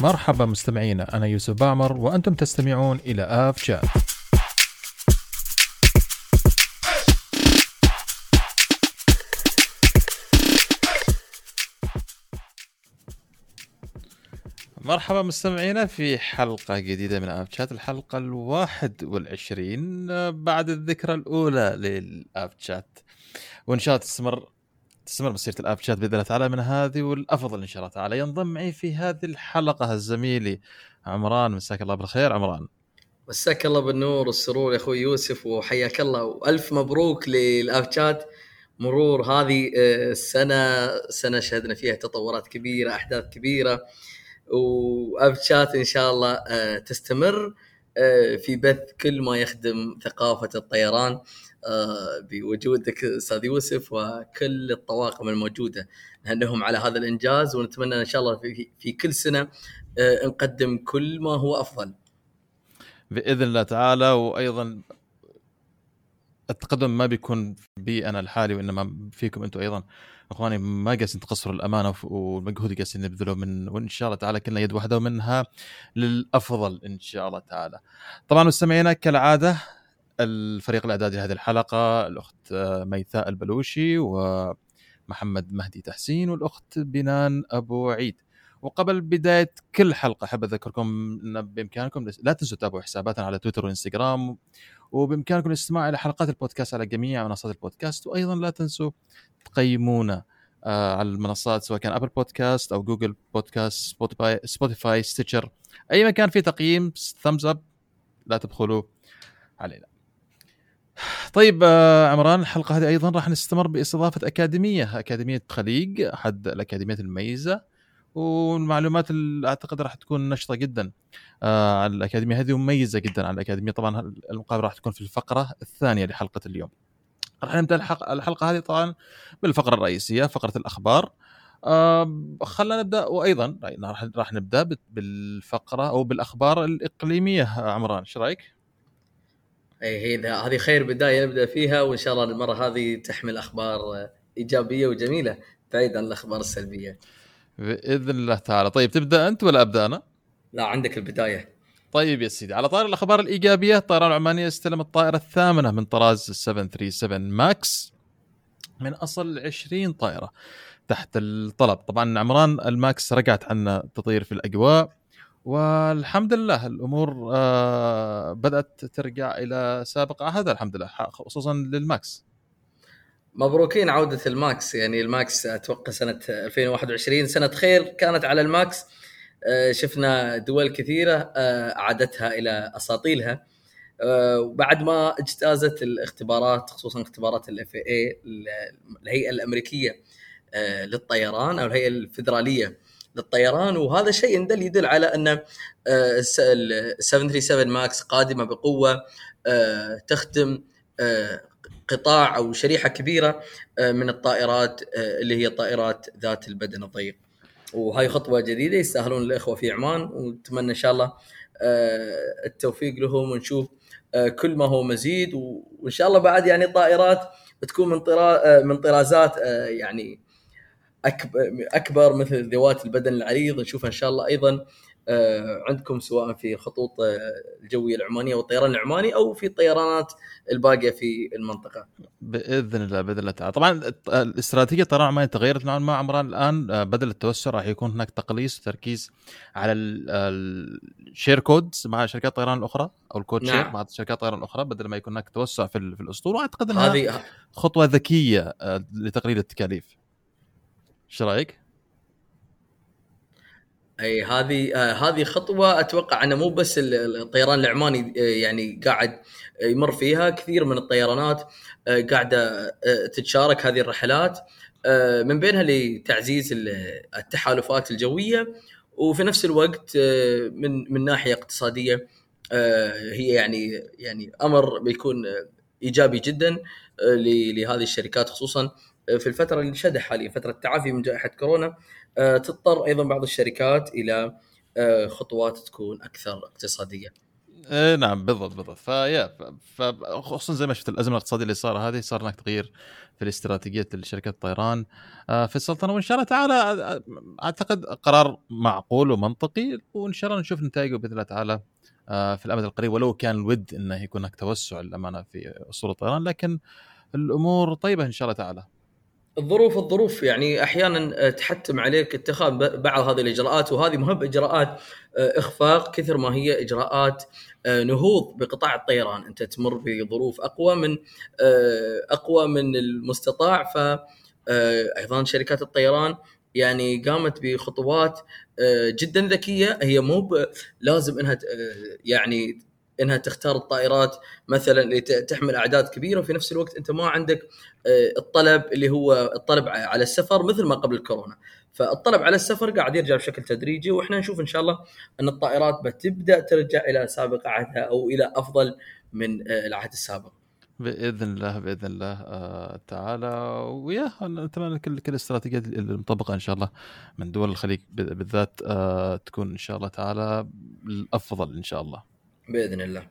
مرحبا مستمعينا أنا يوسف بعمر وأنتم تستمعون إلى آف شات مرحبا مستمعينا في حلقة جديدة من آف شات الحلقة الواحد والعشرين بعد الذكرى الأولى للآف شات وإن شاء الله تستمر تستمر مسيرة الآب شات بإذن الله تعالى من هذه والأفضل إن شاء الله تعالى. ينضم معي في هذه الحلقة الزميلي عمران. مساك الله بالخير عمران. مساك الله بالنور والسرور يا أخوي يوسف وحياك الله. وألف مبروك للآب شات مرور هذه السنة سنة شهدنا فيها تطورات كبيرة أحداث كبيرة. وآب شات إن شاء الله آه، تستمر آه، في بث كل ما يخدم ثقافة الطيران. آه، بوجودك أستاذ يوسف وكل الطواقم الموجودة نهنئهم على هذا الإنجاز ونتمنى إن شاء الله في, في كل سنة آه، نقدم كل ما هو أفضل. بإذن الله تعالى وأيضا التقدم ما بيكون بي أنا الحالي وإنما فيكم أنتم أيضا إخواني ما قاسين تقصروا الأمانة والمجهود اللي قاسين نبذله من وإن شاء الله تعالى كلنا يد واحدة ومنها للأفضل إن شاء الله تعالى. طبعا مستمعينا كالعادة الفريق الاعدادي لهذه الحلقة الأخت آه، ميثاء البلوشي ومحمد مهدي تحسين والأخت بنان أبو عيد. وقبل بداية كل حلقة أحب أذكركم إن بإمكانكم لا تنسوا تتابعوا حساباتنا على تويتر وإنستغرام وبإمكانكم الاستماع إلى حلقات البودكاست على جميع منصات البودكاست. وأيضا لا تنسوا تقيمونا آه، على المنصات سواء كان Apple Podcast أو Google Podcast Spotify Spotify Stitcher أي مكان فيه تقييم ثمز اب لا تبخلوا علينا. طيب آه، عمران الحلقة هذه أيضا راح نستمر باستضافة أكاديمية أكاديمية خليج أحد الأكاديميات المميزة والمعلومات اللي أعتقد راح تكون نشطة جدا. آه على الأكاديمية هذه ومميزه جدا على الأكاديمية. طبعا المقابلة راح تكون في الفقرة الثانية لحلقة اليوم. راح نبدأ الحلقة, هذه طبعا بالفقرة الرئيسية فقرة الأخبار. آه خلينا نبدأ وأيضا راح نبدأ بالفقرة أو بالأخبار الإقليمية عمران إيش رأيك؟ اي هي هذه خير بداية نبدأ فيها وإن شاء الله المرة هذه تحمل أخبار إيجابية وجميلة بعيد عن الأخبار السلبية. بإذن الله تعالى، طيب تبدأ أنت ولا أبدأ أنا؟ لا عندك البداية. طيب يا سيدي على طار الأخبار الإيجابية الطيران العمانيه استلم الطائرة الثامنة من طراز 737 ماكس من أصل 20 طائرة تحت الطلب طبعا عمران ال Max رجعت عنا تطير في الأجواء والحمد لله الأمور آه، بدأت ترجع إلى سابق عهدها الحمد لله خصوصا لل Max. مبروكين عودة ال Max. يعني ال Max أتوقع سنة 2021 سنة خير كانت على ال Max. آه، شفنا دول كثيرة آه، أعادتها إلى أساطيلها. وبعد ما اجتازت الاختبارات خصوصا اختبارات ال FAA الهيئة الأمريكية للطيران أو الهيئة الفدراليه للطيران وهذا الشيء يدل يدل على أن آه، ال 737 Max قادمة بقوة آه، تخدم آه، قطاع أو شريحة كبيرة من الطائرات اللي هي الطائرات ذات البدن الضيق. وهاي خطوة جديدة يستاهلون الإخوة في عمان ونتمنى إن شاء الله التوفيق لهم ونشوف كل ما هو مزيد وإن شاء الله بعد يعني طائرات بتكون من من طرازات يعني اكبر أكبر مثل ذوات البدن العريض نشوفها إن شاء الله أيضا آه، عندكم سواء في خطوط آه، الجوية العمانية والطيران العماني أو في الطيرانات الباقية في المنطقة. بإذن الله بإذن الله تعالى، طبعا الاستراتيجيه الطيران العماني تغيرت نوعا ما عمران الآن آه، بدل التوسع راح يكون هناك تقليص وتركيز على ال share codes مع شركات الطيران الأخرى أو الكود نعم. share مع شركات الطيران الأخرى بدل ما يكون هناك توسع في, في الأسطول وأعتقد إنها هذه خطوة ذكية لتقليل التكاليف. إيش رأيك؟ أي هذه آه هذه خطوة أتوقع إنه مو بس الطيران العماني آه يعني قاعد يمر فيها. كثير من الطيرانات آه قاعدة آه تتشارك هذه الرحلات آه من بينها لتعزيز التحالفات الجوية. وفي نفس الوقت آه من من ناحية اقتصادية آه هي يعني يعني أمر بيكون إيجابي جدا آه لهذه الشركات خصوصا. في الفترة اللي نشهدها حاليا فترة التعافي من جائحة كورونا آه، تضطر أيضا بعض الشركات إلى آه، خطوات تكون أكثر اقتصادية. إيه نعم بالضبط بالضبط فيا فخصوصا زي ما شفت الأزمة الاقتصادية اللي صار هذه صار هناك تغيير في الاستراتيجية لشركات الطيران آه، في السلطنة وإن شاء الله تعالى أعتقد قرار معقول ومنطقي وإن شاء الله نشوف نتائجه بإذن الله تعالى في الأمد القريب ولو كان الود إنه يكون هناك توسع للأمانة في أصول الطيران لكن الأمور طيبة إن شاء الله تعالى. الظروف الظروف يعني أحيانا تحتم عليك اتخاذ بعض هذه الإجراءات وهذه مهم إجراءات آه، إخفاق كثر ما هي إجراءات آه، نهوض بقطاع الطيران. أنت تمر بظروف أقوى من آه، أقوى من المستطاع. ف أيضا شركات الطيران يعني قامت بخطوات جدا ذكية. هي مو لازم إنها يعني إنها تختار الطائرات مثلا اللي تحمل أعداد كبيرة وفي نفس الوقت أنت ما عندك الطلب اللي هو الطلب على السفر مثل ما قبل الكورونا فالطلب على السفر قاعد يرجع بشكل تدريجي وإحنا نشوف إن شاء الله أن الطائرات بتبدأ ترجع إلى سابق عهدها أو إلى أفضل من آه، العهد السابق. بإذن الله بإذن الله آه تعالى ويا نتمنى كل كل الاستراتيجيات المطبقة إن شاء الله من دول الخليج بالذات آه تكون إن شاء الله تعالى الأفضل إن شاء الله. بإذن الله.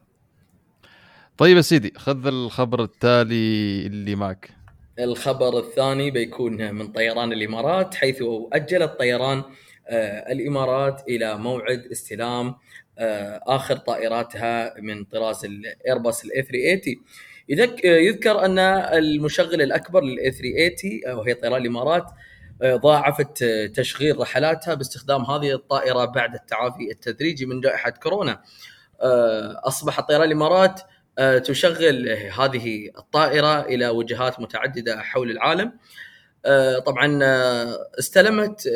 طيب يا سيدي خذ الخبر التالي اللي معك. الخبر الثاني بيكون من طيران الإمارات حيث اجلت طيران آه، الإمارات إلى موعد استلام آه، آخر طائراتها من طراز الايرباص ال A380 يذكر أن المشغل الأكبر لل A380 وهي طيران الإمارات آه، ضاعفت تشغيل رحلاتها باستخدام هذه الطائرة بعد التعافي التدريجي من جائحة كورونا. أصبح طيران الإمارات آه، تشغل هذه الطائرة إلى وجهات متعددة حول العالم. آه، طبعا آه، استلمت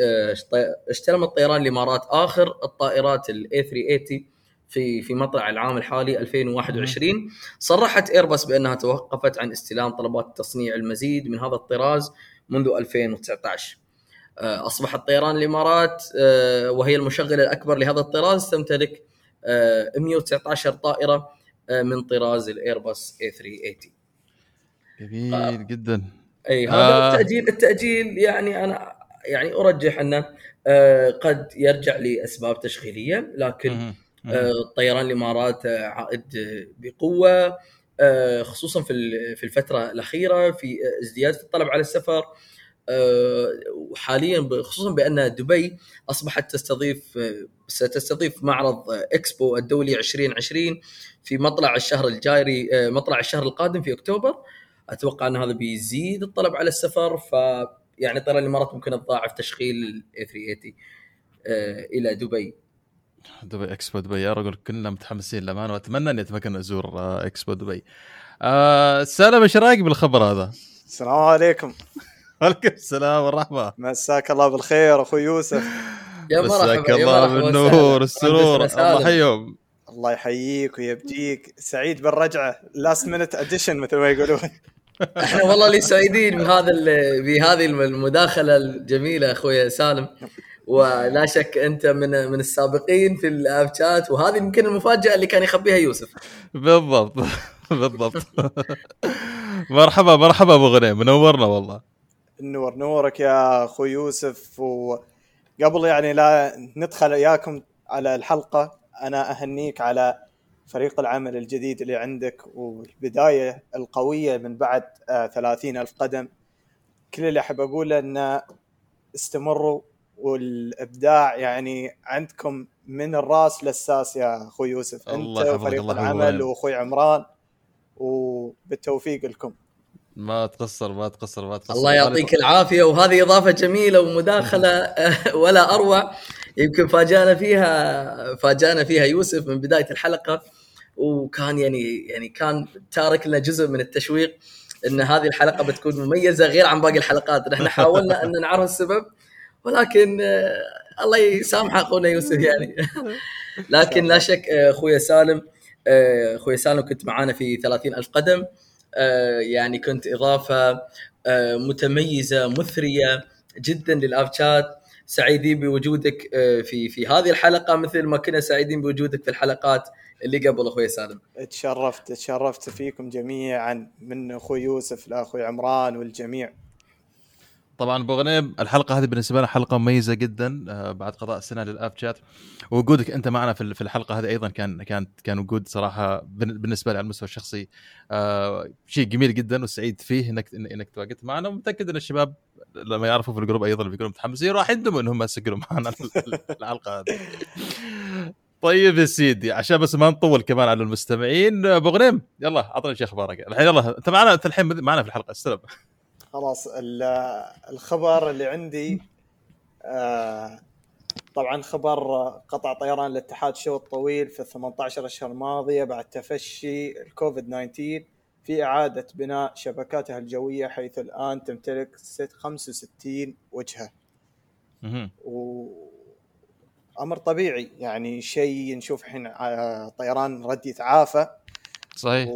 استلمت طيران الإمارات آخر الطائرات ال A380 في في مطلع العام الحالي 2021 صرحت ايرباص بأنها توقفت عن استلام طلبات تصنيع المزيد من هذا الطراز منذ 2019 اصبحت طيران الإمارات وهي المشغل الأكبر لهذا الطراز تمتلك 119 طائرة. آه، من طراز الايرباص A380 جميل آه. جدا. إي هذا آه. التاجيل التأجيل يعني أنا يعني أرجح أنه آه قد يرجع لأسباب تشغيلية لكن آه طيران الإمارات عائد بقوة خصوصا في في الفترة الأخيرة في ازدياد في الطلب على السفر. وحاليا خصوصا بأن دبي أصبحت تستضيف ستستضيف معرض إكسبو الدولي 2020 في مطلع الشهر الجاري مطلع الشهر القادم في أكتوبر أتوقع أن هذا بيزيد الطلب على السفر ف يعني طيران الإمارات ممكن تضاعف تشغيل ال A380 إلى دبي دبي إكسبو دبي يا رجل كلنا متحمسين للامانه وأتمنى أني أتمكن أزور إكسبو دبي. آه سلام إيش رأيك بالخبر هذا؟ السلام عليكم وعليكم السلام والرحمه مساك الله بالخير أخوي يوسف. يا مرحبا مساك الله بالنور السرور. الله يحييهم الله يحييك ويبجيك. سعيد بالرجعة. last minute addition مثل ما يقولون. إحنا والله اللي سعيدين بهذا بهذه المداخلة الجميلة أخوي سالم. ولا شك أنت من من السابقين في الأب شات وهذه يمكن المفاجأة اللي كان يخبيها يوسف. بالضبط. بالضبط. مرحبا مرحبا أبو غنيم. منورنا والله. نور نورك يا أخوي يوسف. وقبل يعني لا ندخل إياكم على الحلقة أنا أهنيك على فريق العمل الجديد اللي عندك والبداية القوية من بعد آه ثلاثين ألف قدم. كل اللي أحب أقوله انه استمروا والإبداع يعني عندكم من الرأس للساس يا أخوي يوسف. أنت وفريق العمل وأخوي عمران وبالتوفيق لكم. ما تقصر ما تقصر ما تقصر. الله يعطيك العافية وهذه إضافة جميلة ومداخلة ولا أروع. يمكن فاجأنا فيها فاجأنا فيها يوسف من بداية الحلقة وكان يعني يعني كان تارك لنا جزء من التشويق إن هذه الحلقة بتكون مميزة غير عن باقي الحلقات. نحن حاولنا أن نعرف السبب ولكن الله يسامحه أخونا يوسف يعني. لكن لا شك اخويا سالم اخويا سالم كنت معانا في 30 ألف قدم. آه، يعني كنت إضافة آه، متميزة مثرية جدا للابشات سعيدين بوجودك آه، في في هذه الحلقة مثل ما كنا سعيدين بوجودك في الحلقات اللي قبل أخوي سالم. تشرفت تشرفت فيكم جميعا من أخوي يوسف لأخوي عمران والجميع. طبعا أبو غنيم الحلقة هذه بالنسبة لنا حلقة مميزة جدا آه، بعد قضاء السنة للاب شات. ووجودك أنت معنا في الحلقة هذه أيضا كان كان كان وجود صراحة بالنسبة لي على المستوى الشخصي آه، شيء جميل جدا وسعيد فيه انك إنك تواجدت معنا. ومتأكد إن الشباب لما يعرفوا في الجروب أيضا بيكونوا متحمسين راح يندموا انهم يسجلوا معنا الحلقة هذه. طيب يا سيدي عشان بس ما نطول كمان على المستمعين أبو غنيم يلا اعطنا شيء أخبارك. الحين يلا أنت معنا أنت الحين معنا في الحلقة استلم. خلاص ال- الخبر اللي عندي آه، طبعا خبر قطع طيران الاتحاد شوط طويل في ال 18 أشهر الماضية بعد تفشي الكوفيد 19 في إعادة بناء شبكاتها الجوية حيث الآن تمتلك ست- 65 وجهة. و أمر طبيعي يعني شيء نشوف الحين آه، طيران رد يتعافى. صحيح.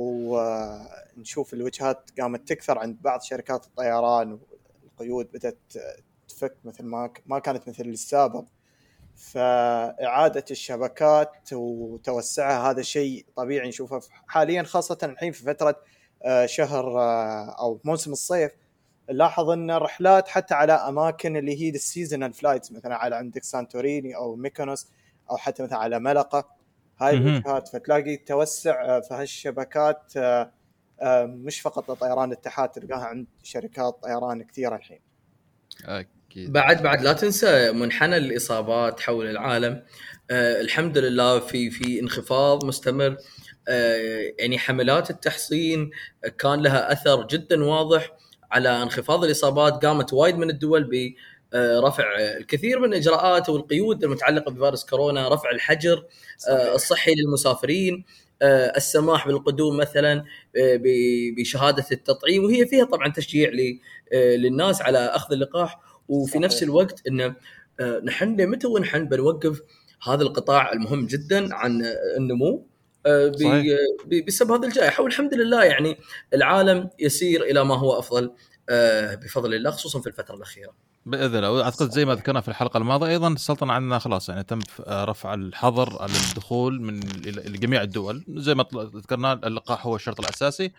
ونشوف الوجهات قامت تكثر عند بعض شركات الطيران والقيود بدأت تفك مثل ما ما كانت مثل السابق فإعادة الشبكات وتوسعها هذا شيء طبيعي نشوفه حاليا خاصة الحين في فترة آه، شهر آه، أو موسم الصيف. نلاحظ أن الرحلات حتى على أماكن اللي هي ال seasonal flights مثلا على عندك سانتوريني أو ميكونوس أو حتى مثلا على ملقة هاي. الوجهات فتلاقي توسع آه، في هالشبكات مش فقط لطيران الاتحاد تلقاها عند شركات طيران كثيرة الحين. أكيد. بعد بعد لا تنسى منحنى الاصابات حول العالم. آه الحمد لله في في انخفاض مستمر. آه يعني حملات التحصين كان لها أثر جدا واضح على انخفاض الإصابات قامت وايد من الدول ب آه، رفع الكثير من الإجراءات والقيود المتعلقة بفيروس كورونا، رفع الحجر آه، الصحي للمسافرين، آه، السماح بالقدوم مثلا آه، بشهادة التطعيم. وهي فيها طبعا تشجيع آه، للناس على أخذ اللقاح. وفي صحيح. نفس الوقت انه آه، نحن لمتى ونحن بنوقف هذا القطاع المهم جدا عن آه، النمو؟ آه، بسبب هذه الجائحة. والحمد لله يعني العالم يسير إلى ما هو أفضل آه، بفضل الله خصوصا في الفترة الأخيرة. بإذن الله. وأعتقد زي ما ذكرنا في الحلقة الماضية أيضا السلطنة عندنا خلاص يعني تم رفع الحظر على الدخول من لجميع الدول. زي ما ذكرنا اللقاح هو الشرط الأساسي.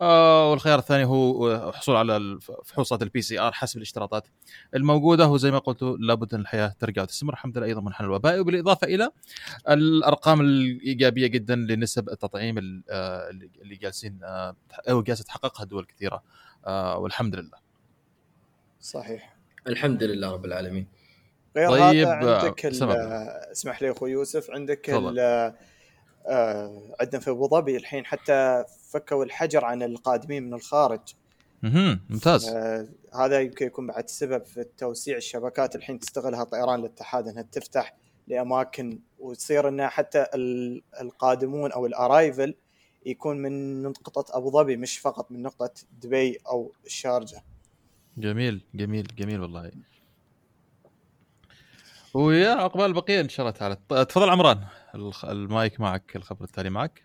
آه، والخيار الثاني هو الحصول على فحوصات ال PCR حسب الاشتراطات الموجودة. وزي ما قلت لابد أن الحياة ترجع وتستمر الحمد لله أيضا منحنى الوبائي وبالإضافة إلى الأرقام الإيجابية جدا لنسب التطعيم ال- آه، اللي جالسين آه، أو جالسة تحققها دول كثيرة. والحمد لله. صحيح. الحمد لله رب العالمين. غير طيب، هذا عندك. اسمح لي أخوي يوسف عندك آه، عندنا في أبو ظبي الحين حتى فكوا الحجر عن القادمين من الخارج مهم. ممتاز آه، هذا يمكن يكون بعد سبب في توسيع الشبكات الحين تستغلها طيران الاتحاد إنها تفتح لأماكن وتصير إنها حتى ال- القادمون أو الارايفل يكون من نقطة أبو ظبي مش فقط من نقطة دبي أو الشارجة جميل جميل جميل والله. ويا عقبال البقية إن شاء الله تعالى. تفضل عمران المايك معك الخبر التالي معك.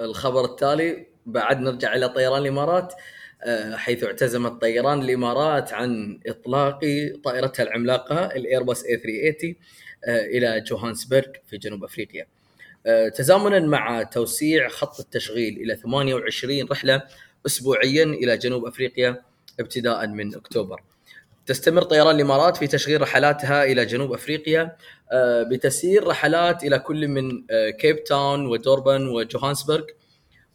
الخبر التالي بعد نرجع إلى طيران الإمارات آه، حيث اعتزمت طيران الإمارات عن إطلاق طائرتها العملاقة الايرباص اي 380 آه، إلى جوهانسبرغ في جنوب أفريقيا. آه، تزامنا مع توسيع خط التشغيل إلى 28 رحلة اسبوعيا إلى جنوب أفريقيا. ابتداء من أكتوبر. تستمر طيران الإمارات في تشغيل رحلاتها إلى جنوب أفريقيا آه، بتسيير رحلات إلى كل من آه، كيب تاون ودوربن وجوهانسبرغ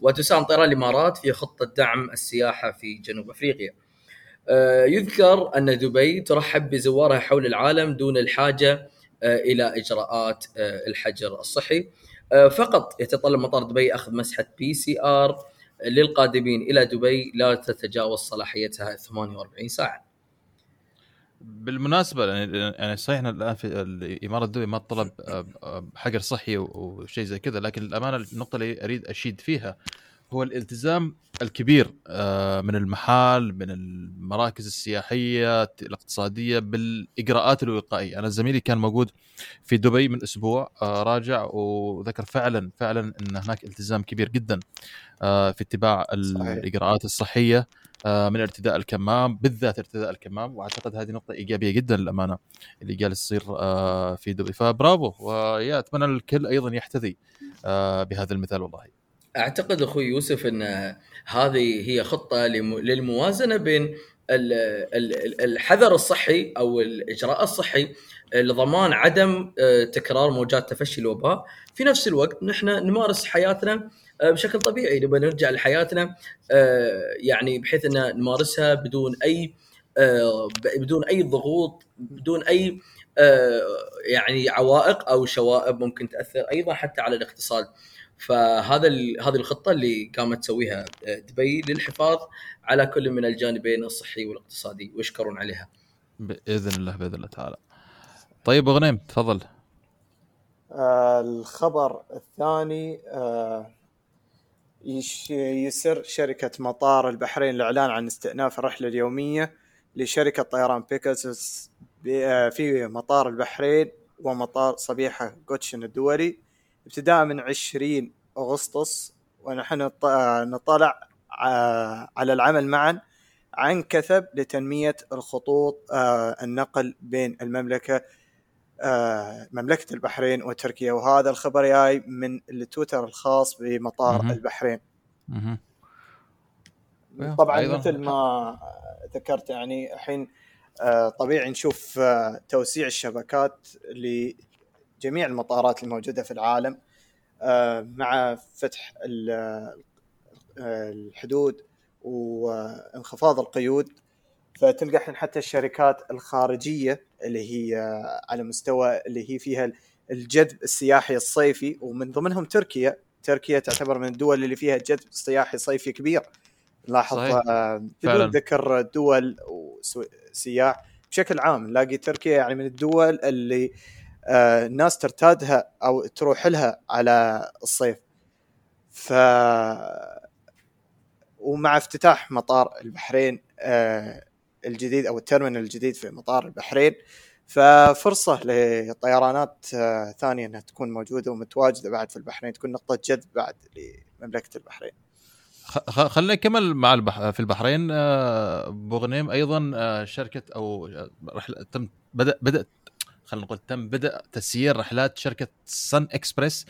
وتساهم طيران الإمارات في خطة دعم السياحة في جنوب أفريقيا. آه، يذكر أن دبي ترحب بزوارها حول العالم دون الحاجة آه، إلى إجراءات آه، الحجر الصحي. آه، فقط يتطلب مطار دبي أخذ مسحة PCR للقادمين إلى دبي لا تتجاوز صلاحيتها 48 ساعة. بالمناسبة يعني يعني صحيح إن الآن في الاماره الدولية ما طلب آه، آه، حجر صحي وشيء زي كذا لكن الأمانة النقطة اللي أريد أشيد فيها هو الالتزام الكبير آه، من المحال من المراكز السياحية الاقتصادية بالإجراءات الوقائية. أنا زميلي كان موجود في دبي من أسبوع آه، راجع وذكر فعلا فعلا إن هناك التزام كبير جدا آه، في اتباع. الإجراءات الصحية من ارتداء الكمام بالذات ارتداء الكمام. وأعتقد هذه نقطة إيجابية جدا للأمانة اللي جالس يصير آه، في دبي. فبرافو. ويا أتمنى الكل أيضا يحتذي بهذا المثال والله. أعتقد أخوي يوسف إن هذه هي خطة لم- للموازنة بين ال- ال- الحذر الصحي أو الإجراء الصحي لضمان عدم آه، تكرار موجات تفشي الوباء. في نفس الوقت نحن نمارس حياتنا آه، بشكل طبيعي. نبغى نرجع لحياتنا آه، يعني بحيث إن نمارسها بدون أي بدون أي ضغوط بدون أي يعني عوائق أو شوائب ممكن تأثر أيضا حتى على الاقتصاد. فهذا ال- هذه الخطة اللي قامت تسويها آه، دبي للحفاظ على كل من الجانبين الصحي والاقتصادي ويشكرون عليها. بإذن الله بإذن الله تعالى. طيب غنيم تفضل. آه، الخبر الثاني آه، يش- يسر شركة مطار البحرين الإعلان عن استئناف الرحلة اليومية لشركة طيران بيكاسوس ب- آه، في مطار البحرين ومطار صبيحة جوتشن الدولي. ابتداء من 20 أغسطس ونحن نط- نطلع آه، على العمل معا عن كثب لتنمية الخطوط آه، النقل بين المملكة آه، مملكة البحرين وتركيا وهذا الخبر جاي من التويتر الخاص بمطار مهم. البحرين مهم. طبعا أيضاً. مثل ما ذكرت يعني الحين طبيعي نشوف توسيع الشبكات لجميع المطارات الموجودة في العالم آه، مع فتح آه، الحدود وانخفاض القيود. فتلقى الحين حتى الشركات الخارجية اللي هي آه، على مستوى اللي هي فيها الجذب السياحي الصيفي ومن ضمنهم تركيا. تركيا تعتبر من الدول اللي فيها جذب سياحي صيفي كبير. فعلاً. بدون ذكر دول وسياح بشكل عام. نلاقي تركيا يعني من الدول اللي آه، الناس ترتادها أو تروح لها على الصيف ف ومع افتتاح مطار البحرين آه، الجديد أو ال terminal الجديد في مطار البحرين ففرصة لطيرانات آه، ثانية إنها تكون موجودة ومتواجدة بعد في البحرين تكون نقطة جذب بعد لمملكة البحرين. خلينا نكمل مع البح... في البحرين آه، بوغنيم أيضا آه، شركة أو رحلة تم بدأ بدأت خلينا نقول تم بدا تسيير رحلات شركة SunExpress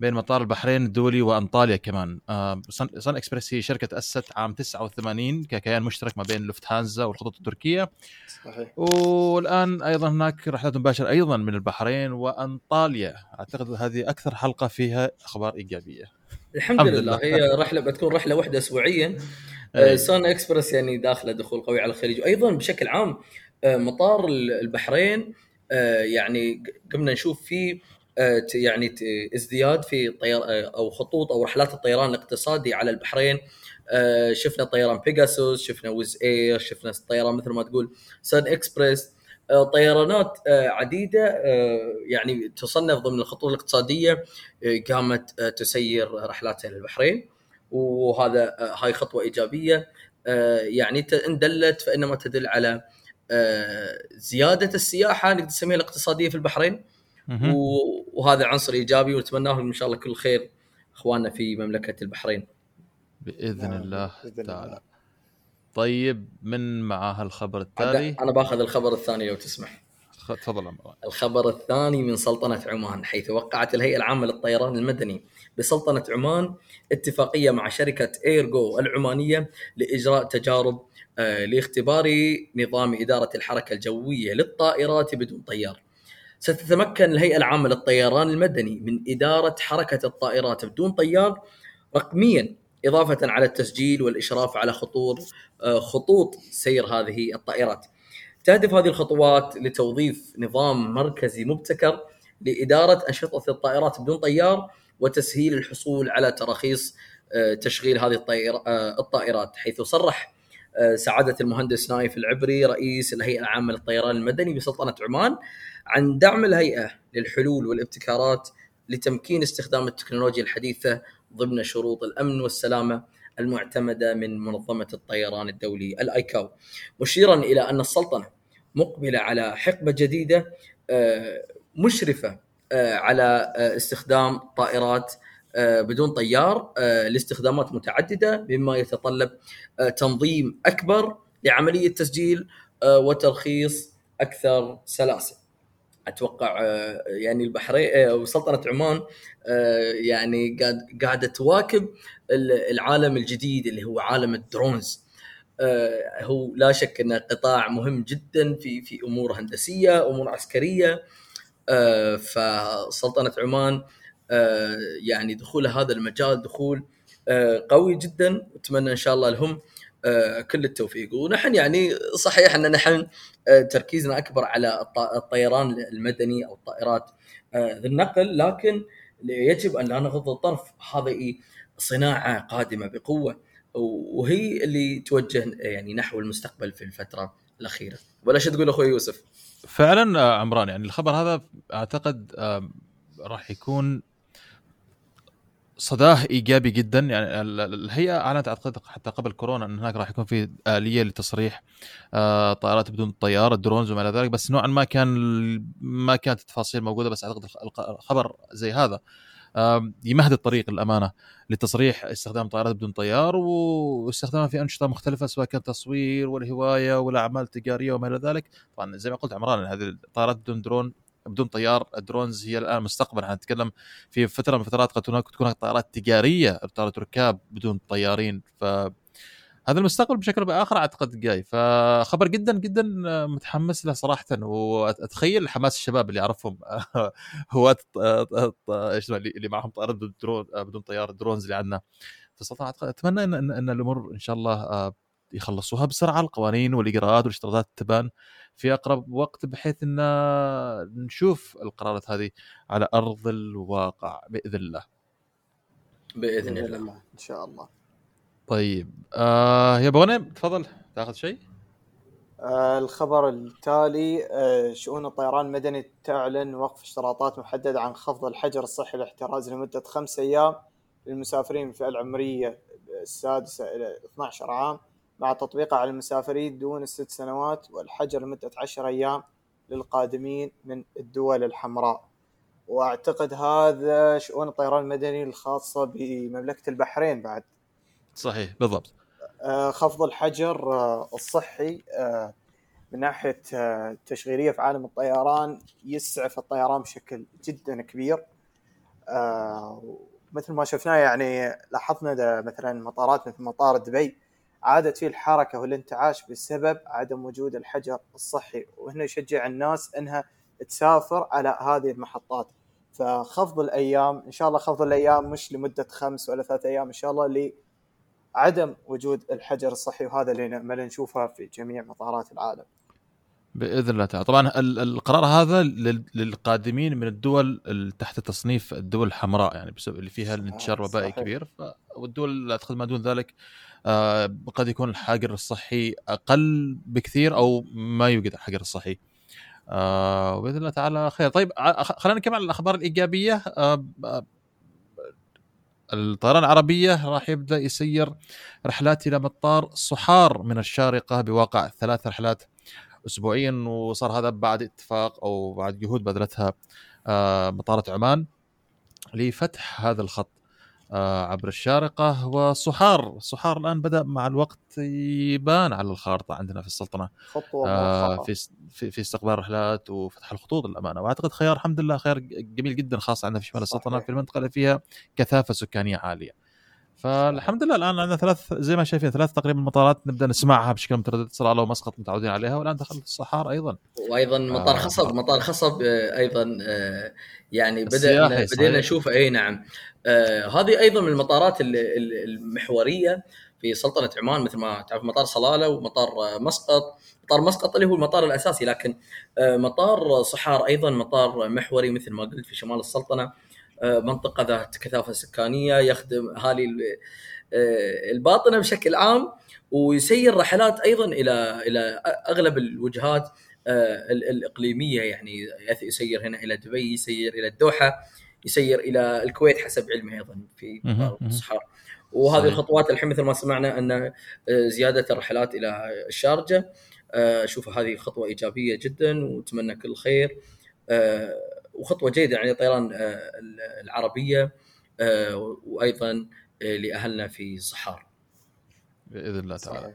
بين مطار البحرين الدولي وأنطاليا كمان. آه، Sun, SunExpress هي شركة تأسست عام 89 ككيان مشترك ما بين لوفتهانزا والخطوط التركية. صحيح. والآن أيضا هناك رحلات مباشرة أيضا من البحرين وأنطاليا. أعتقد هذه أكثر حلقة فيها أخبار إيجابية. الحمد, الحمد لله. لله. هي رحلة بتكون رحلة واحدة اسبوعيا. آه، SunExpress يعني داخله دخول قوي على الخليج. وأيضا بشكل عام آه، مطار ال- البحرين آه، يعني قمنا نشوف فيه آه، يعني ازدياد في طير آه، أو خطوط أو رحلات الطيران الاقتصادي على البحرين. آه، شفنا طيران بيجاسوس شفنا Wizz Air شفنا طيران مثل ما تقول SunExpress آه، طيرانات آه، عديدة آه، يعني تصنف ضمن الخطوط الاقتصادية آه، قامت آه، تسير رحلاتها للبحرين وهذا آه، هاي خطوة إيجابية. آه، يعني إن دلت فإنما تدل على آه، زيادة السياحة نقدر نسميها الاقتصادية في البحرين وهذا عنصر إيجابي ونتمنى لهم إن شاء الله كل خير أخواننا في مملكة البحرين. بإذن نعم، الله بإذن تعالى الله. طيب من معاه الخبر التالي أنا باخذ الخبر الثاني لو تسمح. تفضل عمران الخبر الثاني من سلطنة عمان حيث وقعت الهيئة العامة للطيران المدني بسلطنة عمان اتفاقية مع شركة إيرجو العمانية لإجراء تجارب آه، لاختبار نظام إدارة الحركة الجوية للطائرات بدون طيار. ستتمكن الهيئة العامة للطيران المدني من إدارة حركة الطائرات بدون طيار رقميا إضافة على التسجيل والإشراف على خطور آه، خطوط سير هذه الطائرات. تهدف هذه الخطوات لتوظيف نظام مركزي مبتكر لإدارة أنشطة الطائرات بدون طيار وتسهيل الحصول على تراخيص آه، تشغيل هذه الطائر- آه، الطائرات حيث صرح آه، سعادة المهندس نايف العبري رئيس الهيئة العامة للطيران المدني بسلطنة عمان عن دعم الهيئة للحلول والابتكارات لتمكين استخدام التكنولوجيا الحديثة ضمن شروط الأمن والسلامة المعتمدة من منظمة الطيران الدولي الآيكاو. مشيرا إلى أن السلطنة مقبلة على حقبة جديدة آه، مشرفة آه، على استخدام طائرات بدون طيار آه، لاستخدامات متعددة مما يتطلب آه، تنظيم أكبر لعملية تسجيل آه، وترخيص أكثر سلاسة أتوقع آه، يعني البحرين آه، وسلطنة عمان آه، يعني قاعد قاعدة تواكب ال- العالم الجديد اللي هو عالم الدرونز. آه، هو لا شك إنه قطاع مهم جدا في في أمور هندسية أمور عسكرية. آه، فسلطنة عمان آه، يعني دخول هذا المجال دخول قوي جدا. أتمنى إن شاء الله لهم كل التوفيق. ونحن يعني صحيح أن نحن تركيزنا أكبر على الطيران المدني أو الطائرات النقل. لكن يجب أن لا نغض الطرف هذه صناعة قادمة بقوة وهي اللي توجه يعني نحو المستقبل في الفترة الأخيرة. ولا شو تقول أخوي يوسف؟ فعلا آه، عمران يعني الخبر هذا أعتقد آه، راح يكون صداه إيجابي جدا. يعني الهيئه أعلنت اعتقد حتى قبل كورونا إن هناك راح يكون في آلية لتصريح آه، طائرات بدون طيار الدرونز وما إلى ذلك. بس نوعا ما كان ما كانت التفاصيل موجودة. بس أعتقد الخبر زي هذا. يمهد الطريق للأمانة لتصريح استخدام طائرات بدون طيار واستخدامها في أنشطة مختلفة سواء كان تصوير والهواية ولا اعمال تجاريه وما إلى ذلك. طبعا زي ما قلت عمران هذه الطائرات بدون درون بدون طيار. ال drones هي الآن مستقبل نتكلم في فترة من الفترات قد تكون طائرات تجارية طائرات ركاب بدون طيارين. ف هذا المستقبل بشكل أو بآخر أعتقد جاي. فخبر جدا جدا متحمس له صراحة. وأتخيل حماس الشباب اللي أعرفهم. هواة إيش اللي معهم طائرات بدون درون بدون طيار ال drones اللي عندنا. فصراحة أتمنى ان إن الأمور إن شاء الله آه، يخلصوها بسرعة القوانين والاجراءات والاشتراطات تبان في أقرب وقت بحيث إن نشوف القرارات هذه على أرض الواقع بإذن الله. بإذن الله. إن شاء الله. طيب آه يا بغني تفضل تاخذ شيء؟ آه الخبر التالي آه شؤون الطيران المدني تعلن وقف اشتراطات محددة عن خفض الحجر الصحي الاحتراز لمدة خمس أيام للمسافرين في العمرية السادسة إلى 12 عام. مع تطبيقها على المسافرين دون الست سنوات والحجر لمدة 10 أيام للقادمين من الدول الحمراء. وأعتقد هذا شؤون الطيران المدني الخاصة بمملكة البحرين بعد. صحيح بالضبط. آه، خفض الحجر آه، الصحي آه، من ناحية التشغيليه في عالم الطيران يسعف الطيران بشكل جدا كبير. مثل ما شفناه يعني لاحظنا مثلا مطارات مثل مطار دبي عادت فيه الحركة والانتعاش بسبب عدم وجود الحجر الصحي وهنا يشجع الناس إنها تسافر على هذه المحطات. فخفض الأيام إن شاء الله خفض الأيام مش لمدة خمس ولا ثلاث أيام إن شاء الله عدم وجود الحجر الصحي وهذا اللي نامل نشوفه في جميع مطارات العالم. بإذن الله تعالى، طبعا القرار هذا للقادمين من الدول تحت تصنيف الدول الحمراء يعني بسبب اللي فيها الانتشار وبائي كبير. والدول أعتقد ما دون ذلك قد يكون الحجر الصحي أقل بكثير أو ما يوجد الحجر الصحي. آه باذن الله تعالى خير، طيب خلينا نكمل على الأخبار الإيجابية. آه الطيران العربية راح يبدأ يسير رحلات إلى مطار صحار من الشارقة بواقع ثلاث رحلات أسبوعيا وصار هذا بعد اتفاق أو بعد جهود بذلتها آه، مطارة عمان لفتح هذا الخط. آه، عبر الشارقة وصحار صحار الآن بدأ مع الوقت يبان على الخارطة عندنا في السلطنة. خطوة آه في, في في استقبال الرحلات وفتح الخطوط للأمانة. وأعتقد خيار الحمد لله خيار جميل جدا خاصة عندنا في شمال السلطنة في المنطقة اللي فيها كثافة سكانية عالية. فالحمد لله الآن عندنا ثلاث زي ما شايفين ثلاث تقريبا مطارات نبدأ نسمعها بشكل متردد. صراله ومسقط متعودين عليها. والآن دخلت الصحار أيضا. وأيضا مطار آه خصب مطار خصب آه، أيضا آه يعني بدأ بدينا نشوف أي نعم. آه هذه أيضا من المطارات المحورية في سلطنة عمان مثل ما تعرف مطار صلالة ومطار آه، مسقط. مطار مسقط اللي هو المطار الأساسي لكن آه مطار صحار أيضا مطار محوري مثل ما قلت في شمال السلطنة. منطقة ذات كثافة سكانية يخدم اهالي الباطنة بشكل عام ويسير رحلات أيضا إلى إلى أغلب الوجهات الإقليمية. يعني يسير هنا إلى دبي يسير إلى الدوحة. يسير إلى الكويت حسب علمي أيضا في الصحراء وهذه الخطوات الحين مثل ما سمعنا أن زيادة الرحلات إلى الشارجة. أشوف هذه خطوة إيجابية جدا وأتمنى كل خير. وخطوة جيدة يعني طيران آه، العربية آه، وأيضا آه، لأهلنا في صحار. بإذن الله تعالى.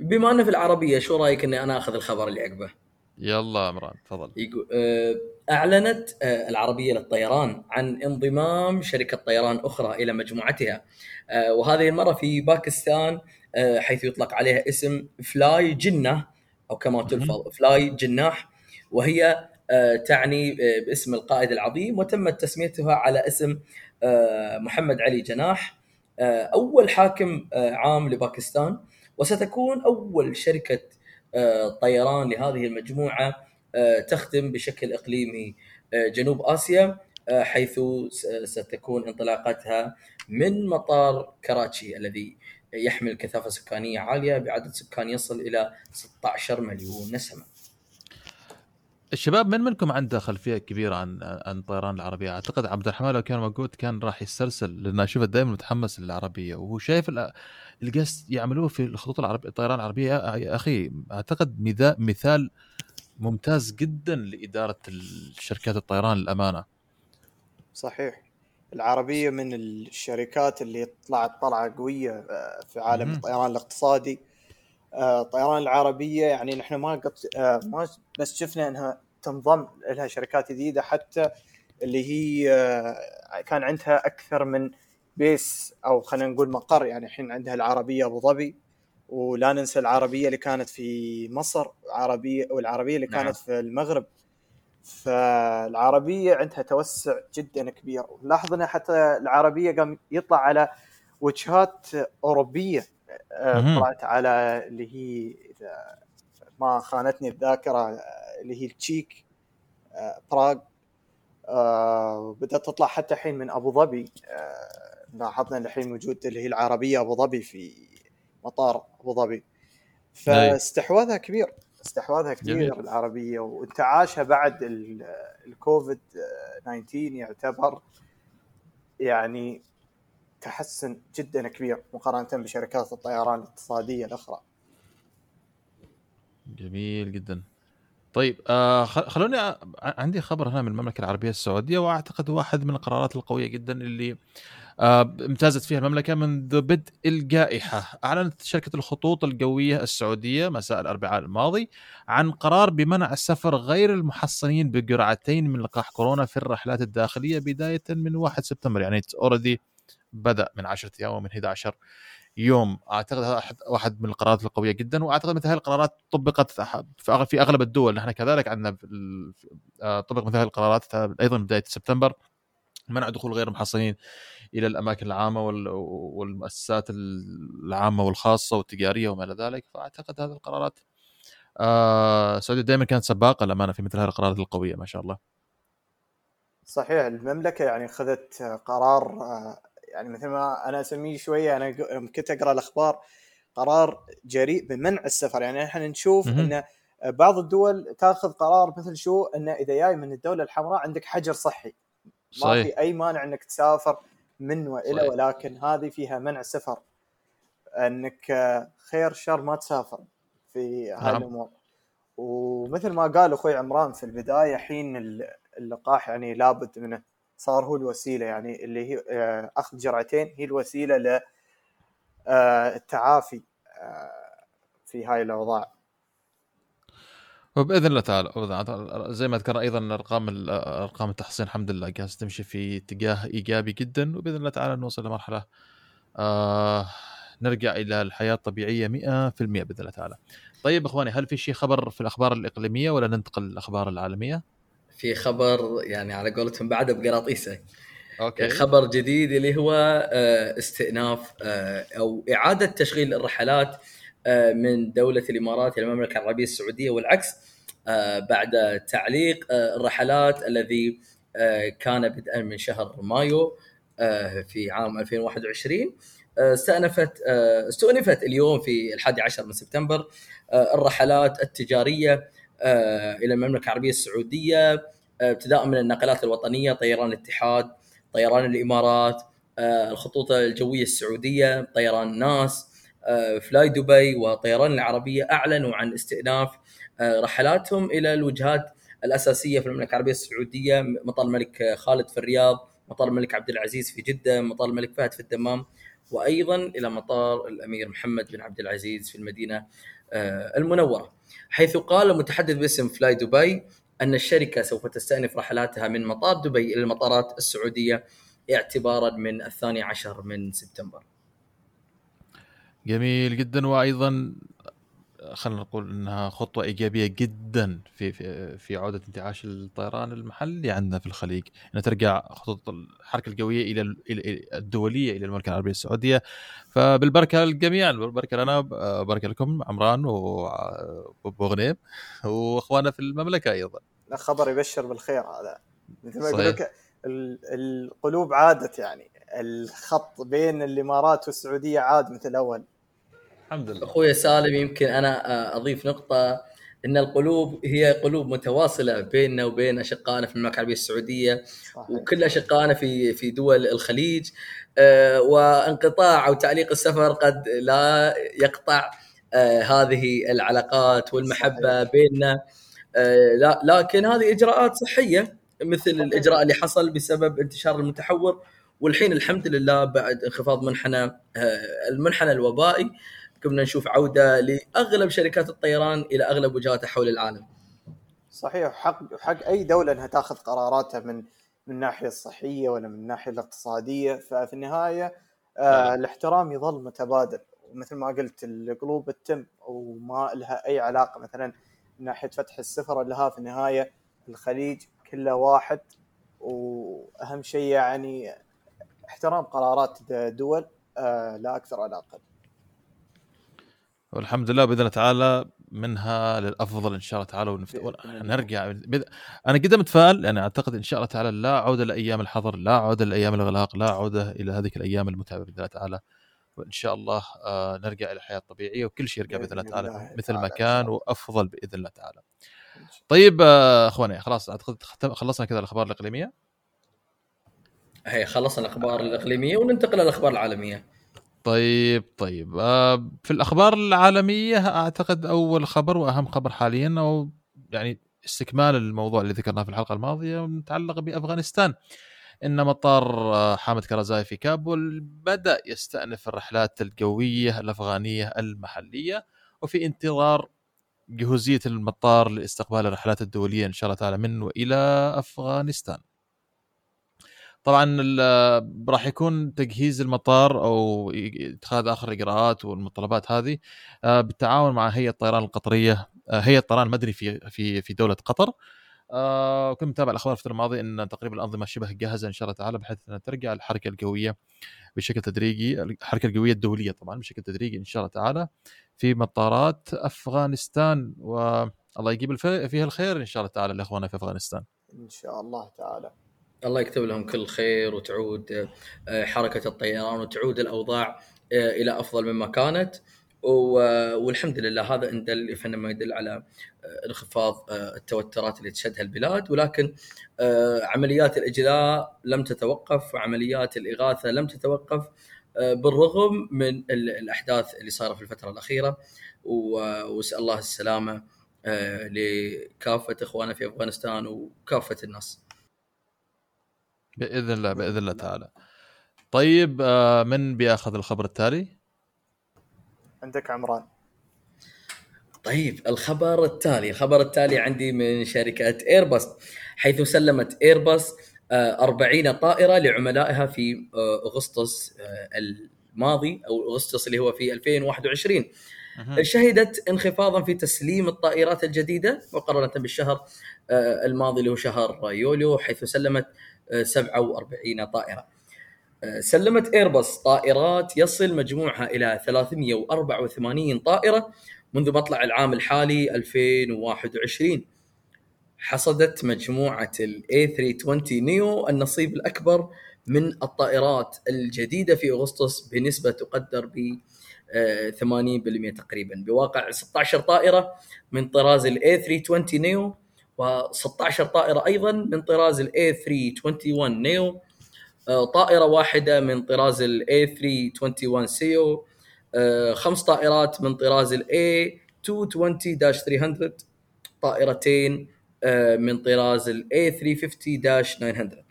بما أنه في العربية شو رأيك إني أنا آخذ الخبر اللي عقبه؟ يلا عمران تفضل. أعلنت العربية للطيران عن انضمام شركة طيران أخرى إلى مجموعتها. وهذه المرة في باكستان آه، حيث يطلق عليها اسم Fly جنة أو كما تلفظ Fly جناح. وهي آه، تعني آه، باسم القائد العظيم وتمت تسميتها على اسم آه، محمد علي جناح آه، أول حاكم آه، عام لباكستان. وستكون أول شركة آه، طيران لهذه المجموعة آه، تخدم بشكل إقليمي آه، جنوب آسيا آه، حيث ستكون انطلاقتها من مطار كراتشي الذي يحمل كثافة سكانية عالية بعدد سكان يصل إلى 16 مليون نسمة الشباب من منكم عنده خلفية كبيرة عن عن الطيران العربية؟ أعتقد عبد الرحمن لو كان موجود كان راح يسترسل لأن أشوفه دائما متحمس للعربية وهو شايف ال- القصد يعملوه في الخطوط العربيه الطيران العربية يا أخي أعتقد مثال ممتاز جدا لإدارة الشركات الطيران للأمانة. صحيح العربية من الشركات اللي طلعت طلعة قوية آه، في عالم. الطيران الاقتصادي الطيران العربية يعني نحن ما قد آه، ما بس شفنا إنها تنضم لها شركات جديدة حتى اللي هي آه، كان عندها أكثر من بيس أو خلينا نقول مقر يعني الحين عندها العربية أبو ظبي ولا ننسى العربية اللي كانت في مصر عربية والعربية اللي نعم. كانت في المغرب فالعربية عندها توسع جدا كبير لاحظ ان حتى العربية قام يطلع على وجهات أوروبية مهم. طلعت على اللي هي إذا ما خانتني الذاكرة آه، اللي هي التشيك آه، براغ. آه، بدأت تطلع حتى الحين من أبو ظبي. آه، لاحظنا الحين وجود اللي هي العربية أبو ظبي في مطار أبو ظبي. فاستحواذها كبير استحواذها كبير جميل. العربية. وانتعاشها بعد ال- الكوفيد 19 يعتبر يعني تحسن جدا كبير مقارنة بشركات الطيران الاقتصادية الأخرى جميل جدا. طيب آه خلوني عندي خبر هنا من المملكة العربية السعودية وأعتقد واحد من القرارات القوية جدا اللي آه امتازت فيها المملكة منذ بدء الجائحة أعلنت شركة الخطوط الجوية السعودية مساء الأربعاء الماضي عن قرار بمنع السفر غير المحصنين بجرعتين من لقاح كورونا في الرحلات الداخلية بداية من 1 سبتمبر يعني اوريدي بدأ من 10 أيام ومن 11 يوم. أعتقد هذا واحد من القرارات القوية جدا وأعتقد مثل هذه القرارات طبقت في أغلب الدول. نحن كذلك عندنا آه، طبق مثل هذه القرارات. أيضا بداية سبتمبر منع دخول غير المحصنين إلى الأماكن العامة وال- والمؤسسات العامة والخاصة والتجارية وما إلى ذلك. فأعتقد هذه القرارات آه، السعوديه دائما كانت سباقة الامانه في مثل هذه القرارات القوية ما شاء الله. صحيح. المملكة يعني أخذت قرار آه، يعني مثل ما شوية أنا ق- يوم كنت أقرأ الأخبار قرار جريء بمنع السفر. يعني إحنا نشوف. أن بعض الدول تأخذ قرار مثل شو؟ أنه إذا جاي من الدولة الحمراء عندك حجر صحي. ما صحيح. في أي مانع إنك تسافر من وإلى صحيح. ولكن هذه فيها منع سفر. إنك خير شر ما تسافر في هاي نعم. الأمور. ومثل ما قال أخوي عمران في البداية حين ال- اللقاح يعني لابد منه. صار هو الوسيلة يعني اللي هي آه، أخذ جرعتين هي الوسيلة ل آه، آه، في هاي الأوضاع وبإذن الله تعالى تعالى. زي ما ذكرنا أيضا أرقام أرقام التحصين الحمد لله جالسه تمشي في اتجاه إيجابي جدا وبإذن الله تعالى نوصل لمرحلة آه نرجع إلى الحياة الطبيعية 100% بإذن الله تعالى. طيب إخواني هل في شيء خبر في الأخبار الإقليمية ولا ننتقل للأخبار العالمية؟ في خبر يعني على قولتهم بعده بقراطيسه. أوكي. خبر جديد اللي هو آه، استئناف آه، أو إعادة تشغيل الرحلات آه، من دولة الإمارات إلى المملكة العربية السعودية والعكس بعد تعليق الرحلات الذي كان بدءا من شهر مايو في عام 2021 آه، استأنفت استؤنفت اليوم في الحادي عشر من سبتمبر الرحلات التجارية آه، إلى المملكة العربية السعودية آه، ابتداء من النقلات الوطنية طيران الاتحاد طيران الإمارات آه، الخطوط الجوية السعودية طيران ناس آه، فلاي دبي وطيران العربية اعلنوا عن استئناف آه، رحلاتهم إلى الوجهات الأساسية في المملكة العربية السعودية مطار الملك خالد في الرياض مطار الملك عبد العزيز في جدة مطار الملك فهد في الدمام وأيضا إلى مطار الأمير محمد بن عبد العزيز في المدينة آه، المنورة. حيث قال متحدث باسم فلاي دبي أن الشركة سوف تستأنف رحلاتها من مطار دبي إلى المطارات السعودية اعتبارا من الثاني عشر من سبتمبر. جميل جدا وأيضا خلينا نقول إنها خطوة إيجابية جدا في في, في عودة انتعاش الطيران المحلي عندنا في الخليج. انها ترجع خطوط الحركة القوية إلى الدولية إلى المملكة العربية السعودية. فبالبركة للجميع بالبركه لنا بركه لكم عمران وأبو غنيم وإخواننا في المملكة أيضا. خبر يبشر بالخير هذا. مثل ما يقول لك القلوب عادت يعني. الخط بين الإمارات والسعودية عاد مثل الأول الحمد لله أخوي سالم يمكن أنا آه، أضيف نقطة إن القلوب هي قلوب متواصلة بيننا وبين أشقائنا في المملكة العربية السعودية صحيح. وكل أشقائنا في في دول الخليج آه، وانقطاع أو تعليق السفر قد لا يقطع آه، هذه العلاقات والمحبة صحيح. بيننا لا لكن هذه إجراءات صحية مثل الإجراء اللي حصل بسبب انتشار المتحور والحين الحمد لله بعد انخفاض منحنى المنحنى الوبائي كنا نشوف عودة لأغلب شركات الطيران إلى أغلب وجهاتها حول العالم. صحيح حق حق أي دولة إنها تأخذ قراراتها من من الناحيه الصحية ولا من الناحيه الاقتصادية ففي النهاية آه الاحترام يظل متبادل ومثل ما قلت القلوب التم وما لها أي علاقة مثلا من ناحية فتح السفر لها في النهاية الخليج كله واحد وأهم شيء يعني احترام قرارات دول آه لا أكثر ولا أقل. والحمد لله بإذن الله تعالى منها للأفضل إن شاء الله تعالى ونفت... نرجع. أنا قد متفائل يعني أعتقد إن شاء الله تعالى لا عودة لايام الحظر لا عودة لايام الاغلاق لا عودة إلى هذه الأيام المتعبة بإذن الله تعالى. وإن شاء الله آه نرجع إلى الحياة الطبيعية وكل شيء يرجع بإذن الله تعالى مثل ما كان وأفضل بإذن الله تعالى. طيب آه أخواني خلاص أعتقد خلصنا كذا الأخبار الإقليمية؟ هي خلصنا الأخبار الإقليمية وننتقل للاخبار العالمية. طيب طيب آه في الأخبار العالمية أعتقد أول خبر وأهم خبر حاليا أو يعني استكمال الموضوع اللي ذكرناه في الحلقة الماضية متعلق بأفغانستان إن مطار آه، حامد كرزاي في كابول بدأ يستأنف الرحلات الجوية الأفغانية المحلية وفي انتظار جهوزية المطار لاستقبال الرحلات الدولية إن شاء الله تعالى من وإلى أفغانستان. طبعا راح يكون تجهيز المطار أو اتخاذ آخر الإجراءات والمتطلبات هذه آه، بالتعاون مع هيئة الطيران القطرية آه، هيئة الطيران المدني في في في دولة قطر آه كنت متابع الأخبار الفترة الماضية إن تقريبا الأنظمة شبه جاهزة إن شاء الله تعالى بحيث انها ترجع الحركة القويه بشكل تدريجي الحركة القويه الدولية طبعا بشكل تدريجي إن شاء الله تعالى في مطارات أفغانستان والله يجيب فيها الخير إن شاء الله تعالى لأخواننا في أفغانستان. إن شاء الله تعالى. الله يكتب لهم كل خير وتعود آه، حركة الطيران وتعود الأوضاع آه، إلى أفضل مما كانت. والحمد لله هذا ان دل فانما يدل على آه، انخفاض التوترات اللي تشهدها البلاد. ولكن عمليات الإجلاء لم تتوقف وعمليات الإغاثة لم تتوقف بالرغم من الأحداث اللي صايرة في الفترة الأخيرة. وأسأل الله السلامة لكافة إخواننا في أفغانستان وكافة الناس. بإذن الله بإذن الله تعالى. طيب آه، من بيأخذ الخبر التالي؟ عندك عمران. طيب الخبر التالي الخبر التالي عندي من شركة ايرباص حيث سلمت ايرباص 40 طائرة لعملائها في آه، أغسطس آه، الماضي أو أغسطس اللي هو في 2021 شهدت انخفاضا في تسليم الطائرات الجديدة مقارنة بالشهر الماضي اللي هو شهر يوليو حيث سلمت 47 طائرة. سلمت ايرباص طائرات يصل مجموعها إلى 384 طائرة منذ مطلع العام الحالي 2021 حصدت مجموعة ال A 320 neo النصيب الأكبر من الطائرات الجديدة في أغسطس بنسبة تقدر ب 80% تقريبا بواقع 16 طائرة من طراز ال A 320 neo و16 طائرة أيضا من طراز ال A 321 neo طائرة واحدة من طراز ال A 321 ceo خمس طائرات من طراز ال A 220 300 طائرتين آه، من طراز ال A 350 900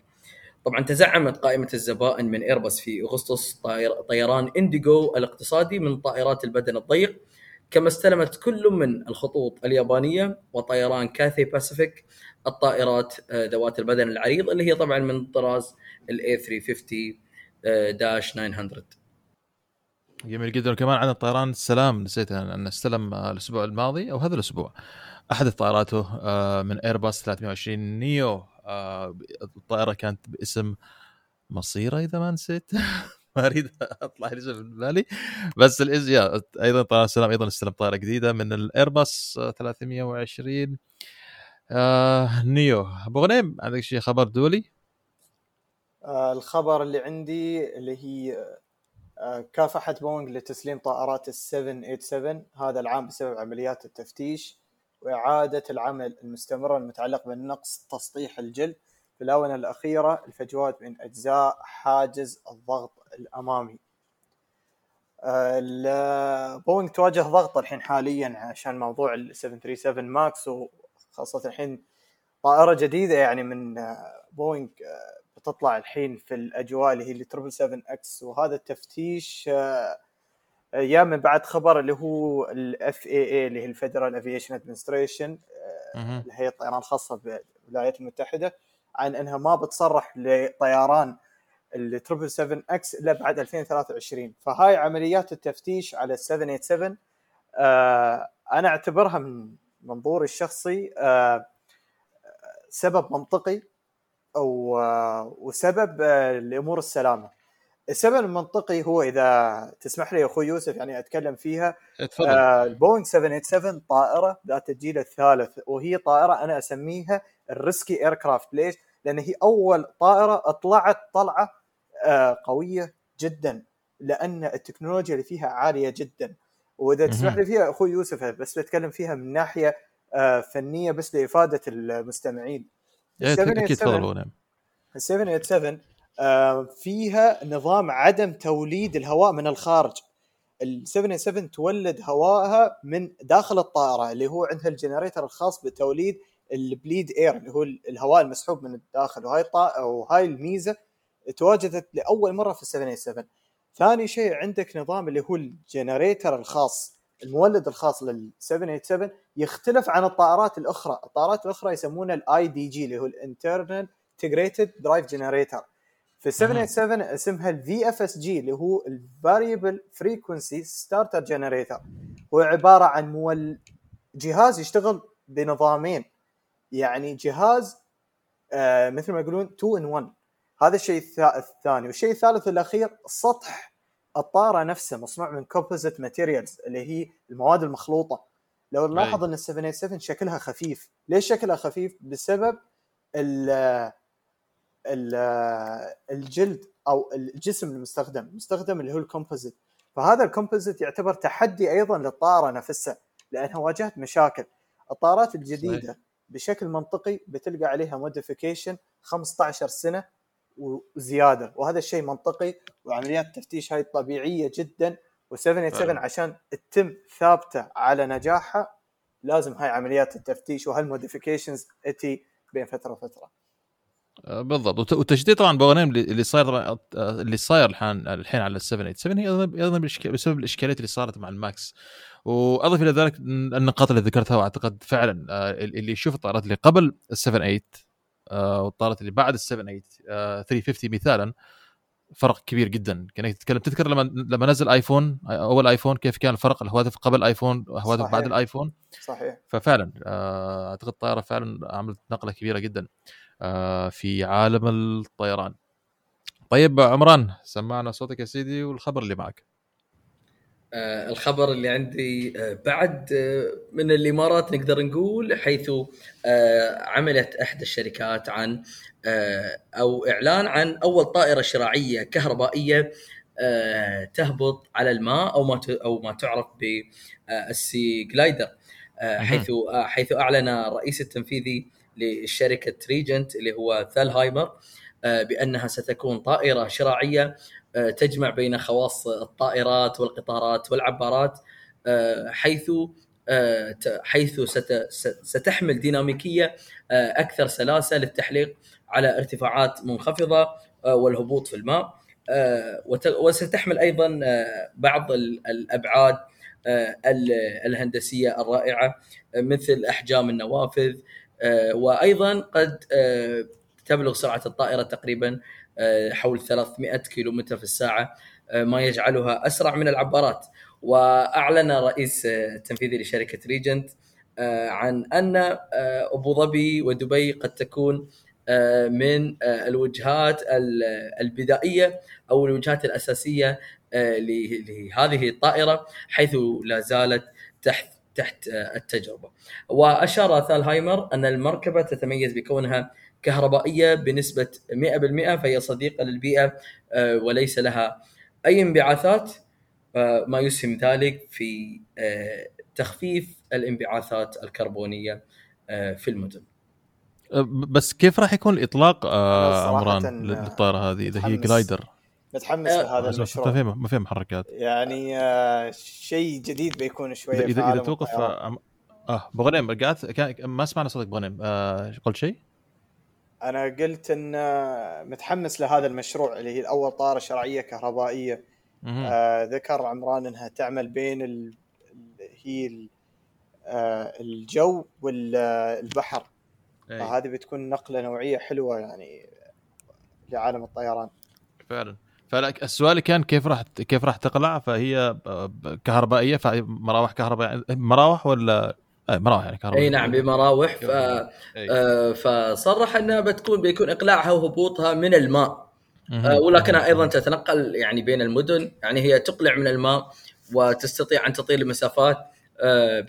طبعا تزعمت قائمة الزبائن من ايرباص في أغسطس طيران انديجو الاقتصادي من طائرات البدن الضيق. كما استلمت كل من الخطوط اليابانية وطيران كاثي باسيفيك الطائرات آه، ذوات البدن العريض اللي هي طبعا من طراز ال A 350 900 جميل جدا. وكمان عندنا طيران السلام نسيت ان استلم آه، الأسبوع الماضي أو هذا الأسبوع. أحد طائراته آه، من ايرباص 320 نيو آه، الطائرة كانت باسم مصيرة إذا ما نسيت. ما أريد أطلع الاسم من بالي بس يا أيضا طيران السلام أيضا استلم طائره جديدة من الايرباص 320 آه نيو أبو غنيم عندك شيء خبر دولي؟ آه الخبر اللي عندي اللي هي آه كافحت بوينغ لتسليم طائرات ال 787 هذا العام بسبب عمليات التفتيش وإعادة العمل المستمره المتعلق بالنقص تسطيح الجلد. في الآونة الأخيرة الفجوات بين أجزاء حاجز الضغط الأمامي. آه بوينغ تواجه ضغط الحين حاليا عشان موضوع ال 737 ماكس وخاصة الحين طائرة جديدة يعني من بوينغ بتطلع الحين في الأجواء اللي هي ال triple 7 X. وهذا التفتيش يا من بعد خبر اللي هو ال FAA اللي هي ال Federal Aviation Administration اللي هي الطيران الخاصة بالولايات المتحدة. عن إنها ما بتصرح لطيران ال triple 7 X إلا بعد 2023 فهاي عمليات التفتيش على ال 787 آه أنا أعتبرها من منظوري الشخصي آه سبب منطقي أو آه وسبب آه لأمور السلامة. السبب المنطقي هو إذا تسمح لي أخوي يوسف يعني أتكلم فيها آه البوينغ 787 طائرة ذات الجيل الثالث وهي طائرة أنا أسميها ال risky aircraft. ليش؟ لأن هي أول طائرة طلعت طلعة آه قوية جدا لأن التكنولوجيا اللي فيها عالية جدا. وإذا تسمح لي فيها أخوي يوسف بس بتكلم فيها من ناحية آه فنية بس لإفادة المستمعين. أكيد تفضل نعم. ال 787 آه فيها نظام عدم توليد الهواء من الخارج. ال 787 تولد هواءها من داخل الطائرة اللي هو عندها ال generator الخاص بتوليد ال bleed air اللي هو الهواء المسحوب من الداخل وهاي. وهاي الميزة تواجدت لأول مرة في ال 787 ثاني شيء عندك نظام اللي هو ال generator الخاص المولد الخاص لل 787 يختلف عن الطائرات الأخرى، الطائرات الأخرى يسمونه ال IDG اللي هو ال internal integrated drive generator. في 787 اسمها ال VFSG اللي هو ال variable frequency starter generator هو عبارة عن مول جهاز يشتغل بنظامين يعني جهاز آه مثل ما يقولون 2 in 1 هذا الشيء الثاني. والشيء الثالث والأخير سطح الطائرة نفسه مصنوع من composite materials اللي هي المواد المخلوطة. لو نلاحظ إن ال 787 شكلها خفيف. ليش شكلها خفيف؟ بسبب ال ال الجلد أو الجسم المستخدم. المستخدم اللي هو ال composite فهذا ال composite يعتبر تحدي أيضا للطائره نفسها لأنها واجهت مشاكل. الطائرات الجديدة. بشكل منطقي بتلقى عليها modification 15 سنة وزيادة. وهذا الشيء منطقي وعمليات التفتيش هاي طبيعية جدا. و787 عشان تتم ثابتة على نجاحها لازم هاي عمليات التفتيش وهال modifications تي بين فترة وفترة. بالضبط. والتجديد طبعا بوغنيم اللي صاير طبعا اللي صاير الحين الحين على ال 787 هي أيضا بسبب الإشكاليات اللي صارت مع الماكس. وأضف إلى ذلك النقاط اللي ذكرتها وأعتقد فعلا اللي يشوف الطائرات اللي قبل ال 78 والطائرات اللي بعد ال 78 350 مثالا فرق كبير جدا. كانك تتكلم تذكر لما لما نزل آيفون أول آيفون كيف كان الفرق الهواتف قبل الايفون الهواتف بعد الآيفون؟ صحيح. ففعلا أعتقد الطائره فعلا عملت نقلة كبيرة جدا. في عالم الطيران. طيب عمران سمعنا صوتك يا سيدي والخبر اللي معك. آه الخبر اللي عندي آه بعد آه من الإمارات نقدر نقول حيث آه عملت إحدى الشركات عن آه أو إعلان عن أول طائرة شراعية كهربائية آه تهبط على الماء أو ما أو ما تعرف بالسي جلايدر. آه حيث آه حيث أعلن الرئيس التنفيذي لشركه ريجنت اللي هو ثالهايمر آه بأنها ستكون طائرة شراعية تجمع بين خواص الطائرات والقطارات والعبارات حيث حيث ستحمل ديناميكية أكثر سلاسة للتحليق على ارتفاعات منخفضة والهبوط في الماء وستحمل أيضا بعض الأبعاد الهندسية الرائعة مثل أحجام النوافذ وأيضا قد تبلغ سرعة الطائرة تقريبا حول 300 كيلومتر في الساعة آه، ما يجعلها أسرع من العبارات. وأعلن رئيس التنفيذي لشركة ريجنت عن أن أبو ظبي ودبي قد تكون من الوجهات البدائية أو الوجهات الأساسية لهذه الطائرة حيث لا زالت تحت تحت التجربة. وأشار ثالهايمر أن المركبة تتميز بكونها كهربائية بنسبة 100% فهي صديقة للبيئة آه، وليس لها أي انبعاثات آه، ما يسهم ذلك في آه، تخفيف الانبعاثات الكربونية في المدن. بس كيف راح يكون الإطلاق عمران للطائرة هذه إذا هي جلايدر؟ متحمس آه لهذا المشروع. ما فيها ما فيها محركات يعني آه شيء جديد بيكون شوية اذا اذا توقف آه, آه بغنيم قاعد ما سمعنا صوتك بغنيم. آه قلت شيء؟ أنا قلت إن آه، متحمس لهذا المشروع اللي هي اول طائره شرعية كهربائية. آه ذكر عمران إنها تعمل بين ال... هي ال... آه الجو والبحر أي. فهذه بتكون نقلة نوعية حلوة يعني لعالم الطيران. فعلا. فالسؤال كان كيف راح كيف راح تقلع؟ فهي كهربائية فمراوح كهربائية. مراوح ولا مراوح يعني كهربائية. أي نعم بمراوح. ف... آه فصرح إنها بتكون بيكون إقلاعها وهبوطها من الماء. آه ولكنها أيضا تتنقل يعني بين المدن. يعني هي تقلع من الماء وتستطيع أن تطير لمسافات آه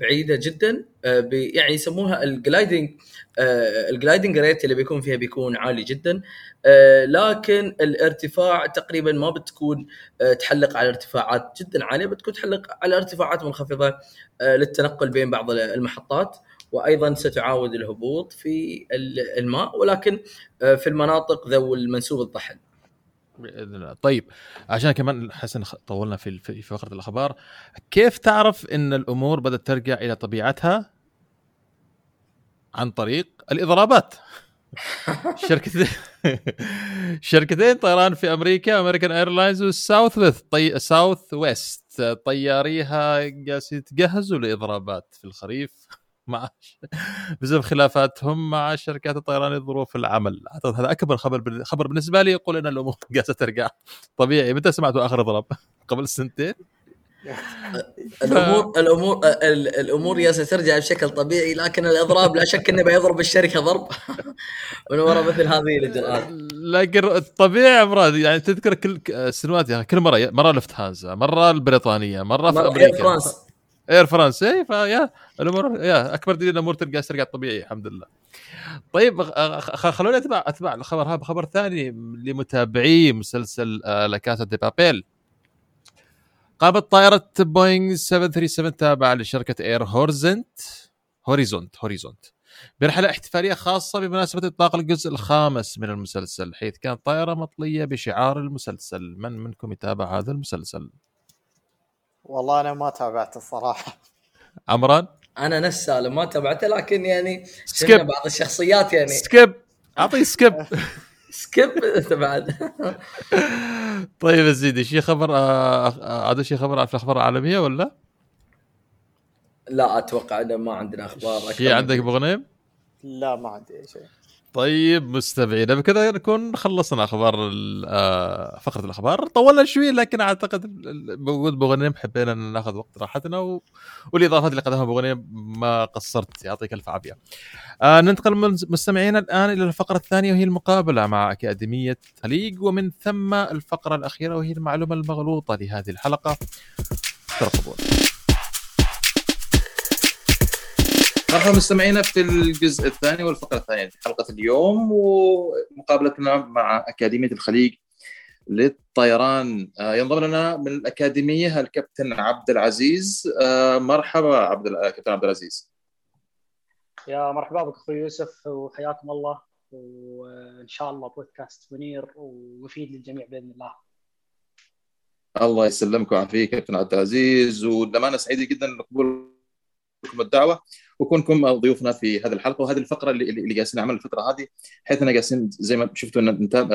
بعيدة جدا. آه يعني يسموها الجلايدنج آه الجلايدنج ريت اللي بيكون فيها بيكون عالي جدا. آه، لكن الارتفاع تقريبا ما بتكون آه، تحلق على ارتفاعات جدا عالية بتكون تحلق على ارتفاعات منخفضة آه، للتنقل بين بعض المحطات. وأيضا ستعاود الهبوط في الماء ولكن في المناطق ذو المنسوب الضحل. بإذن الله. طيب عشان كمان حسن طولنا في في فقرة الأخبار كيف تعرف إن الأمور بدأت ترجع إلى طبيعتها؟ عن طريق الإضرابات. شركتين شركتين طيران في أمريكا American Airlines وال Southwest طي... Southwest طياريها جالسين يتجهزوا لإضرابات في الخريف. مع بسبب خلافاتهم مع شركات الطيران لظروف العمل. أعتقد هذا أكبر خبر خبر بالنسبة لي يقول إن الأمور جالسه ترجع. طبيعي. متى سمعتوا آخر اضراب؟ قبل سنتين؟ الأمور الأمور الأمور يا سترجع بشكل طبيعي لكن الأضراب لا شك إنه بيضرب الشركة ضرب. من وراء مثل هذه الاجراءات لكن الطبيعي أمراض. يعني تذكر كل السنوات يعني كل مرة مرة Lufthansa مرة البريطانية مرة في أمريكا. France Air France اي فيا الأمور يا أكبر دليل الأمور ترجع ترجع طبيعي الحمد لله. طيب خلوني اتبع أتبع الخبر هذا خبر ثاني لمتابعي مسلسل La Casa de Papel. قامت طائرة بوينغ 737 تابعة لشركة Air Horizont Horizont Horizont. برحلة احتفالية خاصة بمناسبة إطلاق الجزء الخامس من المسلسل حيث كانت طائرة مطلية بشعار المسلسل. من منكم يتابع هذا المسلسل؟ والله أنا ما تابعته الصراحة عمران؟ أنا نفس سالم ما تابعته لكن يعني skip بعض الشخصيات يعني. skip أعطي skip skip بعد. طيب يا سيدي شي خبر؟ آه، آه، هذا شي خبر؟ في الاخبار العالميه ولا؟ لا أتوقع إنه ما عندنا أخبار شي عندك أبو غنيم؟ لا ما عندي أي شيء. طيب مستمعينا بكذا نكون خلصنا أخبار آه، فقرة الأخبار طولنا شوي لكن أعتقد بوجود بوغنيم حبينا إن ناخذ وقت راحتنا و... والإضافات اللي قدمها بوغنيم ما قصرت يعطيك ألف عافية. آه ننتقل مستمعينا الآن إلى الفقرة الثانية وهي المقابلة مع أكاديمية خليج ومن ثم الفقرة الأخيرة وهي المعلومة المغلوطة لهذه الحلقة. ترقبوا. مرحبا مستمعينا في الجزء الثاني والفقرة الثانية من حلقة اليوم ومقابلتنا مع أكاديمية الخليج للطيران. آه، ينضم لنا من الأكاديمية الكابتن عبد العزيز. آه، مرحبا عبد كابتن عبد العزيز. يا مرحبا بك أخوي يوسف وحياكم الله. وإن شاء الله بودكاست منير ومفيد للجميع بإذن الله. الله يسلمك ويعافيك كابتن عبد العزيز. وللأمانة سعيد جدا لكم الدعوة. وكونكم ضيوفنا في هذه الحلقة وهذه الفقرة اللي, اللي جالسين نعمل الفترة هذه حيث أنا جالسين زي ما شفتوا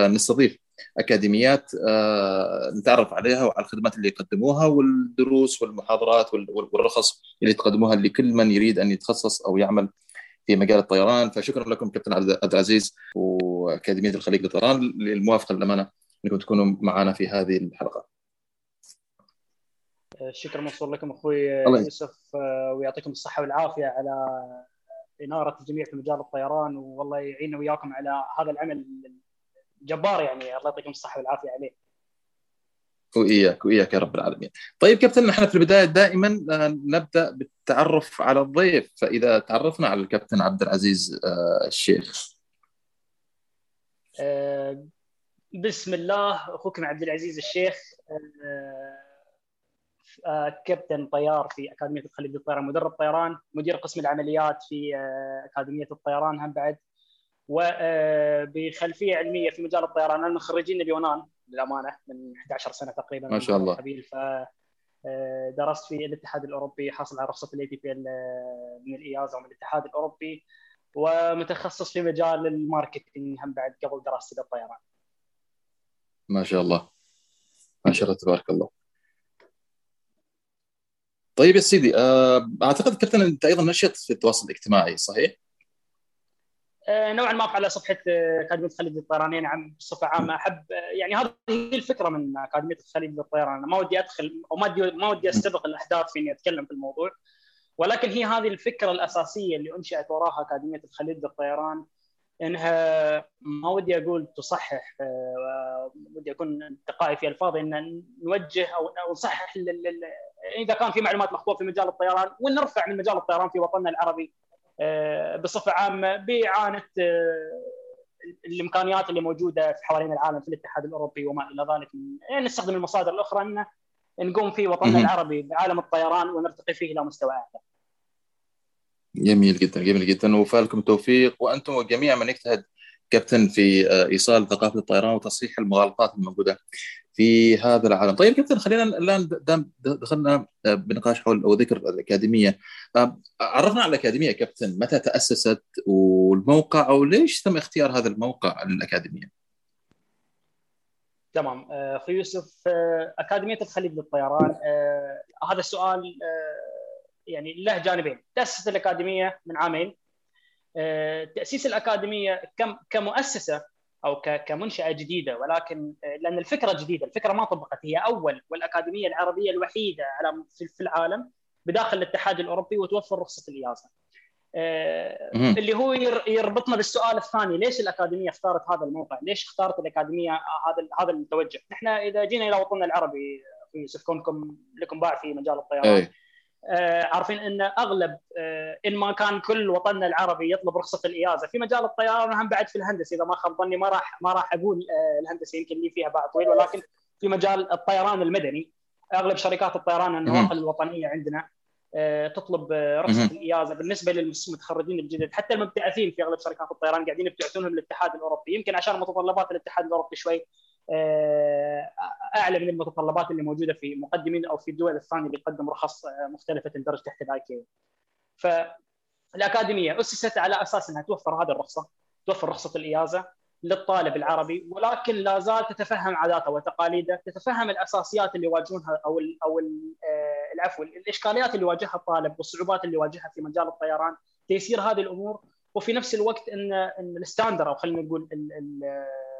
نستضيف أكاديميات آه، نتعرف عليها وعلى الخدمات اللي يقدموها والدروس والمحاضرات والرخص اللي تقدموها لكل من يريد أن يتخصص أو يعمل في مجال الطيران فشكرا لكم كابتن عبد العزيز وأكاديمية الخليج للطيران للموافقة للأمانة أنكم تكونوا معنا في هذه الحلقة. الشكر موصول لكم أخوي يوسف آه، ويعطيكم الصحة والعافية على إنارة الجميع في مجال الطيران والله يعيننا وياكم على هذا العمل الجبار يعني الله يعطيكم الصحة والعافية عليه. وإياك وإياك يا رب العالمين. طيب كابتن نحن في البداية دائما آه، نبدأ بالتعرف على الضيف فإذا تعرفنا على الكابتن عبد العزيز آه، الشيخ. بسم الله أخوكم عبد العزيز الشيخ كابتن طيار في أكاديمية الخليج للطيران مدرب طيران مدير قسم العمليات في آه، أكاديمية الطيران هم بعد. وبخلفيه علمية في مجال الطيران أنا من خريجين اليونان للأمانة من 11 سنة تقريبا ما شاء الله. قبيل. ف آه، درست في الاتحاد الأوروبي حاصل على رخصة ال ATP من ال EASA ومن الاتحاد الأوروبي. ومتخصص في مجال ال marketing هم بعد قبل دراستي للطيران ما شاء الله. ما شاء الله تبارك الله. طيب يا سيدي آه، أعتقد كابتن أنت أيضا نشط في التواصل الاجتماعي صحيح؟ آه، نوعا ما على صفحة آه، أكاديمية الخليج للطيران يعني عم بصفة عامة. أحب يعني هذه هي الفكرة من أكاديمية الخليج للطيران. أنا ما ودي أدخل أو ما ودي ما ودي أستبق الأحداث في إني أتكلم في الموضوع ولكن هي هذه الفكرة الأساسية اللي أنشأت وراها أكاديمية الخليج للطيران. انها ما ودي أقول تصحح آه، ودي أكون انتقائي في ألفاظي إن نوجه أو نصحح إذا كان في معلومات مخطوطة في مجال الطيران ونرفع من مجال الطيران في وطننا العربي آه، بصفة عامة بإعانة آه، الإمكانيات اللي موجودة في حوالين العالم في الاتحاد الأوروبي وما إلى ذلك يعني نستخدم المصادر الأخرى إن نقوم في وطننا. العربي بعالم الطيران ونرتقي فيه إلى مستوى أعلى. جميل جدا جميل جدا وفالكم التوفيق وأنتم جميعا من يجتهد كابتن في آه، إيصال ثقافة الطيران وتصحيح المغالطات الموجودة في هذا العالم. طيب كابتن خلينا الآن دخلنا آه، بنقاش حول أو ذكر الأكاديمية آه، عرفنا على الأكاديمية كابتن متى تأسست والموقع أو ليش تم اختيار هذا الموقع للأكاديمية؟ تمام أخوي يوسف أكاديمية الخليج للطيران هذا السؤال يعني له جانبين. تاسست الأكاديمية من عامين. آه، تأسيس الأكاديمية كم كمؤسسة أو كمنشأة جديدة. ولكن آه، لأن الفكرة جديدة. الفكرة ما طبقت. هي أول والأكاديمية العربية الوحيدة على في العالم بداخل الاتحاد الأوروبي وتوفر رخصة الايازه آه،. اللي هو ير- يربطنا بالسؤال الثاني. ليش الأكاديمية اختارت هذا الموقع؟ ليش اختارت الأكاديمية هذا هذا التوجه؟ نحن إذا جينا إلى وطننا العربي يوسف كونكم لكم باع في مجال الطيران. آه، عارفين إن أغلب آه، إن ما كان كل وطننا العربي يطلب رخصة الإيازة. في مجال الطيران وهم بعد في الهندسة إذا ما خاب ظني ما راح ما راح أقول آه، الهندسة يمكن لي فيها باع طويل ولكن في مجال الطيران المدني أغلب شركات الطيران النواقل الوطنية عندنا آه، تطلب آه، رخصة. الإيازة. بالنسبة للمتخرجين الجدد حتى المبتعثين في أغلب شركات الطيران قاعدين يبتعثونهم للاتحاد الأوروبي. يمكن عشان متطلبات الاتحاد الأوروبي شوي آه، أعلى من المتطلبات اللي موجودة في مقدمين أو في الدول الثانية اللي تقدم رخص آه، مختلفة تندرج تحت الاي كي فالاكاديميه أسست على أساس إنها توفر هذه الرخصة توفر رخصة ال EASA للطالب العربي ولكن لا زال تتفهم عاداته وتقاليده، تتفهم الأساسيات اللي يواجهونها أو ال أو ال آه، العفو الإشكاليات اللي يواجهها الطالب والصعوبات اللي يواجهها في مجال الطيران، تيسير هذه الأمور. وفي نفس الوقت إن إن ال standard أو خلينا نقول آه،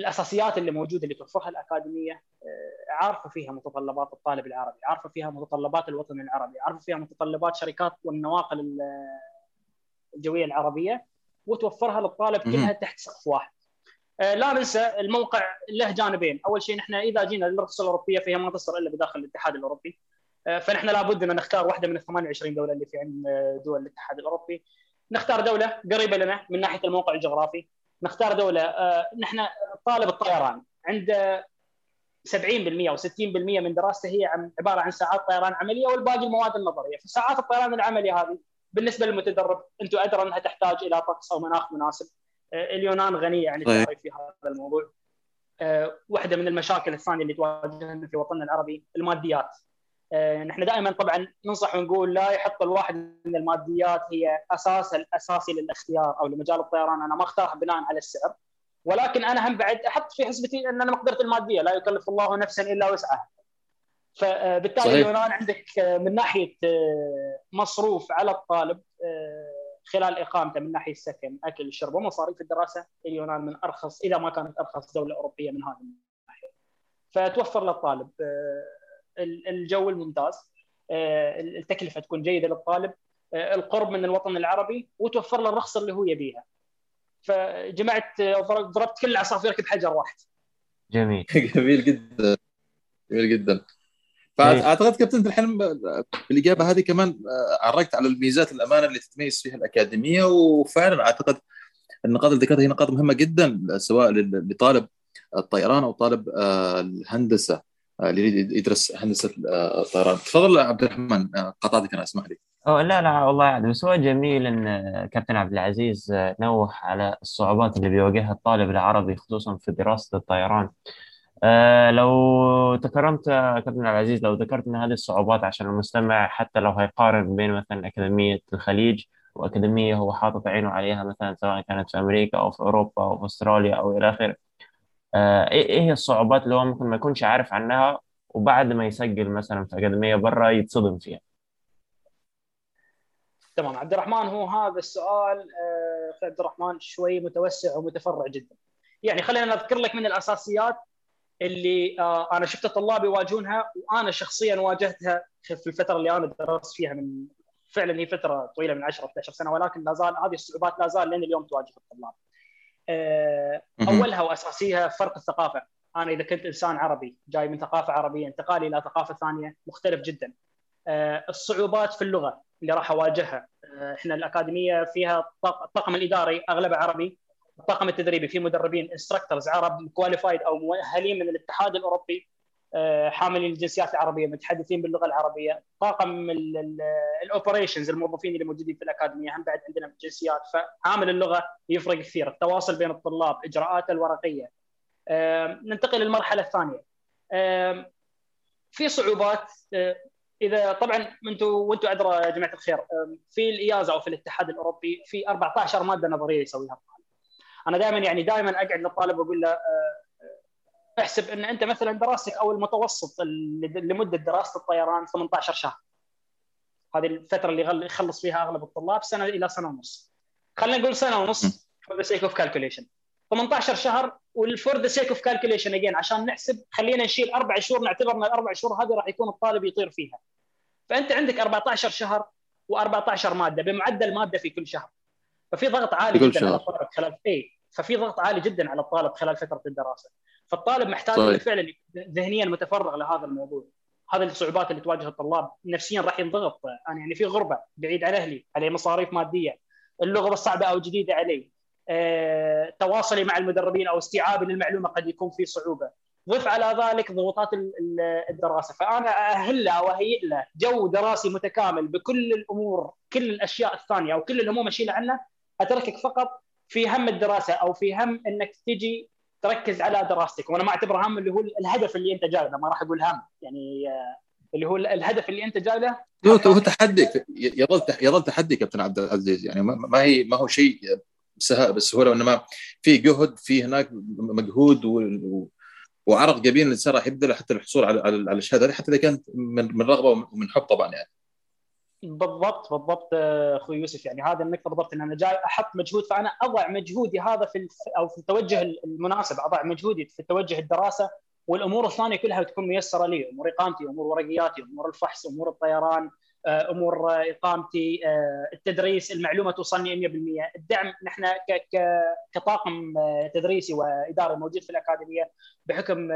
الأساسيات اللي موجودة اللي توفرها الأكاديمية آه، عارفه فيها متطلبات الطالب العربي، عارفه فيها متطلبات الوطن العربي، عارفه فيها متطلبات شركات والنواقل ال- الجوية العربية وتوفرها للطالب. كلها تحت سقف واحد. آه، لا ننسى الموقع له جانبين، أول شيء نحن إذا جينا للرخصه الأوروبية فهي ما تصدر إلا بداخل الاتحاد الأوروبي. آه، فنحن لابد أن نختار واحدة من ال 28 دولة اللي في عند دول الاتحاد الأوروبي. نختار دولة قريبة لنا من ناحية الموقع الجغرافي، نختار دولة آه، نحن طالب الطيران عنده 70% أو 60% من دراسته هي عبارة عن ساعات طيران عملية والباقي المواد النظرية، فساعات الطيران العملي هذه بالنسبة للمتدرب أنتم أدرى أنها تحتاج إلى طقس أو مناخ مناسب. آه، اليونان غنية عن صحيح. التعريف في هذا الموضوع. آه، واحدة من المشاكل الثانية اللي تواجهنا في وطننا العربي الماديات. آه، نحن دائما طبعا ننصح ونقول لا يحط الواحد من الماديات هي أساس الأساسي للاختيار أو لمجال الطيران أنا ما اختارها بناء على السعر ولكن أنا هم بعد أحط في حسبتي ان أنا مقدرتي المادية لا يكلف الله نفسا إلا وسعها. فبالتالي صحيح. اليونان عندك آه، من ناحية آه، مصروف على الطالب خلال إقامته من ناحية السكن، أكل، الشرب ومصاريف الدراسة، اليونان من أرخص إذا ما كانت أرخص دولة أوروبية من هذه الناحية. فتوفر للطالب الجو الممتاز. التكلفة تكون جيدة للطالب. القرب من الوطن العربي وتوفر له الرخصة اللي هو يبيها. فجمعت ضربت كل العصافير بحجر واحد. جميل. جميل جدا. جميل جدا. فاعتقد كابتن الحين بالإجابة هذه كمان آه، عرقت على الميزات الأمانة اللي تتميز فيها الأكاديمية. وفعلا أعتقد النقاط اللي ذكرتها هي نقاط مهمة جدا سواء لطالب الطيران أو طالب آه، الهندسة. آه، اللي يريد يدرس هندسة الطيران. تفضل عبد الرحمن قطعتك أنا أسمح لي. أو لا لا والله عاد بس هو جميل إن كابتن عبد العزيز نوه على الصعوبات اللي بيواجهها الطالب العربي خصوصا في دراسة الطيران. آه لو تكرمت كابتن عبد العزيز لو ذكرت إن هذه الصعوبات عشان المستمع حتى لو هيقارن بين مثلا أكاديمية الخليج وأكاديمية هو حاطط عينه عليها مثلا سواء كانت في أمريكا أو في أوروبا أو في أستراليا أو إلى آخره آه إيه إيه هي الصعوبات اللي هو ممكن ما يكونش عارف عنها وبعد ما يسجل مثلا في أكاديمية برا يتصدم فيها تمام عبد الرحمن هو هذا السؤال آه عبد الرحمن شوي متوسع ومتفرع جدا يعني خلينا نذكر لك من الأساسيات اللي آه أنا شفت الطلاب يواجهونها وأنا شخصيا واجهتها في الفترة اللي أنا درست فيها من فعلا هي فترة طويلة من 10 12 سنة ولكن لا زال هذه الصعوبات لا زال لين اليوم تواجه الطلاب. آه أولها وأساسيها فرق الثقافة، أنا إذا كنت إنسان عربي جاي من ثقافة عربية انتقالي إلى ثقافة ثانية مختلف جدا. آه الصعوبات في اللغة اللي راح أواجهها، آه، إحنا الأكاديمية فيها الطاقم الإداري أغلبه عربي الطاقم التدريبي في مدربين instructors عرب qualified أو مؤهلين من الاتحاد الأوروبي. آه، حاملين الجنسيات العربية متحدثين باللغة العربية طاقم ال operations الموظفين اللي موجودين في الأكاديمية هم بعد عندنا جنسيات فعامل اللغة يفرق كثير التواصل بين الطلاب إجراءات الورقية. ننتقل للمرحلة الثانية. في صعوبات آه، إذا طبعا أنتم وأنتم ادرى يا جماعة الخير في الايازا أو في الاتحاد الأوروبي في 14 مادة نظرية يسويها أنا دائما يعني دائما أقعد للطالب وأقول له آه، آه، احسب ان انت مثلا دراستك أو المتوسط لمدة دراسة الطيران 18 شهر. هذه الفترة اللي يخلص فيها أغلب الطلاب سنة إلى سنة ونص. خلينا نقول سنة ونص for the sake of calculation 18 شهر وال for the sake of calculation again عشان نحسب خلينا نشيل أربع شهور نعتبر إن الأربع شهور هذه راح يكون الطالب يطير فيها. فأنت عندك 14 شهر و14 مادة بمعدل مادة في كل شهر. ففي ضغط عالي جدا على الطالب خلال اي ففي ضغط عالي جدا على الطالب خلال فترة الدراسة. فالطالب محتاج صحيح. فعلا ذهنيا متفرغ لهذا الموضوع. هذه الصعوبات اللي تواجه الطلاب. نفسيا راح ينضغط. أنا يعني في غربة بعيد عن أهلي عليه مصاريف مادية. اللغة صعبة أو جديدة علي. أه، تواصلي مع المدربين أو استيعابي للمعلومة قد يكون في صعوبة. ضف على ذلك ضغوطات الدراسة. فأنا أهل له وأهيئ له جو دراسي متكامل بكل الأمور كل الأشياء الثانية أو كل الهموم اشيلها عنه. أتركك فقط في هم الدراسة أو في هم إنك تجي تركز على دراستك. وأنا ما اعتبره هم اللي هو الهدف اللي انت جاي له ما راح أقول هم. يعني آه، اللي هو الهدف اللي انت جاي له هو تحدي يظل يظل تحدي كابتن عبد العزيز. يعني ما هي ما هو شيء بالسهوله وإنما في جهد في هناك مجهود و... وعرق جبين الانسان راح يبذله حتى الحصول على على الشهادة هذه حتى إذا كانت من رغبة ومن حب طبعا يعني. بالضبط بالضبط أخوي يوسف يعني هذا النقطة بالضبط إن أنا جاي أحط مجهود فأنا أضع مجهودي هذا في أو في التوجه المناسب أضع مجهودي في التوجه الدراسة والأمور الثانية كلها تكون ميسرة لي أمور إقامتي أمور ورقياتي أمور الفحص أمور الطيران آه، أمور إقامتي آه، التدريس المعلومة توصلني 100% الدعم نحن كطاقم آه، تدريسي وإداري موجود في الأكاديمية بحكم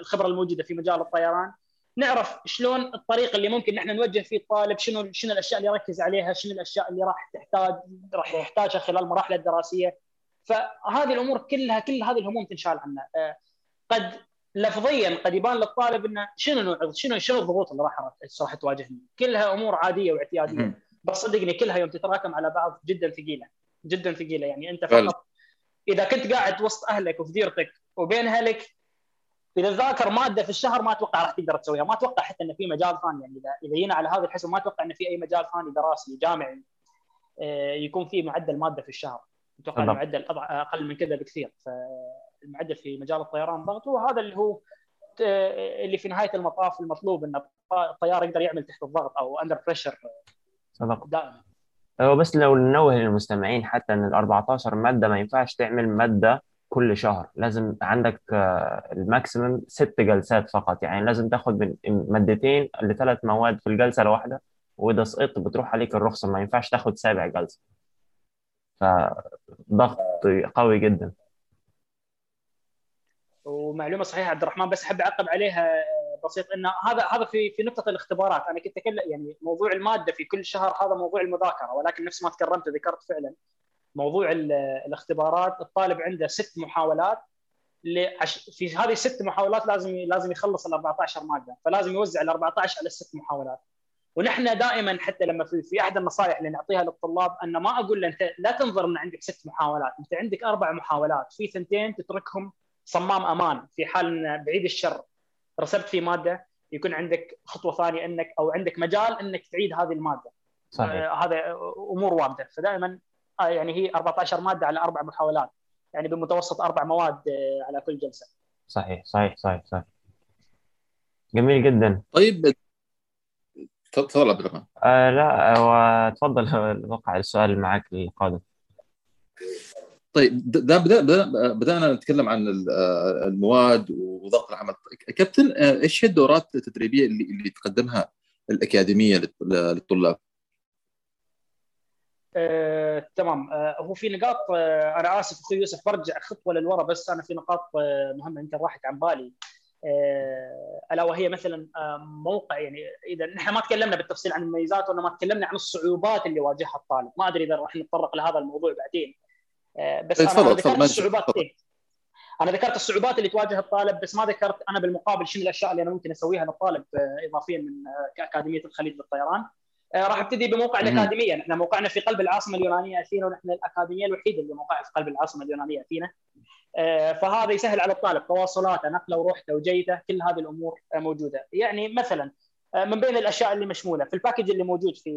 الخبرة الموجودة في مجال الطيران. نعرف شلون الطريق اللي ممكن نحن نوجه فيه الطالب شنو شنو الأشياء اللي يركز عليها شنو الأشياء اللي راح تحتاج راح يحتاجها خلال مراحله الدراسية. فهذه الأمور كلها كل هذه الهموم تنشال عنها. آه، قد لفظيا قد يبان للطالب إنه شنو نوع شنو شنو الضغوط اللي راح راح تواجهني. كلها أمور عادية واعتيادية. بس صدقني كلها يوم تتراكم على بعض جدا ثقيلة. جدا ثقيلة. يعني أنت فقط إذا كنت قاعد وسط أهلك وفي ديرتك وبين أهلك إذا ذاكر مادة في الشهر ما أتوقع راح تقدر تسويها ما أتوقع حتى انه في مجال ثاني. يعني اذا إذا جينا على هذا الحسب ما أتوقع انه في أي مجال ثاني دراسي جامعي آه، يكون فيه معدل مادة في الشهر. أتوقع المعدل أقل من كذا بكثير. فالمعدل في مجال الطيران ضغط وهذا اللي هو آه، اللي في نهاية المطاف المطلوب إن الطيار يقدر يعمل تحت الضغط أو under pressure صدق. دائما. هو بس لو ننوه للمستمعين حتى إن ال 14 مادة ما ينفعش تعمل مادة كل شهر. لازم عندك آه، ال maximum ست جلسات فقط. يعني لازم تاخد من مادتين لثلاث مواد في الجلسة الواحدة وإذا سقطت بتروح عليك الرخصة. ما ينفعش تاخد سابع جلسة. فضغط قوي جدا. ومعلومة صحيحة عبد الرحمن بس أحب أعقب عليها بسيط. انه هذا هذا في في نقطة الاختبارات. أنا كنت أكلم يعني موضوع المادة في كل شهر هذا موضوع المذاكرة ولكن نفس ما تكرمت ذكرت فعلا. موضوع الاختبارات الطالب عنده ست محاولات في هذه الست محاولات لازم لازم يخلص ال 14 مادة فلازم يوزع ال 14 على الست محاولات. ونحن دائما حتى لما في, في أحد النصائح اللي نعطيها للطلاب أن ما أقول له أنت لا تنظر إن عندك ست محاولات أنت عندك أربع محاولات في ثنتين تتركهم صمام أمان في حال إن بعيد الشر رسبت في مادة يكون عندك خطوة ثانية إنك أو عندك مجال إنك تعيد هذه المادة. صحيح. آه هذا أمور واردة. فدائما يعني هي 14 مادة على أربع محاولات. يعني بمتوسط أربع مواد آه على كل جلسة. صحيح صحيح صحيح صحيح. جميل جدا. طيب تفضل عبد الرحمن. آه لا آه، تفضل أتوقع السؤال معك القادم. طيب ده بدا بدأنا نتكلم عن المواد وضغط العمل. كابتن إيش هي الدورات التدريبية اللي اللي تقدمها الأكاديمية للطلاب؟ آه، تمام. آه، هو في نقاط آه، أنا آسف أخوي يوسف برجع خطوة للوراء بس أنا في نقاط آه، مهمة يمكن راحت عن بالي. آه، ألا وهي مثلا آه، موقع يعني إذا نحن ما تكلمنا بالتفصيل عن المميزات وإنما تكلمنا عن الصعوبات اللي واجهها الطالب. ما أدري إذا راح نتطرق لهذا الموضوع بعدين. آه، بس أنا ذكرت الصعوبات إيه؟ أنا ذكرت الصعوبات اللي تواجه الطالب بس ما ذكرت أنا بالمقابل شنو الأشياء اللي أنا ممكن أسويها للطالب اضافيا من كأكاديمية الخليج للطيران. راح ابتدي بموقع الأكاديمية. نحن موقعنا في قلب العاصمة اليونانية أثينا ونحن الأكاديمية الوحيدة اللي موقعها في قلب العاصمة اليونانية أثينا. فهذا يسهل على الطالب تواصلاته نقله وروحته وجيته كل هذه الأمور موجودة. يعني مثلا من بين الأشياء اللي مشمولة في الباكج اللي موجود في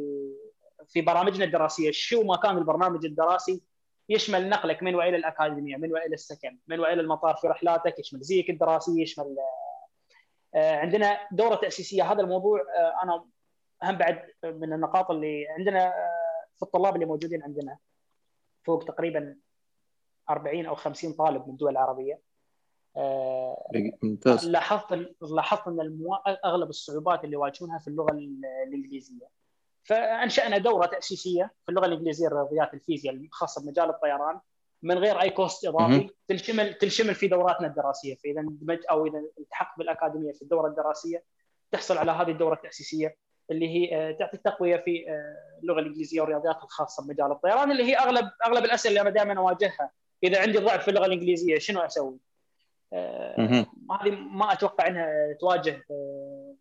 في برامجنا الدراسية شو ما كان البرنامج الدراسي يشمل نقلك من وإلى الأكاديمية من وإلى السكن من وإلى المطار في رحلاتك يشمل زيك الدراسي يشمل عندنا دورة تأسيسية. هذا الموضوع أنا اهم بعد من النقاط اللي عندنا في الطلاب اللي موجودين عندنا فوق تقريبا 40 أو 50 طالب من الدول العربية. ممتاز. لاحظت لاحظت إن المو... أغلب الصعوبات اللي يواجهونها في اللغة الإنجليزية. فأنشأنا دورة تأسيسية في اللغة الإنجليزية الرياضيات الفيزياء الخاصة بمجال الطيران من غير أي cost إضافي. تنشمل تنشمل في دوراتنا الدراسية. فإذا اندمج أو إذا التحقت بالأكاديمية في الدورة الدراسية تحصل على هذه الدورة التأسيسية. اللي هي تعطي تقوية في اللغة الإنجليزية والرياضيات الخاصة بمجال الطيران اللي هي أغلب أغلب الأسئلة اللي أنا دائما أواجهها إذا عندي ضعف في اللغة الإنجليزية شنو أسوي؟ آه هذه ما أتوقع إنها تواجه آه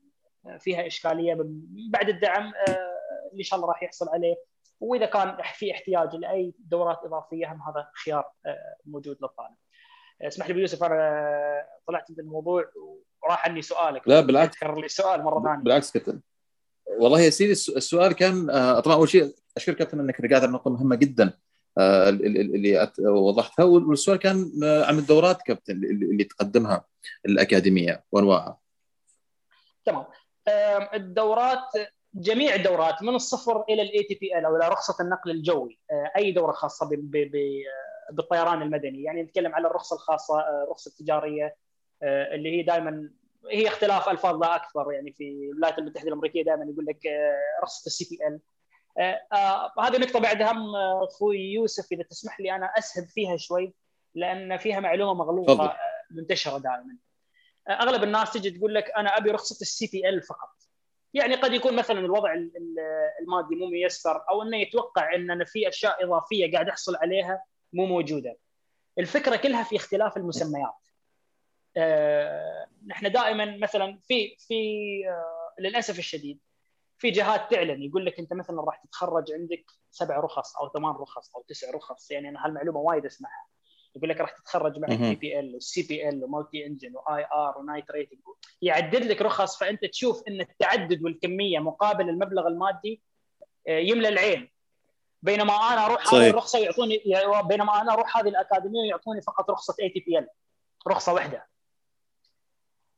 فيها إشكالية بعد الدعم آه اللي إن شاء الله راح يحصل عليه. وإذا كان في احتياج لأي دورات إضافية هم هذا خيار آه، موجود للطالب. آه، اسمح لي أبو أنا طلعت من الموضوع وراح عني سؤالك. لا بالعكس. تكرر لي السؤال مرة ثانية. بالعكس كابتن والله يا سيدي السؤال كان طبعا أول شيء أشكر كابتن إنك رجعت نقطة مهمة جدا آه، اللي وضحتها والسؤال كان آه، عن الدورات كابتن اللي تقدمها الأكاديمية. وانواعها. تمام. الدورات جميع الدورات من الصفر إلى ال ATPL أو إلى رخصة النقل الجوي آه، أي دورة خاصة بالطيران المدني. يعني نتكلم على الرخصة الخاصة الرخصة التجارية اللي هي دائما هي اختلاف الفاظ لا أكثر يعني في الولايات المتحدة الأمريكية دائما يقول لك رخصه ال CPL آه، آه، هذه نقطة بعد هم آه، أخوي يوسف إذا تسمح لي أنا اسهب فيها شوي لأن فيها معلومة مغلوطة منتشرة دائما. أغلب الناس تجي تقول لك أنا أبي رخصة ال CPL فقط. يعني قد يكون مثلا الوضع المادي مو ميسر أو إنه يتوقع إن أنا في أشياء إضافية قاعد أحصل عليها مو موجودة. الفكرة كلها في اختلاف المسميات. نحن دائما مثلا في في آه، للأسف الشديد في جهات تعلن يقول لك أنت مثلا راح تتخرج عندك سبع رخص أو ثمان رخص أو تسع رخص يعني أنا هالمعلومة وايد أسمعها. يقول لك راح تتخرج معك PPL وال CPL و multi engine و IR و night rating يعدد لك رخص فأنت تشوف إن التعدد والكمية مقابل المبلغ المادي آه، يملى العين. بينما أنا أروح هذه الرخصة ويعطوني بينما أنا أروح هذه الأكاديمية ويعطوني فقط رخصة ATPL رخصة واحدة.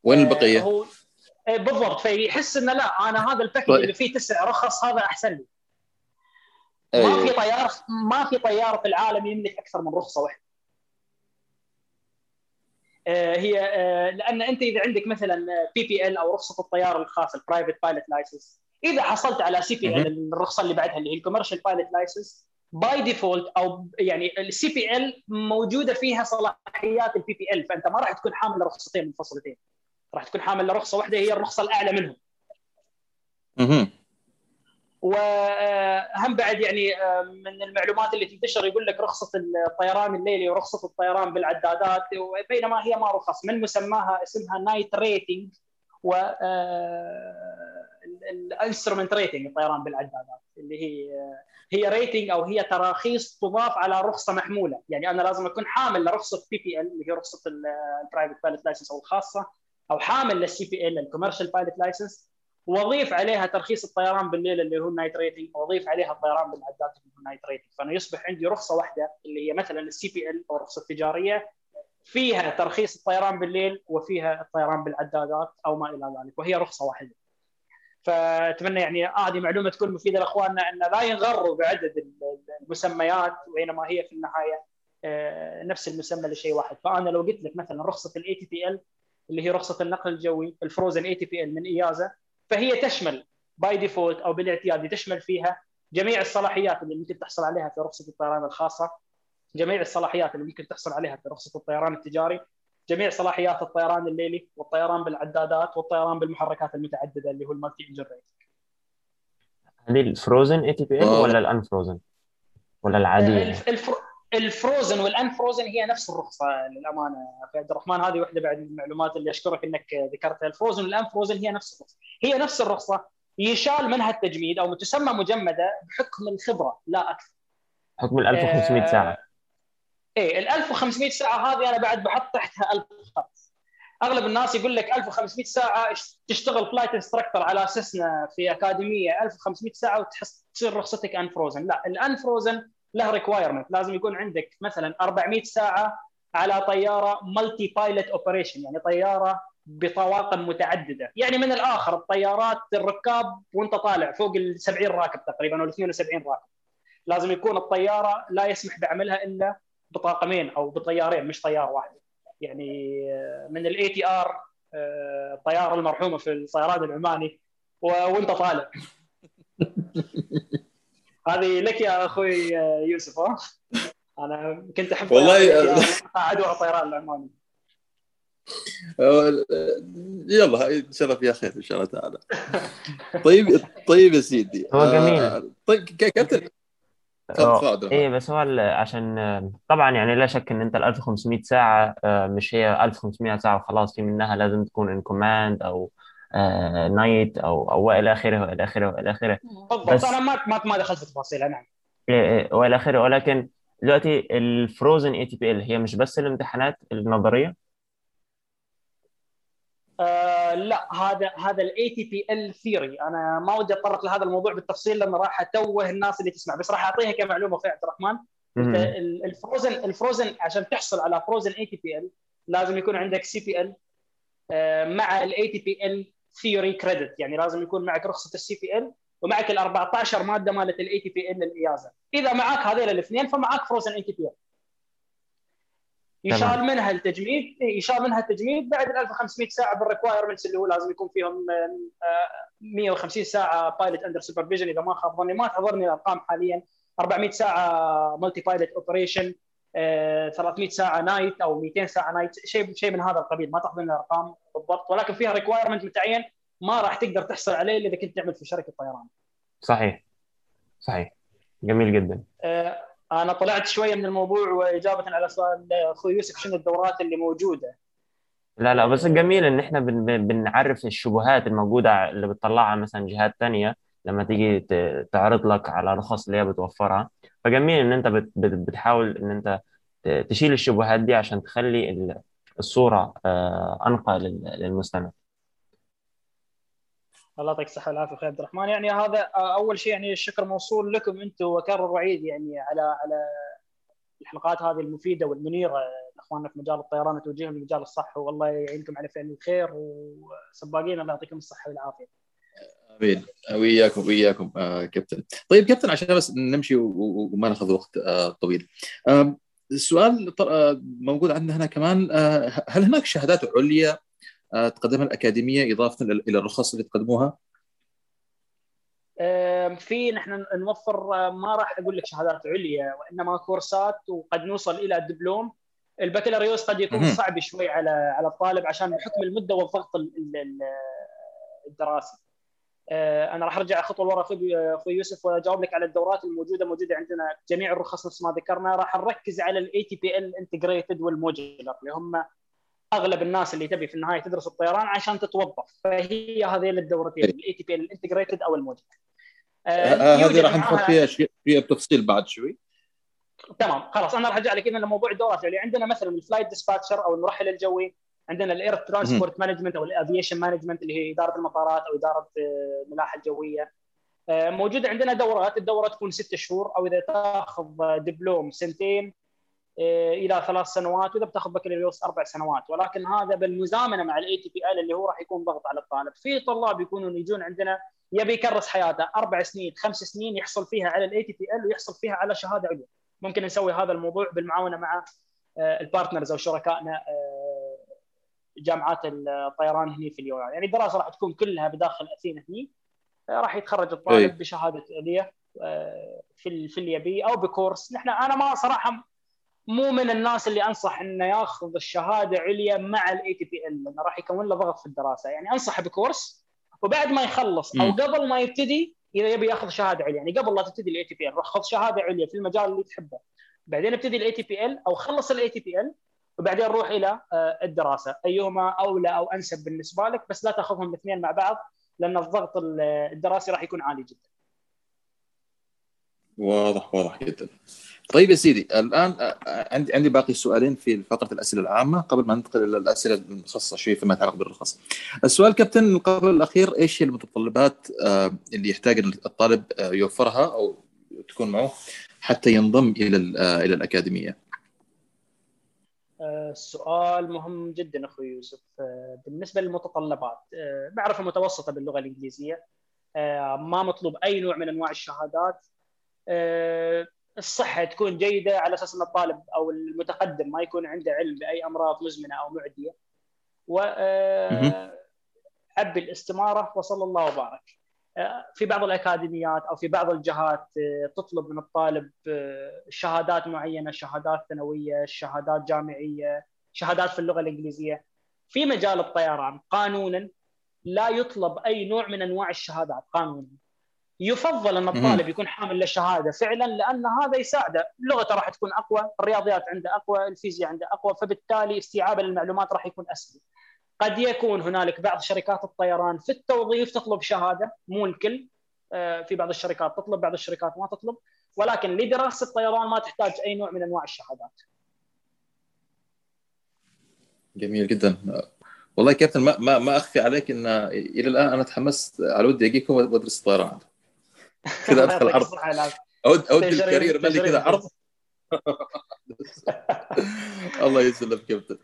وين البقية؟ هو إيه، بالضبط. فيحس إنه لا أنا هذا ال package طيب. اللي فيه تسع رخص هذا أحسن لي. ما في طيار ما في طيار في العالم يملك أكثر من رخصة واحدة. آه، هي آه، لأن أنت إذا عندك مثلا PPL أو رخصة الطيار الخاص ال private pilot license إذا حصلت على CPL الرخصة اللي بعدها اللي هي ال commercial pilot license by default أو يعني ال CPL موجودة فيها صلاحيات ال PPL فأنت ما راح تكون حامل لرخصتين منفصلتين راح تكون حامل لرخصة واحدة هي الرخصة الأعلى منهم. أها واهم بعد يعني آه، من المعلومات اللي تنتشر يقول لك رخصة الطيران الليلي ورخصة الطيران بالعدادات بينما هي ما رخص من مسماها اسمها night rating و ال instrument rating الطيران بالعدادات اللي هي هي rating أو هي تراخيص تضاف على رخصة محمولة. يعني أنا لازم أكون حامل لرخصة PPL اللي هي رخصة ال private pilot license أو الخاصة أو حامل لل CPL ال commercial pilot license واضيف عليها ترخيص الطيران بالليل اللي هو ال night rating واضيف عليها الطيران بالعداد اللي هو ال night rating فانا يصبح عندي رخصة واحدة اللي هي مثلا ال CPL أو الرخصة التجارية فيها ترخيص الطيران بالليل وفيها الطيران بالعدادات أو ما إلى ذلك وهي رخصة واحدة. فأتمنى يعني هذه معلومة تكون مفيدة لأخواننا إن لا ينغروا بعدد المسميات بينما هي في النهاية آه، نفس المسمى لشيء واحد. فأنا لو قلت لك مثلا رخصة ال ATPL اللي هي رخصة النقل الجوي ال frozen ATPL من EASA. فهي تشمل by default أو بالاعتياد تشمل فيها جميع الصلاحيات اللي ممكن تحصل عليها في رخصة الطيران الخاصة جميع الصلاحيات اللي ممكن تحصل عليها في رخصة الطيران التجاري جميع صلاحيات الطيران الليلي والطيران بالعدادات والطيران بالمحركات المتعددة اللي هو ال multi-engine rating هذه ال frozen ATPL ولا ال unfrozen ولا العادية؟ ال frozen وال unfrozen هي نفس الرخصه للامانه في عبد الرحمن. هذه واحدة بعد المعلومات اللي اشكرك انك ذكرتها. ال frozen وال unfrozen هي نفس الرخصه. هي نفس الرخصه. يشال منها التجميد أو تسمى مجمده بحكم الخبره لا أكثر. حكم ال 1500 ساعة. إيه ال 1500 ساعة هذه أنا بعد بحط تحتها 1000 خط أغلب الناس يقول لك 1500 ساعة تشتغل flight instructor على Cessna في أكاديمية. 1500 ساعة وتحس تصير رخصتك unfrozen لا ال unfrozen له requirement لازم يكون عندك مثلا 400 ساعة على طيارة multi-pilot operation يعني طيارة بطواقم متعددة. يعني من الآخر الطيارات الركاب وانت طالع فوق ال 70 راكب تقريبا أو ال 72 راكب. لازم يكون الطيارة لا يسمح بعملها إلا بطاقمين أو بطيارين مش طياره واحدة يعني من ال ATR الطياره المرحومة في الطيران العماني وانت طالع. هذه لك يا أخوي يوسف ها؟ أنا كنت أحب والله عدو الطيران العماني يلا شرف يا خير إن شاء الله تعالى. طيب طيب يا سيدي هو جميل. آه، طيب كابتن إيه بس هو عشان طبعا يعني لا شك إن أنت ال 1500 ساعة آه، مش هي 1500 ساعة وخلاص في منها لازم تكون in command أو night أو أو وإلى آخره وإلى آخره وإلى آخره. بالضبط. أنا ما ما ما دخلت في تفاصيلها نعم وإلى آخره. ولكن دلوقتي ال frozen ATPL هي مش بس الامتحانات النظرية؟ آه لا هذا هذا ال ATPL theory أنا ما ودي أتطرق لهذا الموضوع بالتفصيل لأنه راح أتوه الناس اللي تسمع. بس راح أعطيها كمعلومة في عبد الرحمن. ال frozen ال frozen عشان تحصل على frozen ATPL لازم يكون عندك سي بي ال مع الاي تي بي ال ثيوري كريدت يعني لازم يكون معك رخصة ال CPL ومعك ال 14 مادة مالت ال ATPL ال EASA إذا معك هذول الاثنين فمعك frozen ATPL يشال منها التجميد إيه، يشال منها التجميد بعد ال 1500 ساعة بال requirements اللي هو لازم يكون فيهم 150 آه، ساعة pilot under supervision إذا ما خاب ظني ما تحضرني الأرقام حاليا. 400 ساعة multi-pilot operation 300 ساعة night أو 200 ساعة night شيء شيء من هذا القبيل ما تحضرني الارقام بالضبط. ولكن فيها requirement متعين ما راح تقدر تحصل عليه إلا إذا كنت تعمل في شركة طيران. صحيح. صحيح. جميل جدا. آه، أنا طلعت شوية من الموضوع وإجابة على سؤال أخوي يوسف شنو الدورات اللي موجودة؟ لا لا بس الجميل إن إحنا بن بنعرف الشبهات الموجودة اللي بتطلعها مثلا جهات تانية. لما تيجي تعرض لك على رخص اللي هي بتوفرها فجميل إن أنت بتحاول إن أنت تشيل الشبهات دي عشان تخلي الصورة آه، أنقى للمستمع. الله يعطيك الصحة والعافية أخوي عبد الرحمن. يعني هذا أول شيء يعني الشكر موصول لكم أنتم وكرر وعيد يعني على على الحلقات هذه المفيدة والمنيرة. لاخواننا في مجال الطيران وتوجيههم لمجال الصحه والله يعينكم على فعل الخير وسباقين. الله يعطيكم الصحة والعافية. أمين وياكم وياكم آه كابتن. طيب كابتن عشان بس نمشي وما ناخذ وقت آه طويل. آه السؤال آه، موجود عندنا هنا كمان آه، هل هناك شهادات عليا آه، تقدمها الأكاديمية إضافة إلى الرخص اللي تقدموها؟ في نحن نوفر آه، ما راح أقول لك شهادات عليا وإنما كورسات وقد نوصل إلى الدبلوم البكالوريوس قد يكون. صعب شوي على على الطالب عشان بحكم المدة والضغط ال- ال- ال- الدراسي. آه، أنا راح أرجع خطوة لورا أخوي يوسف وأجاوب لك على الدورات الموجوده موجودة عندنا جميع الرخص نفس ما ذكرنا. راح نركز على ال ATPL integrated وال modular اللي هم أغلب الناس اللي تبي في النهاية تدرس الطيران عشان تتوظف. فهي هذين الدورتين ال ATPL ال integrated أو ال modular. آه، آه، هذه راح معاها- فيها شيء فيها بتفصيل بعد شوي. تمام خلاص أنا راح أرجع لك اذا لموضوع الدورات اللي عندنا مثلا ال flight dispatcher أو المرحل الجوي عندنا ال air transport management أو ال aviation management اللي هي إدارة المطارات أو إدارة آه، الملاحه الجويه آه، موجوده عندنا دورات. الدورة تكون ست شهور أو إذا تاخذ دبلوم سنتين آه، إلى ثلاث سنوات وإذا بتاخذ بكالوريوس أربع سنوات. ولكن هذا بالمزامنة مع ال ATPL اللي هو راح يكون ضغط على الطالب. في طلاب يكونون يجون عندنا يبي يكرس حياته أربع سنين خمس سنين يحصل فيها على ال ATPL ويحصل فيها على شهادة عليا. ممكن نسوي هذا الموضوع بالمعاونة مع آه، ال partners أو شركائنا آه، جامعات الطيران هني في اليونان. يعني الدراسه راح تكون كلها بداخل أثينا هني. آه، راح يتخرج أي. الطالب بشهادة عليا آه، في في اليبي أو بكورس. نحن أنا ما صراحة مو من الناس اللي أنصح إنه ياخذ الشهادة عليا مع ال ATPL لأنه راح يكون له ضغط في الدراسة. يعني انصح بكورس وبعد ما يخلص أو. قبل ما يبتدي إذا يبي ياخذ شهادة عليا. يعني قبل لا تبتدي ال ATPL روح خذ شهادة عليا في المجال اللي تحبه. بعدين ابتدي ال ATPL أو خلص ال ATPL وبعدين روح إلى آه، الدراسة أيهما أولى أو أنسب بالنسبة لك بس لا تأخذهم الاثنين مع بعض لأن الضغط ال- الدراسي راح يكون عالي جدا واضح واضح جدا طيب يا سيدي الآن آه، عندي عندي باقي سؤالين في فقره الأسئلة العامة قبل ما ننتقل إلى الأسئلة المخصصه شوي فيما يتعلق بالرخص. السؤال كابتن قبل الأخير إيش هي المتطلبات آه، اللي يحتاج الطالب يوفرها أو تكون معه حتى ينضم إلى ال- إلى الأكاديمية؟ آه، سؤال مهم جدا أخوي يوسف. آه، بالنسبة للمتطلبات آه، بعرف المتوسطه باللغة الإنجليزية آه، ما مطلوب أي نوع من أنواع الشهادات. آه، الصحة تكون جيدة على أساس أن الطالب أو المتقدم ما يكون عنده علم بأي أمراض مزمنة أو معدية. و آه،. حب الاستمارة وصلى الله وبارك. آه، في بعض الأكاديميات أو في بعض الجهات آه، تطلب من الطالب آه، شهادات معينة شهادات ثانوية شهادات جامعية شهادات في اللغة الإنجليزية. في مجال الطيران قانونا لا يطلب أي نوع من أنواع الشهادات قانونا. يفضل أن الطالب يكون حامل للشهادة فعلا لأن هذا يساعده. لغته راح تكون أقوى الرياضيات عنده أقوى الفيزياء عنده أقوى فبالتالي استيعابه للمعلومات راح يكون أسهل. قد يكون هنالك بعض شركات الطيران في التوظيف تطلب شهادة مو الكل آه، في بعض الشركات تطلب بعض الشركات ما تطلب ولكن لدراسة الطيران ما تحتاج أي نوع من أنواع الشهادات. جميل جدا. والله يا كابتن ما ما ما أخفي عليك إن إلى الآن أنا تحمست على ودي أجيكم وأدرس الطيران كذا أدخل عرض. أود أود الكارير مالي كذا. عرض الله يسلمك كابتن.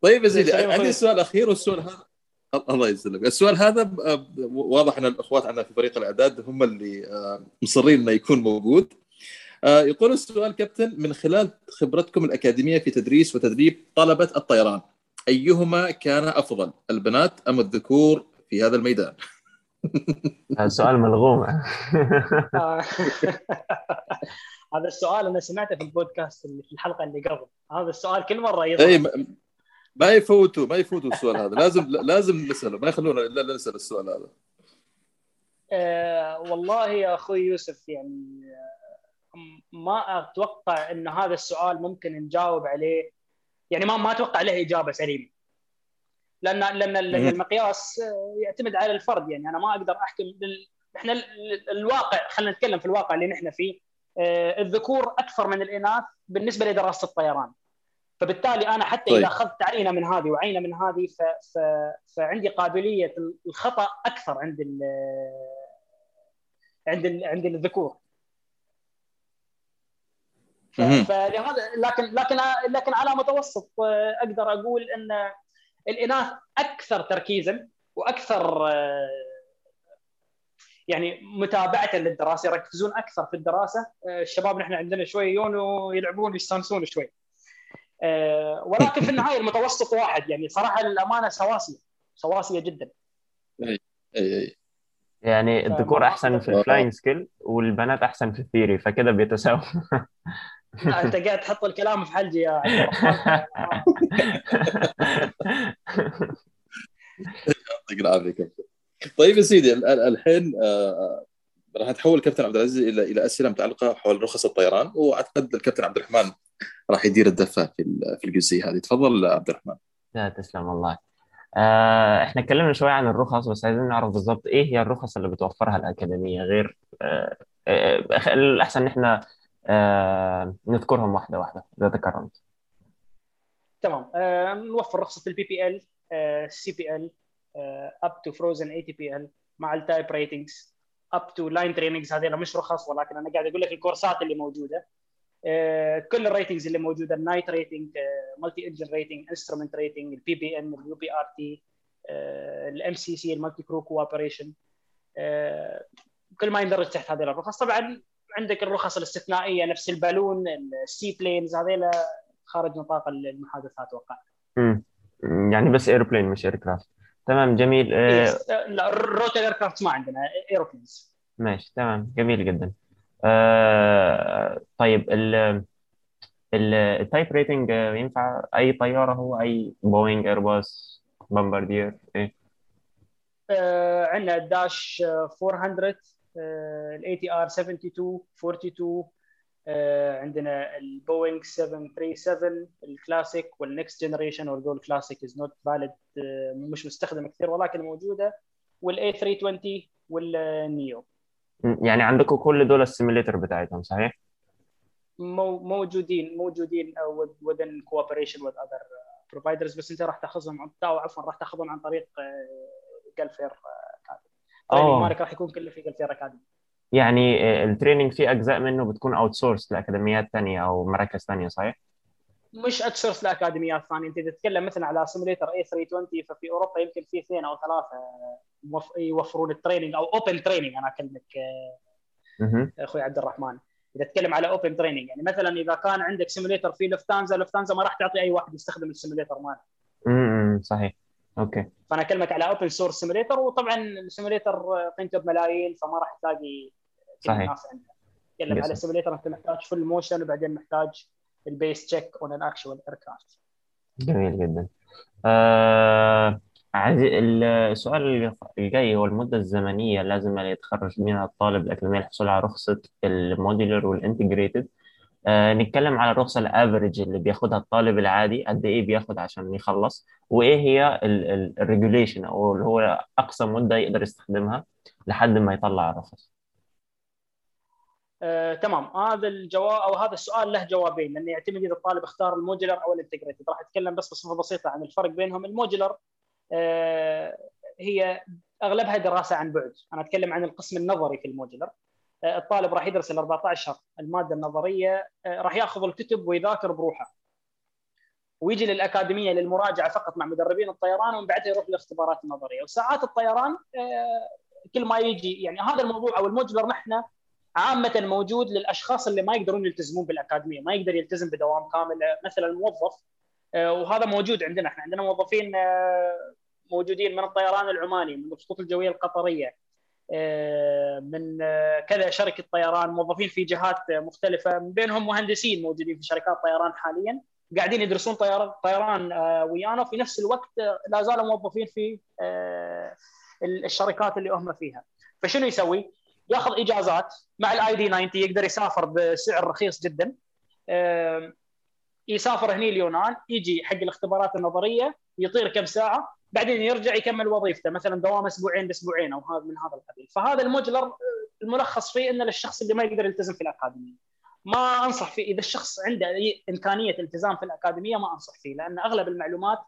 طيب يا سيدي. عندي سؤال أخير والسؤال هذا الله يسلمك السؤال هذا ب- واضح أن الأخوات عندنا في فريق الإعداد هم اللي آه، مصرين إنه يكون موجود آه، يقول السؤال كابتن من خلال خبرتكم الأكاديمية في تدريس وتدريب طلبة الطيران أيهما كان أفضل البنات أم الذكور في هذا الميدان؟ سؤال ملغوم آه. هذا السؤال أنا سمعته في البودكاست اللي في الحلقة اللي قبل هذا السؤال كل مرة يظهر ما- يفوتوا ما يفوتوا السؤال هذا. لازم لازم نسأله ما يخلونا إلا نسأل السؤال هذا. آه والله يا أخوي يوسف يعني آه، ما أتوقع إن هذا السؤال ممكن نجاوب عليه. يعني ما ما أتوقع له إجابة سليمة. لأن لأن. المقياس آه، يعتمد على الفرد. يعني أنا ما أقدر أحكم بال... إحنا ال- ال- الواقع خلينا نتكلم في الواقع اللي نحن فيه. الذكور أكثر من الإناث بالنسبة لدراسة الطيران. فبالتالي أنا حتى طيب. اذا أخذت عينة من هذه وعينة من هذه ف... ف... فعندي قابلية الخطأ أكثر عند ال... عند ال... عند الذكور. ف... فلهذا لكن لكن لكن على متوسط آه، أقدر أقول إن الإناث أكثر تركيزا وأكثر آه، يعني متابعة للدراسة يركزون أكثر في الدراسة. آه، الشباب نحن عندنا شوي يونوا يلعبون يستانسون شوي. ولكن في النهاية المتوسط واحد يعني صراحة الأمانة سواسية سواسية جدا. أي أي يعني الذكور أحسن في ال flying skill والبنات أحسن في ال theory فكده بيتساووا أنت قاعد تحط الكلام في حلجي يا يعطيك العافيه كابتن طيب يا سيدي ال- ال- الحين آه، راح نتحول كابتن عبد العزيز إلى إلى اسئله متعلقة حول رخص الطيران وأعتقد الكابتن عبد الرحمن راح يدير الدفه في ال- في الجزئية هذه. تفضل عبد الرحمن. لا تسلم والله. آه، إحنا اتكلمنا شوية عن الرخص بس عايزين نعرف بالضبط إيه هي الرخص اللي بتوفرها الأكاديمية؟ غير آه، آه، الأحسن إن إحنا آه، نذكرهم واحدة واحدة إذا تكرمت تمام. نوفر رخصة البي بي ال سي بي ال اب تو فروزن اي تي بي ال مع ال type ratings up to line trainings هذول مش رخص ولكن أنا قاعد أقول لك ال course ات اللي موجودة. آه، كل ال ratings اللي موجودة ال night rating multi engine rating instrument rating ال PBN ال UPRT ال MCC ال multi crew cooperation كل ما يندرج تحت هذه الرخص. طبعا عندك الرخص الاستثنائية نفس ال balloon ال sea planes هذيلا خارج نطاق المحادثات أتوقع. يعني بس airplane مش aircraft تمام جميل. آه،. آه، لا ال rotor aircraft ما عندنا aeroplanes ماشي تمام جميل جدا. آه، طيب ال ال- ال type rating آه، ينفع أي طيارة هو؟ أي بوينج أيرباص بمباردير إيه؟ عندنا ال Dash آه، 400 ال ATR 72 42 آه، عندنا البوينغ 737 الكلاسيك والنكست جنريشن والذو الكلاسيك از نوت فاليد مش مستخدمه كثير ولكن موجودة وال A320 وال neo يعني عندكم كل دول ال simulator بتاعتهم صحيح؟ مو- موجودين موجودين with- within cooperation with other providers بس انت راح تاخذهم عن- أو عفوا راح تاخذهم عن طريق جلفير academy مالك راح يكون كله في جلفير اكاديمي يعني آه، ال training في أجزاء منه بتكون outsource لأكاديميات تانية أو مراكز تانية صحيح؟ مش outsource لأكاديميات ثانية. أنت تتكلم مثلا على simulator A320 ففي أوروبا يمكن في اثنين أو ثلاثة موف- يوفرون ال training أو open training أنا أكلمك آه،. أخوي عبد الرحمن. إذا تتكلم على open training يعني مثلا إذا كان عندك simulator في لفتانزا لفتانزا ما راح تعطي أي واحد يستخدم ال simulator ماله. امم صحيح. okay. فأنا أكلمك على open source simulator وطبعا ال simulator قيمته بملايين فما راح تلاقي صحيح. الناس عندها تتكلم Yes. على ال simulator انت محتاج full motion وبعدين محتاج ال base check on an actual aircraft جميل جدا. آه السؤال الجاي هو المدة الزمنية اللازمة ليتخرج منها الطالب الأكاديمية للحصول على رخصة ال modular وال integrated آه نتكلم على الرخصة ال average اللي بياخدها الطالب العادي قد إيه بياخد عشان يخلص وإيه هي ال regulation أو اللي هو أقصى مدة يقدر يستخدمها لحد ما يطلع الرخص. آه، تمام. هذا الجواب أو هذا السؤال له جوابين لأنه يعتمد إذا الطالب اختار ال modular أو ال integrated راح أتكلم بس بصفة بسيطة عن الفرق بينهم. ال modular آه، هي أغلبها دراسة عن بعد. أنا أتكلم عن القسم النظري في ال modular. آه، الطالب راح يدرس ال 14 المادة النظرية آه، راح يأخذ الكتب ويذاكر بروحه. ويجي للأكاديمية للمراجعة فقط مع مدربين الطيران ومن بعدها يروح للاختبارات النظرية. وساعات الطيران آه، كل ما يجي يعني هذا الموضوع أو الموديلر نحن عامة موجود للأشخاص اللي ما يقدرون يلتزمون بالأكاديمية، ما يقدر يلتزم بدوام كامل مثلا الموظف آه، وهذا موجود عندنا إحنا. عندنا موظفين آه، موجودين من الطيران العماني من الخطوط الجوية القطرية آه، من كذا شركة طيران موظفين في جهات مختلفة. من بينهم مهندسين موجودين في شركات طيران حاليا. قاعدين يدرسون طيران طيران ويانا. وفي نفس الوقت لا زالوا موظفين في الشركات اللي هم فيها. فشنو يسوي؟ ياخذ إجازات مع ال ID 90 يقدر يسافر بسعر رخيص جدا. يسافر هني اليونان يجي حق الاختبارات النظرية يطير كم ساعة بعدين يرجع يكمل وظيفته مثلا دوام أسبوعين بأسبوعين أو هذا من هذا القبيل. فهذا ال modular آه، الملخص فيه انه للشخص اللي ما يقدر يلتزم في الأكاديمية. ما أنصح فيه إذا الشخص عنده أي إمكانية التزام في الأكاديمية ما أنصح فيه لأن أغلب المعلومات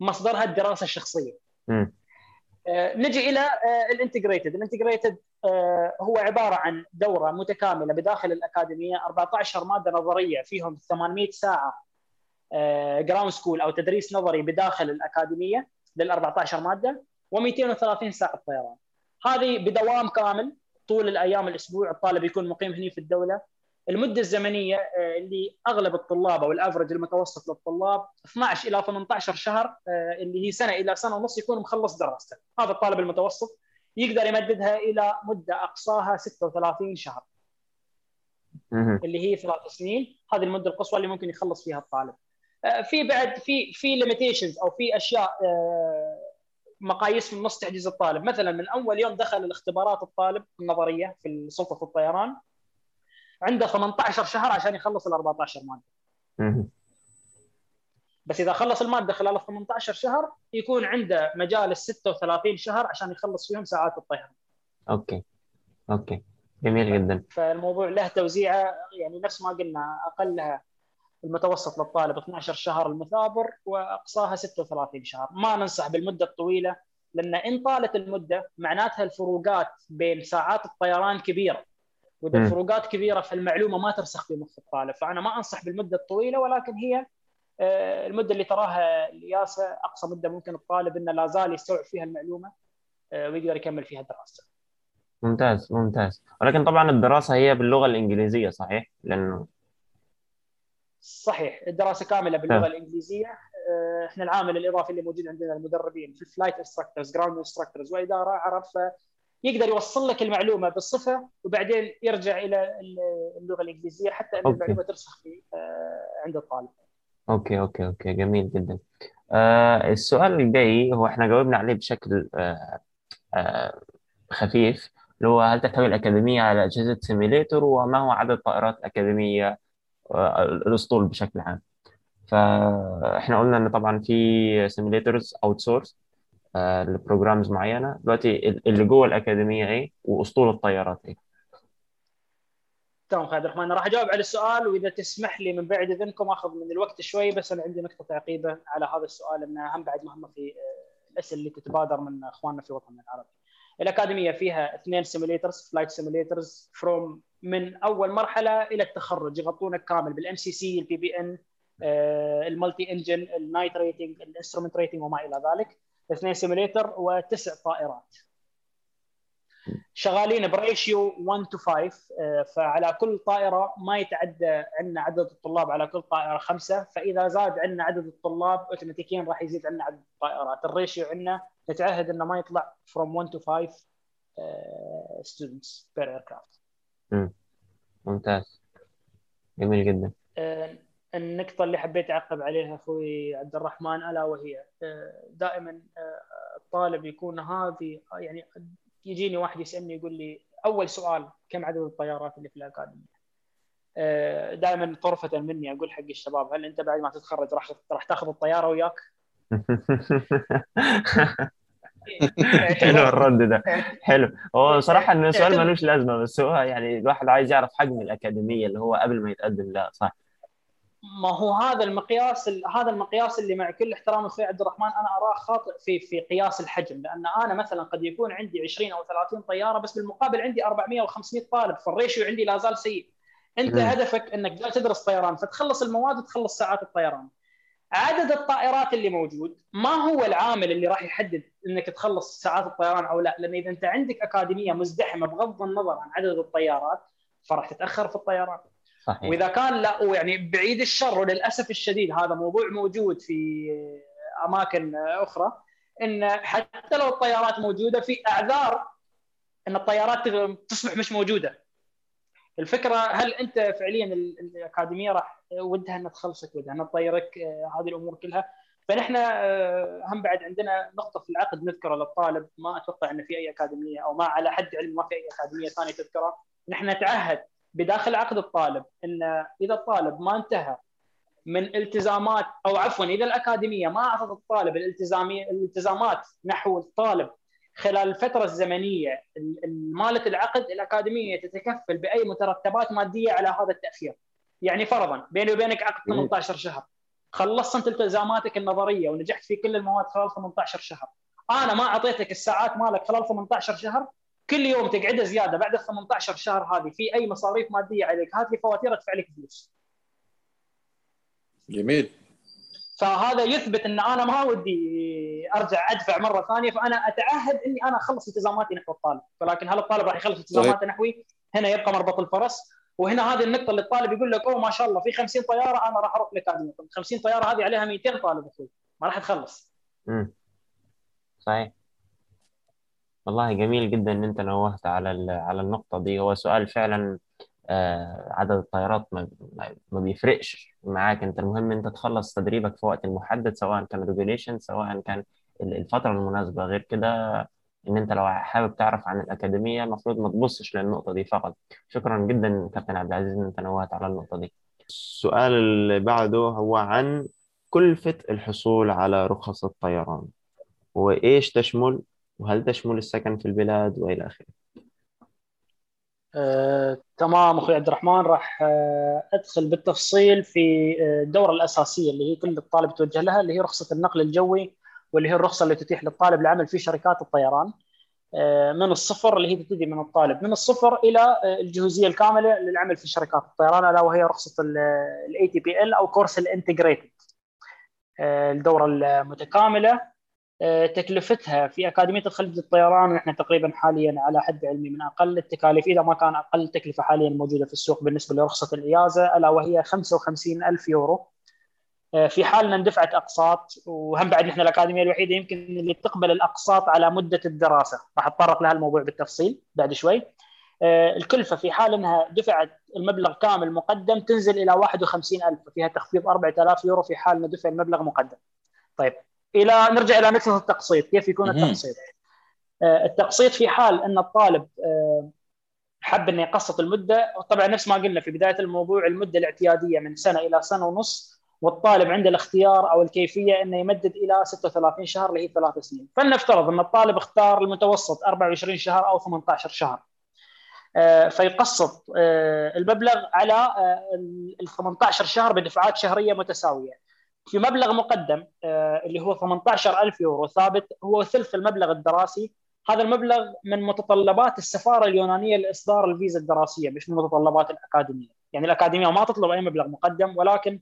مصدرها الدراسة الشخصية. آه، نجي إلى ال integrated. ال integrated هو عبارة عن دورة متكاملة بداخل الأكاديمية 14 مادة نظرية فيهم 800 ساعة ground school أو تدريس نظري بداخل الأكاديمية لل 14 ماده و230 ساعة طيران. هذه بدوام كامل طول الأيام الأسبوع الطالب يكون مقيم هنا في الدولة. المدة الزمنية آه، اللي أغلب الطلاب أو الأفرج المتوسط للطلاب 12 إلى 18 شهر آه، اللي هي سنة إلى سنة ونص يكون مخلص دراسته. هذا الطالب المتوسط. يقدر يمددها إلى مدة أقصاها 36 شهر. اللي هي ثلاث سنين. هذه المدة القصوى اللي ممكن يخلص فيها الطالب. آه، في بعد في في limitations أو في أشياء آه، مقاييس من نص تحجيز الطالب. مثلا من أول يوم دخل الاختبارات الطالب النظرية في سلطه الطيران عنده 18 شهر عشان يخلص ال 14 مادة. بس إذا خلص المادة خلال ال 18 شهر يكون عنده مجال ال 36 شهر عشان يخلص فيهم ساعات الطيران. okay. okay. جميل جدا. فالموضوع له توزيعه يعني نفس ما قلنا أقلها المتوسط للطالب 12 شهر المثابر وأقصاها 36 شهر. ما ننصح بالمدة الطويلة لأن إن طالت المدة معناتها الفروقات بين ساعات الطيران كبيرة. وإذا. الفروقات كبيرة فالمعلومة ما ترسخ في مخ الطالب. فأنا ما أنصح بالمدة الطويلة ولكن هي المدة اللي تراها الياسه أقصى مدة ممكن الطالب إنه لا زال يستوعب فيها المعلومة آه، ويقدر يكمل فيها دراسته. ممتاز ممتاز ولكن طبعا الدراسة هي باللغة الإنجليزية صحيح؟ لأنه صحيح الدراسة كاملة باللغة آه. الإنجليزية آه، إحنا العامل الاضافي اللي موجود عندنا المدربين في ال flight instructors ground instructors وإدارة عرب فيقدر يوصل لك المعلومة بالصفة وبعدين يرجع إلى اللغة الإنجليزية حتى إن okay. المعلومة ترسخ في آه، عند الطالب. okay okay okay جميل جدا. آه السؤال الجاي هو إحنا جاوبنا عليه بشكل آه آه خفيف اللي هو هل تحتوي الأكاديمية على أجهزة simulator وما هو عدد طائرات الأكاديمية آه الأسطول بشكل عام؟ فإحنا قلنا إن طبعا في simulators outsource ل programs معينة. دلوقتي اللي جوه الأكاديمية إيه وأسطول الطيارات إيه؟ تمام خالد الرحمن راح أجاوب على السؤال وإذا تسمح لي من بعد إذنكم آخذ من الوقت شوي بس أنا عندي نقطة تعقيبة على هذا السؤال انها هم بعد مهمه في آه، الأسئلة اللي تتبادر من أخواننا في وطننا العربي. الأكاديمية فيها اثنين simulators flight simulators from من أول مرحلة إلى التخرج يغطونك كامل بال MCC ال PBN ال multi engine ال night rating ال instrument rating وما إلى ذلك اثنين simulator وتسع طائرات شغالين ب ratio 1 to 5 آه، فعلى كل طائرة ما يتعدى عندنا عدد الطلاب على كل طائرة خمسة فإذا زاد عندنا عدد الطلاب اوتوماتيكيا راح يزيد عندنا عدد الطائرات. ال ratio عندنا نتعهد إنه ما يطلع from 1 to 5 آه، students per aircraft. ممتاز. جميل جدا. آه، النقطة اللي حبيت أعقب عليها أخوي عبد الرحمن ألا وهي آه، دائما آه، الطالب يكون هذه يعني يجيني واحد يسألني يقول لي أول سؤال كم عدد الطيارات اللي في الأكاديمية؟ آه، دائما طرفة مني أقول حق الشباب هل أنت بعد ما تتخرج راح راح تاخذ الطيارة وياك؟ حلو الرد ده حلو هو صراحة انه سؤال ملوش لازمة بس هو يعني الواحد عايز يعرف حجم الأكاديمية اللي هو قبل ما يتقدم لا صح ما هو هذا المقياس هذا المقياس اللي مع كل احترام أخوي عبد الرحمن أنا أراه خاطئ في في قياس الحجم. لأن أنا مثلا قد يكون عندي 20 أو 30 طيارة بس بالمقابل عندي 400 و500 طالب فالريشيو عندي لا زال سيء. أنت مم. هدفك إنك جاي تدرس طيران فتخلص المواد وتخلص ساعات الطيران. عدد الطائرات اللي موجود ما هو العامل اللي راح يحدد إنك تخلص ساعات الطيران أو لا؟ لأن إذا أنت عندك أكاديمية مزدحمة بغض النظر عن عدد الطيارات فراح تتأخر في الطيران. صحيح. وإذا كان لا ويعني بعيد الشر وللأسف الشديد هذا موضوع موجود في أماكن أخرى إن حتى لو الطيارات موجودة في أعذار إن الطيارات تصبح مش موجودة. الفكرة هل أنت فعليا ال- الأكاديمية راح ودها إنها تخلصك ودها إنها تطيرك آه، هذه الأمور كلها؟ فنحن آه، هم بعد عندنا نقطة في العقد نذكرها للطالب. ما أتوقع إن في أي أكاديمية أو ما على حد علم ما في أي أكاديمية ثانية تذكرها. نحن نتعهد بداخل عقد الطالب إن إذا الطالب ما انتهى من التزامات أو عفوا إذا الأكاديمية ما أعطت الطالب الالتزامي الالتزامات نحو الطالب خلال الفترة الزمنية ال- ال- مالت العقد الأكاديمية تتكفل بأي مترتبات مادية على هذا التاخير. يعني فرضا بيني وبينك عقد 18 شهر خلصت أنت التزاماتك النظرية ونجحت في كل المواد خلال 18 شهر. أنا ما أعطيتك الساعات مالك خلال 18 شهر كل يوم تقعدها زيادة بعد ال 18 شهر هذه في أي مصاريف مادية عليك هات لي فواتير أدفع لك فلوس. جميل. فهذا يثبت إن أنا ما ودي أرجع أدفع مرة ثانية فأنا أتعهد إني أنا أخلص التزاماتي نحو الطالب. ولكن هل الطالب راح يخلص التزاماته نحوي؟ هنا يبقى مربط الفرس. وهنا هذه النقطة اللي الطالب يقول لك أوه ما شاء الله في 50 طيارة أنا راح أروح الاكاديميه طب 50 طيارة هذه عليها 200 طالب أخوي ما راح تخلص. امم صحيح. والله جميل جدا إن أنت نوهت على على النقطة دي. هو سؤال فعلا آه، عدد الطيارات ما ما بيفرقش معاك. أنت المهم أنت تخلص تدريبك في وقت محدد سواء كان ريجوليشن سواء كان ال- الفترة المناسبة. غير كده إن أنت لو حابب تعرف عن الأكاديمية المفروض ما تبصش للنقطة دي فقط. شكرا جدا كابتن عبد العزيز إن أنت نوهت على النقطة دي. السؤال اللي بعده هو عن كلفة الحصول على رخص الطيران. وإيش تشمل؟ وهل تشمل السكن في البلاد وإلى آخره؟ آه، تمام أخوي عبد الرحمن راح آه، أدخل بالتفصيل في آه، الدورة الأساسية اللي هي كل الطالب يتوجه لها اللي هي رخصة النقل الجوي واللي هي الرخصة اللي تتيح للطالب العمل في شركات الطيران. آه، من الصفر اللي هي تبتدي من الطالب؟ من الصفر إلى آه، الجهوزية الكاملة للعمل في شركات الطيران ألا وهي رخصة ال ATPL أو كورس ال integrated الدورة المتكاملة. آه، تكلفتها في أكاديمية الخليج للطيران ونحن تقريبا حاليا على حد علمي من أقل التكاليف. إذا ما كان أقل تكلفة حاليا موجودة في السوق بالنسبة لرخصة الإجازة ألا وهي 55 ألف يورو. آه، في حال إن دفعت أقساط وهم بعد نحن الأكاديمية الوحيدة يمكن اللي تقبل الأقساط على مدة الدراسة. راح أتطرق لها الموضوع بالتفصيل بعد شوي. آه، الكلفة في حال أنها دفعت المبلغ كامل مقدم تنزل إلى 51 ألف فيها تخفيض 4000 يورو في حال ما دفع المبلغ مقدم. طيب إلى نرجع إلى نقطه التقسيط كيف يكون. التقسيط؟ آه، التقسيط في حال إن الطالب آه، حب إنه يقسط المدة طبعا نفس ما قلنا في بداية الموضوع المدة الاعتيادية من سنة إلى سنة ونص والطالب عنده الاختيار أو الكيفية إنه يمدد إلى 36 شهر اللي هي ثلاث سنين. فلنفترض إن الطالب اختار المتوسط 24 شهر أو 18 شهر. آه، فيقسط المبلغ على ال 18 شهر بدفعات شهرية متساوية. في مبلغ مقدم آه، اللي هو 18000 يورو ثابت هو ثلث المبلغ الدراسي هذا المبلغ من متطلبات السفارة اليونانية لإصدار الفيزا الدراسية مش من متطلبات الأكاديمية، يعني الأكاديمية ما تطلب أي مبلغ مقدم ولكن.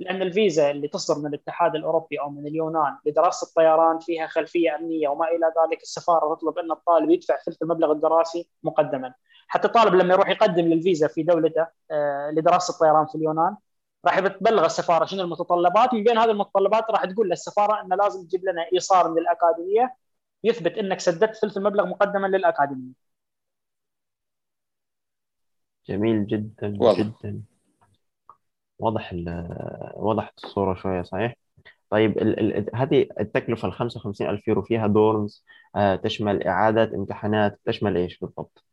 لأن الفيزا اللي تصدر من الاتحاد الأوروبي أو من اليونان لدراسة الطيران فيها خلفية أمنية وما إلى ذلك السفارة تطلب أن الطالب يدفع ثلث المبلغ الدراسي مقدما. حتى الطالب لما يروح يقدم للفيزا في دولته آه، لدراسة الطيران في اليونان راح تبلغ السفارة شنو المتطلبات من بين هذه المتطلبات راح تقول للسفارة إنه لازم تجيب لنا إيصال من الأكاديمية يثبت إنك سددت ثلث المبلغ مقدما للأكاديمية. جميل جدا واضح. جدا واضح ال- وضحت الصورة شوية صحيح طيب ال ال هذه التكلفة ال 55 ألف يورو فيها دورمز آه تشمل إعادة امتحانات تشمل إيش بالضبط؟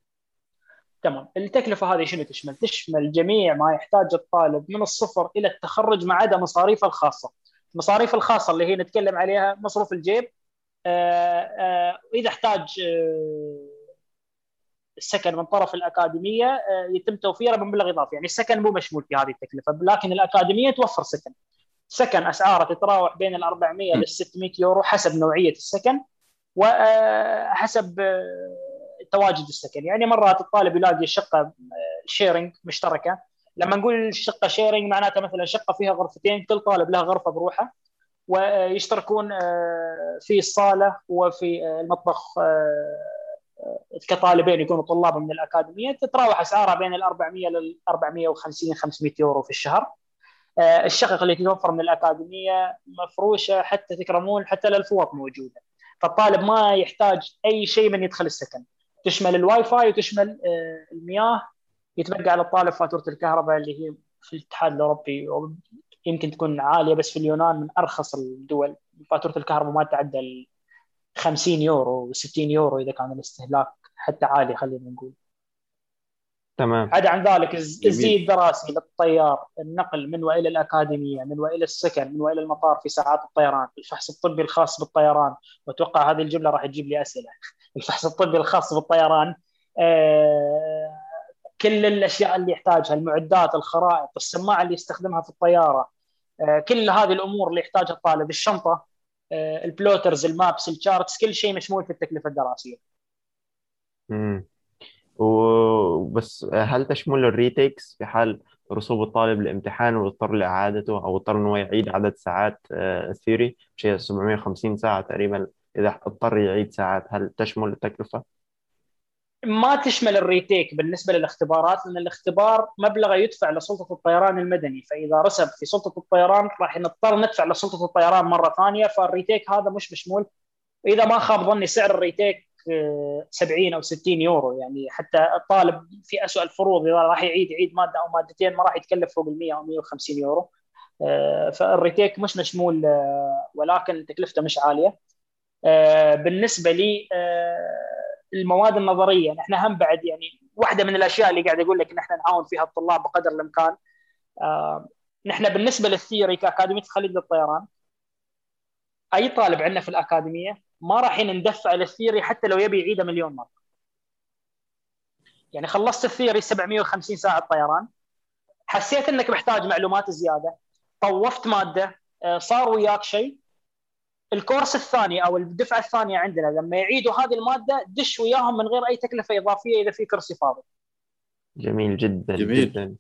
تمام التكلفة هذه شنو تشمل؟ تشمل جميع ما يحتاج الطالب من الصفر إلى التخرج ما عدا مصاريفه الخاصة. المصاريف الخاصة اللي هي نتكلم عليها مصروف الجيب آه، آه، إذا احتاج آه، السكن من طرف الأكاديمية آه، يتم توفيره بمبلغ إضافي، يعني السكن مو مشمول في هذه التكلفة، لكن الأكاديمية توفر سكن. سكن أسعاره تتراوح بين ال 400 لل 600 يورو حسب نوعية السكن وحسب تواجد السكن، يعني مرات الطالب يلاقي شقة sharing مشتركة، لما نقول شقة sharing معناتها مثلا شقة فيها غرفتين كل طالب له غرفة بروحه ويشتركون آه، في الصالة وفي آه، المطبخ آه، كطالبين يكونوا طلاب من الأكاديمية تتراوح أسعارها بين ال 400 لل 450 500 يورو في الشهر. آه، الشقق اللي تتوفر من الأكاديمية مفروشة حتى تكرمون حتى الفوط موجودة. فالطالب ما يحتاج أي شيء من يدخل السكن. تشمل الواي فاي وتشمل آه، المياه يتبقى على الطالب فاتورة الكهرباء اللي هي في الاتحاد الأوروبي يمكن تكون عالية بس في اليونان من أرخص الدول. فاتورة الكهرباء ما تعدى ال 50 يورو و60 يورو إذا كان الاستهلاك حتى عالي خلينا نقول. تمام عدا عن ذلك. الزي الدراسي للطيار النقل من وإلى الأكاديمية من وإلى السكن من وإلى المطار في ساعات الطيران الفحص الطبي الخاص بالطيران وأتوقع هذه الجملة راح تجيب لي أسئلة الفحص الطبي الخاص بالطيران آه، كل الأشياء اللي يحتاجها المعدات الخرائط السماعة اللي يستخدمها في الطيارة آه، كل هذه الأمور اللي يحتاجها الطالب الشنطة آه، ال plotters ال maps ال charts كل شيء مشمول في التكلفة الدراسية مم. وبس هل تشمل ال retakes في حال رسوب الطالب للامتحان واضطر لإعادته أو اضطر إنه يعيد عدد ساعات ال theory شيء 750 ساعة تقريبا. إذا اضطر يعيد ساعات هل تشمل التكلفة؟ ما تشمل ال retake بالنسبة للاختبارات لأن الاختبار مبلغ يدفع لسلطة الطيران المدني. فإذا رسب في سلطة الطيران راح نضطر ندفع لسلطة الطيران مرة ثانية فال retake هذا مش مشمول. وإذا ما خاب ظني سعر ال retake 70 أو 60 يورو. يعني حتى الطالب في اسوء الفروض إذا راح يعيد يعيد مادة أو مادتين ما راح يتكلف فوق ال 100 أو 150 يورو. آه، فال retake مش مشمول آه، ولكن تكلفته مش عالية. آه، بالنسبة لي المواد النظرية نحن هم بعد يعني واحدة من الأشياء اللي قاعد أقول لك ان إحنا نعاون فيها الطلاب بقدر الإمكان. نحن بالنسبة لل theory كأكاديمية الخليج للطيران أي طالب عندنا في الأكاديمية ما راح ندفع لل theory حتى لو يبي يعيده مليون مرة. يعني خلصت ال theory 750 ساعة طيران حسيت إنك محتاج معلومات زيادة. طوفت مادة. آه، صار وياك شيء. الكورس الثاني أو الدفعة الثانية عندنا لما يعيدوا هذه المادة دش وياهم من غير أي تكلفة إضافية إذا في كرسي فاضي. جميل جدا جميل. جدا.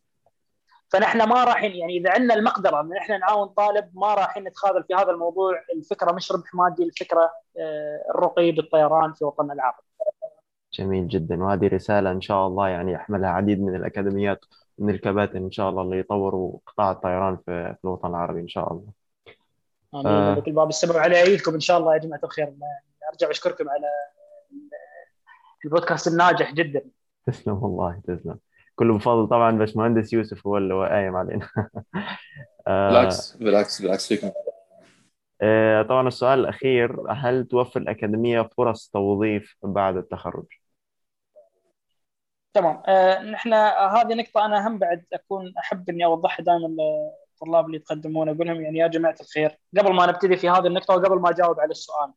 فنحن ما راح يعني إذا عندنا المقدرة إن إحنا نعاون طالب ما راح نتخاذل في هذا الموضوع. الفكرة مش ربح مادي الفكرة آه، الرقي بالطيران في وطننا العربي جميل جدا. وهذه رسالة إن شاء الله يعني يحملها عديد من الأكاديميات ومن الكباتن إن شاء الله اللي يطوروا قطاع الطيران في في الوطن العربي إن شاء الله. آمين. آه. لك الباب السبع على ايدكم إن شاء الله يا جماعة الخير. أرجع أشكركم على البودكاست الناجح جدا. تسلم والله تسلم. كله بفضل طبعا باشمهندس يوسف هو اللي هو قايم علينا. آه، بالعكس بالعكس بالعكس فيكم آه، طبعا السؤال الأخير هل توفر الأكاديمية فرص توظيف بعد التخرج؟ تمام. آه، نحن هذه نقطة أنا هم بعد أكون أحب إني أوضحها دائما للطلاب اللي يتقدمون أقول لهم يعني يا جماعة الخير قبل ما نبتدي في هذه النقطة وقبل ما أجاوب على السؤال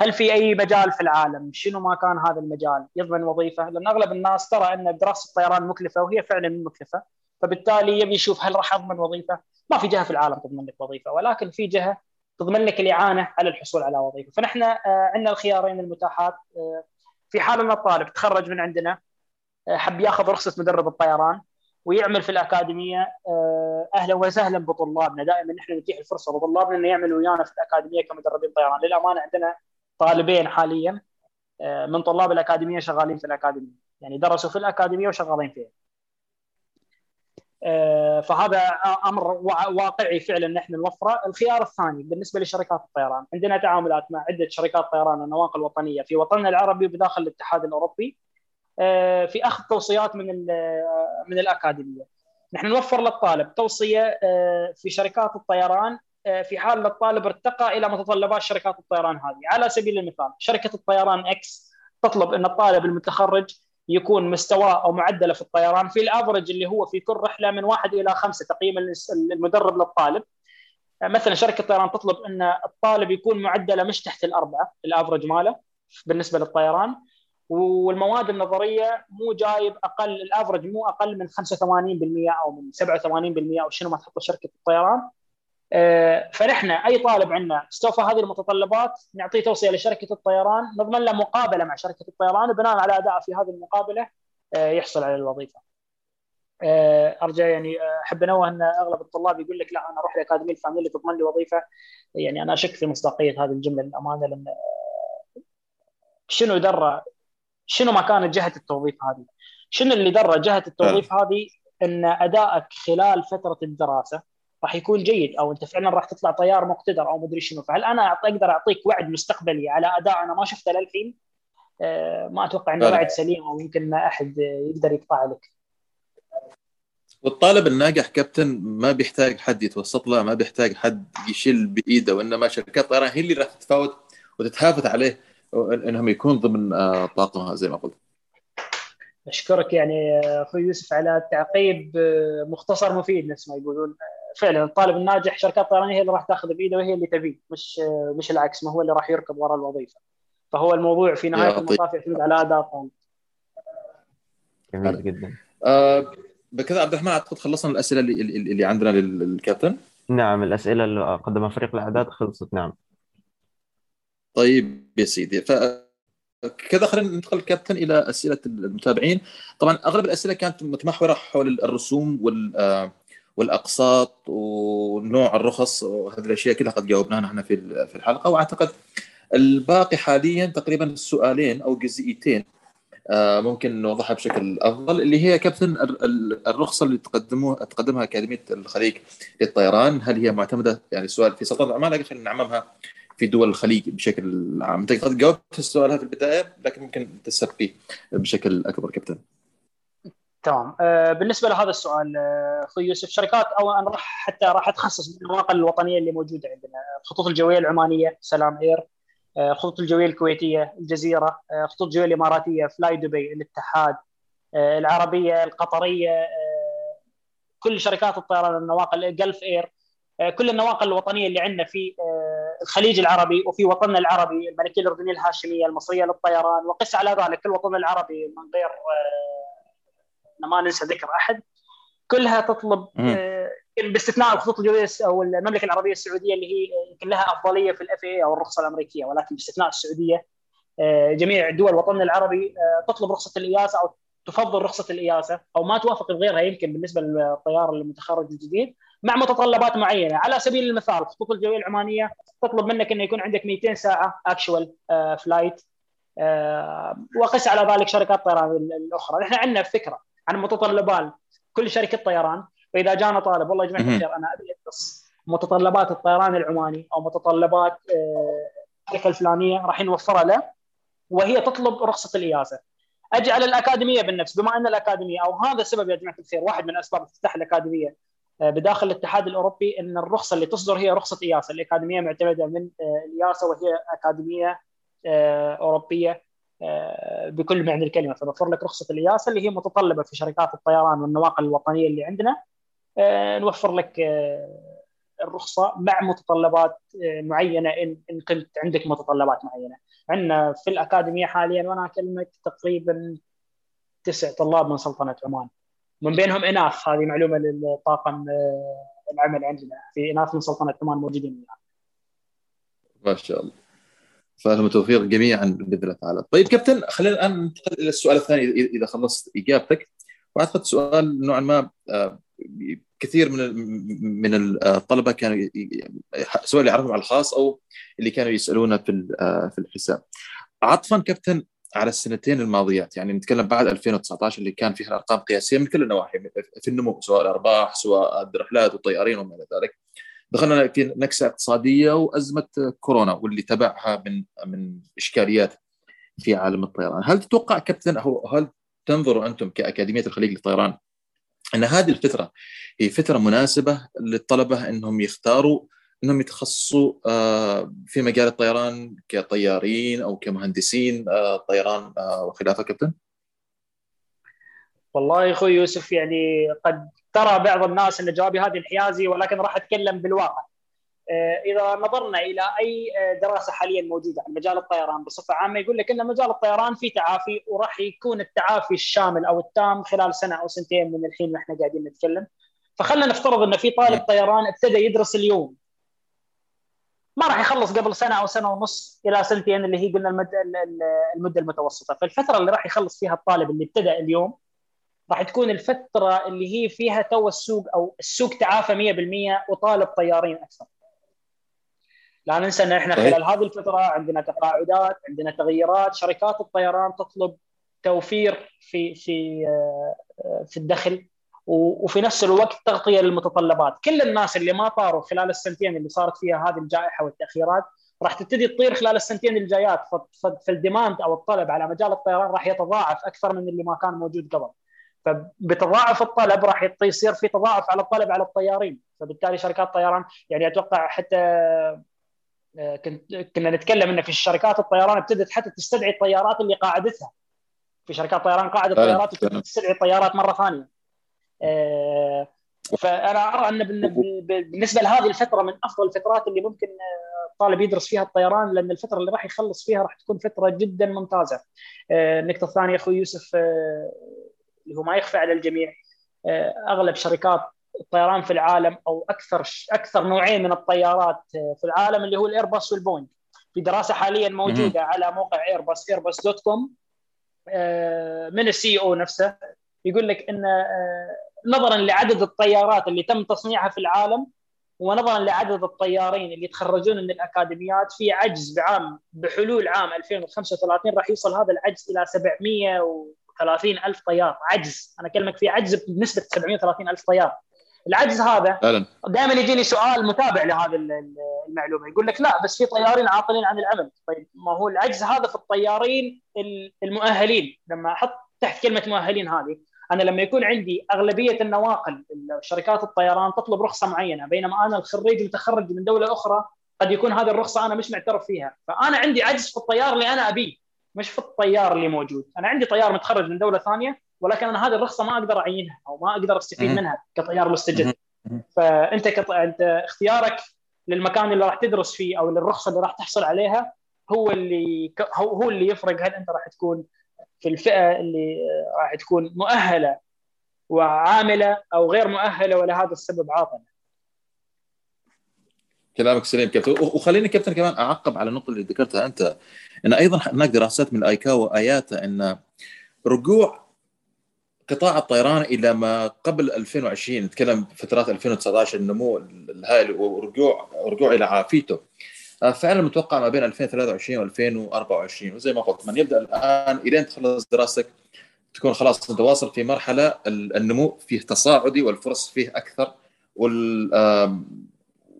هل في أي مجال في العالم؟ شنو ما كان هذا المجال؟ يضمن وظيفة. لأن أغلب الناس ترى أن دراسة الطيران مكلفة وهي فعلا مكلفة. فبالتالي يبي يشوف هل راح أضمن وظيفة. ما في جهة في العالم تضمن لك وظيفة ولكن في جهة تضمن لك الإعانة على الحصول على وظيفة. فنحن آه، عندنا الخيارين المتاحات. آه، في حال أن الطالب تخرج من عندنا حب ياخذ رخصة مدرب الطيران ويعمل في الأكاديمية. آه، أهلا وسهلا بطلابنا. دائما نحن نتيح الفرصة لطلابنا إنه يعملوا ويانا في الأكاديمية كمدربين طيران. للأمانة عندنا طالبين حاليا آه، من طلاب الأكاديمية شغالين في الأكاديمية. يعني درسوا في الأكاديمية وشغالين فيها. آه، فهذا أمر وا- واقعي فعلا نحن نوفره، الخيار الثاني بالنسبة لشركات الطيران، عندنا تعاملات مع عدة شركات طيران النواقل الوطنية. في وطننا العربي وبداخل الاتحاد الأوروبي آه، في أخذ توصيات من من الأكاديمية. نحن نوفر للطالب توصية في شركات الطيران في حال الطالب ارتقى إلى متطلبات شركات الطيران هذه، على سبيل المثال شركة الطيران إكس تطلب أن الطالب المتخرج يكون مستواه أو معدله في الطيران في الأفرج اللي هو في كل رحلة من واحد إلى خمسة تقييم المدرب للطالب. آه، مثلا شركة الطيران تطلب أن الطالب يكون معدله مش تحت الأربعة الأفرج ماله بالنسبة للطيران والمواد النظرية مو جايب أقل الأفرج مو أقل من 85% أو من 87% أو شنو ما تحط شركة الطيران آه، فنحن أي طالب عندنا استوفى هذه المتطلبات نعطيه توصية لشركة الطيران نضمن له مقابلة مع شركة الطيران وبناء على ادائه في هذه المقابلة آه، يحصل على الوظيفة. آه، أرجع يعني آه، أحب انوه ان أغلب الطلاب يقول لك لا أنا أروح الاكاديميه الفلانيه اللي تضمن لي وظيفة يعني أنا أشك في مصداقية هذه الجملة للأمانة لأن آه، شنو درى شنو ما كانت جهة التوظيف هذه؟ شنو اللي درى جهة التوظيف هذه أن أدائك خلال فترة الدراسة راح يكون جيد أو أنت فعلا راح تطلع طيار مقتدر أو مدري شنو فهل أنا أقدر أعطيك وعد مستقبلي على أداء أنا ما شفته للحين؟ آه، ما أتوقع إنه. وعد سليم أو يمكن ما أحد يقدر يقطع لك. والطالب الناجح كابتن ما بيحتاج حد يتوسط له ما بيحتاج حد يشيل بإيده وإنما شركات الطيران هي اللي راح تتفاوت وتتهافت عليه إنهم يكون ضمن آه، طاقمها زي ما قلت أشكرك يعني آه، أخوي يوسف على التعقيب آه، مختصر مفيد نفس ما يقولون فعلا الطالب الناجح شركات الطيران هي اللي راح تاخذ بإيده وهي اللي تبيه مش مش العكس ما هو اللي راح يركض وراء الوظيفة. فهو الموضوع في نهاية. المطاف يعتمد على أداء الطالب جميل جدا. آه بكذا عبد الرحمن اعتقد خلصنا الأسئلة اللي, اللي اللي عندنا لل- للكابتن. نعم الأسئلة اللي قدمها فريق الأعداد خلصت نعم. طيب يا سيدي ف كذا خلينا ندخل كابتن إلى أسئلة المتابعين. طبعا أغلب الأسئلة كانت متمحورة حول الرسوم وال آه، والأقساط ونوع الرخص وهذه الأشياء كلها قد جاوبناها نحن في في الحلقة. وأعتقد الباقي حاليا تقريبا السؤالين أو جزئيتين آه، ممكن نوضحها بشكل أفضل اللي هي كابتن ال- ال- الرخصة اللي تقدموها تقدمها أكاديمية الخليج للطيران. هل هي معتمدة؟ يعني السؤال في سلطنة عمان لكن خلينا نعممها في دول الخليج بشكل عام. أنت قد جاوبت السؤال هذا في البداية لكن ممكن تستفيد بشكل أكبر كابتن. تمام. آه، بالنسبة لهذا السؤال آه، أخوي يوسف شركات أو أنا راح حتى راح أتخصص بالنواقل الوطنية اللي موجودة عندنا. الخطوط الجوية العمانية سلام إير. آه، الخطوط الجوية الكويتية الجزيرة. آه، الخطوط الجوية الإماراتية فلاي دبي الاتحاد. آه، العربية القطرية. آه، كل شركات الطيران النواقل جلف إير. آه، كل النواقل الوطنية اللي عندنا في آه، الخليج العربي وفي وطننا العربي الملكية الأردنية الهاشمية المصرية للطيران وقس على ذلك كل وطننا العربي من غير آه، ما ننسى ذكر أحد. كلها تطلب. آه، باستثناء الخطوط الجويه أو المملكة العربية السعودية اللي هي آه، يمكن لها أفضلية في ال FAA أو الرخصة الأمريكية ولكن باستثناء السعودية آه، جميع دول وطننا العربي تطلب رخصة ال EASA أو تفضل رخصة ال EASA أو ما توافق بغيرها يمكن بالنسبة للطيار المتخرج الجديد مع متطلبات معينة. على سبيل المثال الخطوط الجوية العمانية تطلب منك انه يكون عندك 200 ساعة actual flight وقس على ذلك شركات الطيران الأخرى. نحن عندنا فكرة عن متطلبات كل شركة طيران فإذا جانا طالب والله يا جماعة. الخير أنا أبي أدرس متطلبات الطيران العماني أو متطلبات آه، الشركة الفلانية راح نوفرها له وهي تطلب رخصة الإياسة أجي على الأكاديمية بالنفس. بما أن الأكاديمية أو هذا السبب يا جماعة الخير واحد من أسباب افتتاح الأكاديمية آه، بداخل الاتحاد الأوروبي إن الرخصة اللي تصدر هي رخصة إياسة الأكاديمية معتمدة من آه، الإياسة وهي أكاديمية آه، أوروبية. آه، بكل معنى الكلمة فنوفر لك رخصة الإياسة اللي هي متطلبة في شركات الطيران والنواقل الوطنية اللي عندنا آه، نوفر لك آه، الرخصة مع متطلبات آه، معينة إن إن كنت عندك متطلبات معينة. عندنا في الأكاديمية حاليا وأنا أكلمك تقريبا تسع طلاب من سلطنة عمان. من بينهم إناث هذه معلومة للطاقم آه، العمل عندنا في إناث من سلطنة عمان موجودين الان. ما شاء الله فلهم التوفيق جميعا بإذن الله تعالى. طيب كابتن خلينا الآن ننتقل إلى السؤال الثاني اذا خلصت إجابتك وأعتقد سؤال نوعا ما آه، كثير من من الطلبة كانوا ي- ي- سواء اللي يعرفهم على الخاص أو اللي كانوا يسألونا في آه، في الحساب. عطفا كابتن على السنتين الماضيات يعني نتكلم بعد 2019 اللي كان فيها ارقام قياسية من كل النواحي في النمو سواء الأرباح سواء الرحلات والطيارين وما إلى ذلك. دخلنا في نكسة اقتصادية وأزمة كورونا واللي تبعها من من إشكاليات في عالم الطيران، هل تتوقع كابتن أو هل تنظروا أنتم كأكاديمية الخليج للطيران أن هذه الفترة هي فترة مناسبة للطلبة أنهم يختاروا أنهم يتخصصوا آه، في مجال الطيران كطيارين أو كمهندسين آه، طيران آه، وخلافة كابتن؟ والله يا أخوي يوسف يعني قد ترى بعض الناس إن جوابي هذه انحيازي ولكن راح أتكلم بالواقع. آه، إذا نظرنا إلى أي آه، دراسة حاليا موجودة عن مجال الطيران بصفة عامة يقول لك إن مجال الطيران فيه تعافي وراح يكون التعافي الشامل أو التام خلال سنة أو سنتين من الحين وإحنا قاعدين نتكلم. فخلنا نفترض إن في طالب طيران ابتدى يدرس اليوم ما راح يخلص قبل سنة أو سنة ونص إلى سنتين اللي هي قلنا المدة المتوسطة، فالفترة اللي راح يخلص فيها الطالب اللي ابتدى اليوم راح تكون الفترة اللي هي فيها تو السوق أو السوق تعافى 100% وطالب طيارين أكثر. لا ننسى إن إحنا. خلال هذه الفترة عندنا تقاعدات، عندنا تغييرات، شركات الطيران تطلب توفير في في آه، في الدخل وفي نفس الوقت تغطية للمتطلبات، كل الناس اللي ما طاروا خلال السنتين اللي صارت فيها هذه الجائحة والتأخيرات راح تبتدي تطير خلال السنتين الجايات فالديماند أو الطلب على مجال الطيران راح يتضاعف أكثر من اللي ما كان موجود قبل. فبتضاعف الطلب راح يصير في تضاعف على الطلب على الطيارين فبالتالي شركات الطيران يعني أتوقع حتى آه، كنت كنا نتكلم إن في شركات الطيران ابتدت حتى تستدعي الطيارات اللي قاعدتها في شركات طيران قاعدة فعلاً، طيارات وتبتدي فعلاً. تستدعي الطيارات مرة ثانية آه، فأنا أرى أن بالنسبة لهذه الفترة من أفضل الفترات اللي ممكن آه، الطالب يدرس فيها الطيران لأن الفترة اللي راح يخلص فيها راح تكون فترة جدا ممتازة. آه، النقطة الثانية أخوي يوسف آه، اللي هو ما يخفى على الجميع آه، أغلب شركات الطيران في العالم أو أكثر أكثر نوعين من الطيارات آه، في العالم اللي هو الايرباص والبوينغ. في دراسة حاليا موجودة على موقع ايرباص ايرباص dot com من ال CEO نفسه يقول لك إن آه، نظرا لعدد الطيارات اللي تم تصنيعها في العالم ونظرا لعدد الطيارين اللي يتخرجون من الأكاديميات في عجز بعام بحلول عام 2035 راح يوصل هذا العجز إلى 730 ألف طيار. عجز. أنا أكلمك في عجز بنسبة 730 ألف طيار. العجز هذا دائما يجيني سؤال متابع لهذه ال- المعلومة. يقول لك لا بس في طيارين عاطلين عن العمل. طيب ما هو العجز هذا في الطيارين ال- المؤهلين؟ لما أحط تحت كلمة مؤهلين هذه أنا لما يكون عندي أغلبية النواقل شركات الطيران تطلب رخصة معينة بينما أنا الخريج متخرج من دولة أخرى قد يكون هذه الرخصة أنا مش معترف فيها. فأنا عندي عجز في الطيار اللي أنا أبيه. مش في الطيار اللي موجود أنا عندي طيار متخرج من دولة ثانية ولكن أنا هذه الرخصة ما أقدر أعينها أو ما أقدر أستفيد. منها كطيار مستجد. فأنت كط... أنت اختيارك للمكان اللي راح تدرس فيه أو للرخصة اللي راح تحصل عليها هو اللي هو هو اللي يفرق هل أنت راح تكون في الفئة اللي راح تكون مؤهلة وعاملة أو غير مؤهلة ولهذا السبب عاطله. كلامك سليم كابتن وخليني كابتن كمان أعقب على النقطة اللي ذكرتها أنت إن أيضا هناك دراسات من الايكاو واياتا إن رجوع قطاع الطيران إلى ما قبل 2020 نتكلم فترات 2019 النمو الهائل ورجوع رجوع إلى عافيته. آه، فعلا متوقع ما بين 2023 و2024 وزي ما قلت من يبدأ الآن إلين تخلص دراستك تكون خلاص انت واصل في مرحلة ال- النمو فيه تصاعدي والفرص فيه أكثر وال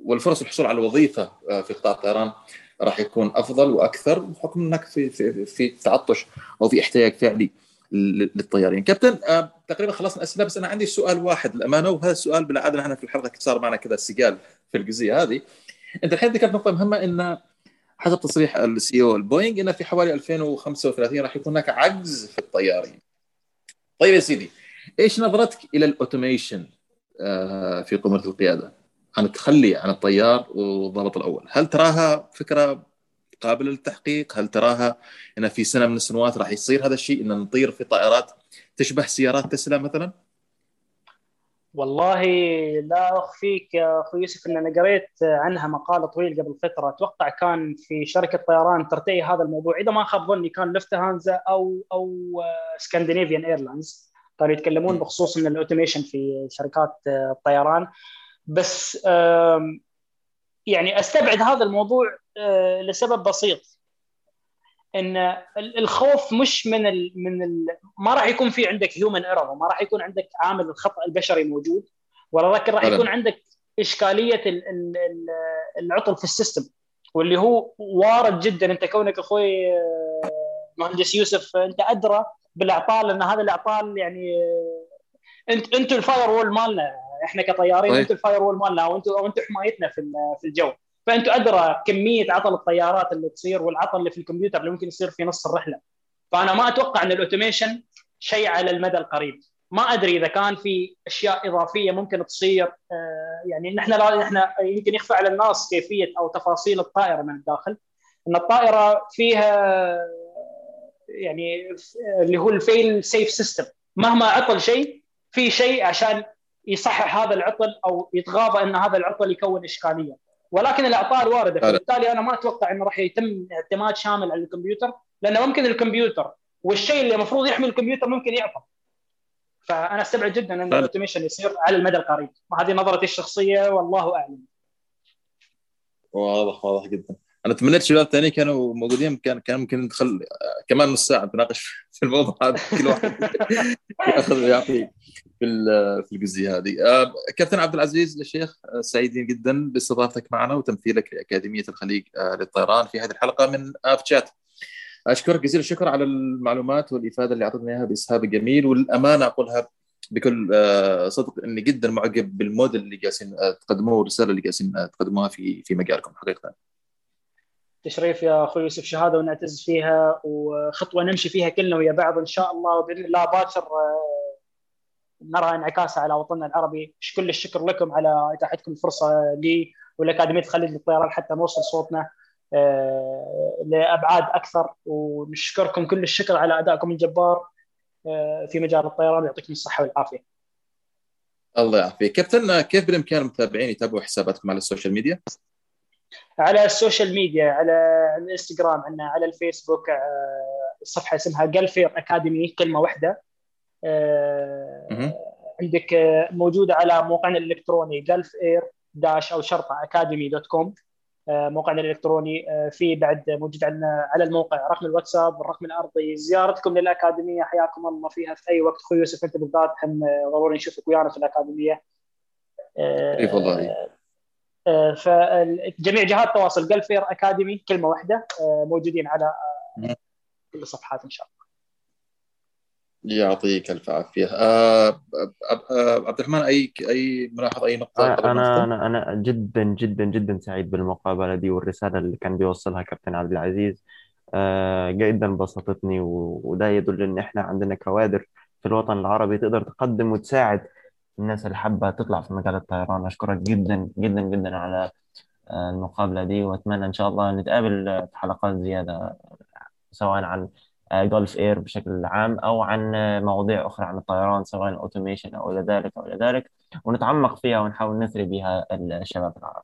والفرص الحصول على الوظيفة آه، في قطاع الطيران راح يكون أفضل وأكثر بحكم إنك في في في تعطش أو في احتياج فعلي لل- للطيارين. كابتن آه، تقريبا خلصنا الاسئله بس أنا عندي سؤال واحد للامانه وهذا السؤال بالعادة إحنا في الحلقة صار معنا كذا سجال في الجزئيه هذه. أنت الحين ذكرت نقطة مهمة إن حسب تصريح ال CEO البوينغ إن في حوالي 2035 راح يكون هناك عجز في الطيارين. طيب يا سيدي إيش نظرتك إلى ال automation آه، في قمرة القيادة؟ عن التخلي عن الطيار والضابط الأول، هل تراها فكرة قابلة للتحقيق؟ هل تراها إن في سنة من السنوات راح يصير هذا الشيء إن نطير في طائرات تشبه سيارات تسلا مثلا؟ والله لا أخفيك يا أخوي يوسف إن أنا قريت عنها مقال طويل قبل فترة. أتوقع كان في شركة طيران ترتئي هذا الموضوع. إذا ما خاب ظني كان لفتهانزا أو أو سكندنافيان airlines كانوا يتكلمون بخصوص من ال automation في شركات الطيران بس يعني أستبعد هذا الموضوع آه، لسبب بسيط. إن ال- الخوف مش من ال من ال ما راح يكون في عندك human error وما راح يكون عندك عامل الخطأ البشري موجود ولكن راح. يكون عندك إشكالية ال- ال- ال- العطل في ال system واللي هو وارد جدا. أنت كونك أخوي آه، مهندس يوسف أنت أدرى بالأعطال لأن هذا الأعطال يعني آه، انت أنتوا ال firewall مالنا. إحنا كطيارين طيب. أنتوا ال firewall مالنا وانتوا وانتوا حمايتنا في في الجو. فأنتوا أدرى كمية عطل الطيارات اللي تصير والعطل اللي في الكمبيوتر اللي ممكن يصير في نص الرحلة. فأنا ما أتوقع إن ال automation شيء على المدى القريب. ما أدري إذا كان في أشياء إضافية ممكن تصير آه، يعني نحن لا إحنا يمكن يخفى على الناس كيفية أو تفاصيل الطائرة من الداخل. إن الطائرة فيها يعني اللي هو ال fail safe system مهما عطل شيء في شيء عشان يصحح هذا العطل أو يتغاضى أن هذا العطل يكون إشكالية. ولكن الأعطال واردة. فبالتالي أنا ما أتوقع إنه راح يتم اعتماد شامل على الكمبيوتر لأنه ممكن الكمبيوتر والشيء اللي المفروض يحمي الكمبيوتر ممكن يعطل. فأنا أستبعد جدا إن. الأوتوميشن يصير على المدى القريب. وهذه نظرتي الشخصية والله أعلم. واضح واضح جدا. أنا تمنيت شباب ثانيين كانوا موجودين كان كان ممكن ندخل كمان نص ساعة نتناقش في الموضوع هذا. كل واحد يأخذ ويعطي. في في الجزئية هذه. آه، كابتن عبد العزيز الشيخ آه، سعيدين جدا باستضافتك معنا وتمثيلك لأكاديمية الخليج آه، للطيران في هذه الحلقة من آف شات. أشكرك جزيل الشكر على المعلومات والإفادة اللي اعطتنا إياها بإسهاب جميل والأمانة أقولها بكل صدق إني جدا معجب بالموديل اللي جالسين تقدموه والرسالة اللي جالسين تقدموها في في مجالكم حقيقه تشريف يا أخوي يوسف شهادة ونعتز فيها وخطوة نمشي فيها كلنا ويا بعض إن شاء الله وبإذن الله باكر نرى انعكاسها على وطننا العربي كل الشكر لكم على إتاحتكم الفرصة لي ولأكاديمية الخليج للطيران حتى نوصل صوتنا آه، لأبعاد أكثر ونشكركم كل الشكر على أدائكم الجبار آه، في مجال الطيران يعطيكم الصحة والعافية. الله يعافيك كابتن كيف بالإمكان المتابعين يتابعوا حساباتكم على ال social media؟ على ال social media على الإنستغرام عندنا على الفيسبوك آه، الصفحه اسمها Gulf Air Academy كلمة واحدة. عندك آه، موجودة على موقعنا الإلكتروني Gulf Air dash أو شرطه academy dot com موقعنا الإلكتروني آه، في بعد موجود عندنا على الموقع رقم الواتساب والرقم الأرضي. زيارتكم للأكاديمية حياكم الله فيها. في أي وقت أخوي يوسف أنت بالذات هم ضروري نشوفك ويانا في الأكاديمية. كيف والله. آه، فجميع جهات التواصل Gulf Air Academy كلمة واحدة آه، موجودين على كل الصفحات إن شاء الله. يعطيك الف عافية. آه عبد الرحمن أي أي ملاحظة أي نقطة؟ ما أنا؟ أنا أنا جدا جدا جدا سعيد بالمقابلة دي والرسالة اللي كان بيوصلها كابتن عبد العزيز. آه، جدا بسطتني وده يدل إن إحنا عندنا كوادر في الوطن العربي تقدر تقدم وتساعد الناس اللي حابة تطلع في مجال الطيران. أشكرك جدا جدا جدا على آه، المقابلة دي وأتمنى إن شاء الله نتقابل آه، في حلقات زيادة سواء عن Gulf Air بشكل عام أو عن آه، مواضيع أخرى عن الطيران سواء ال automation أو إلى ذلك أو إلى ذلك ونتعمق فيها ونحاول نثري بها الشباب العرب.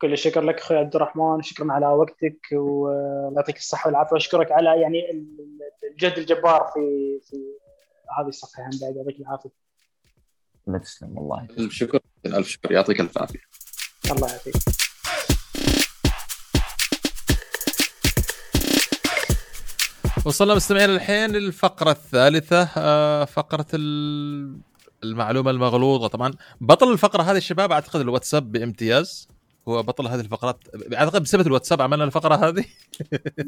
كل الشكر لك أخوي عبد الرحمن شكرا على وقتك والله يعطيك الصحة والعافية وأشكرك على يعني الجهد الجبار في في هذه الصفحة. هم بعد يعطيك العافية. لا تسلم والله. ألف شكر ألف شكر يعطيك الف عافيه الله يعافيك. وصلنا مستمعين الحين للفقرة الثالثة آه، فقرة ال- المعلومة المغلوطة. طبعا بطل الفقرة هذه الشباب أعتقد الواتساب بامتياز. هو بطل هذه الفقرات أعتقد بسبب الواتساب عملنا الفقرة هذه.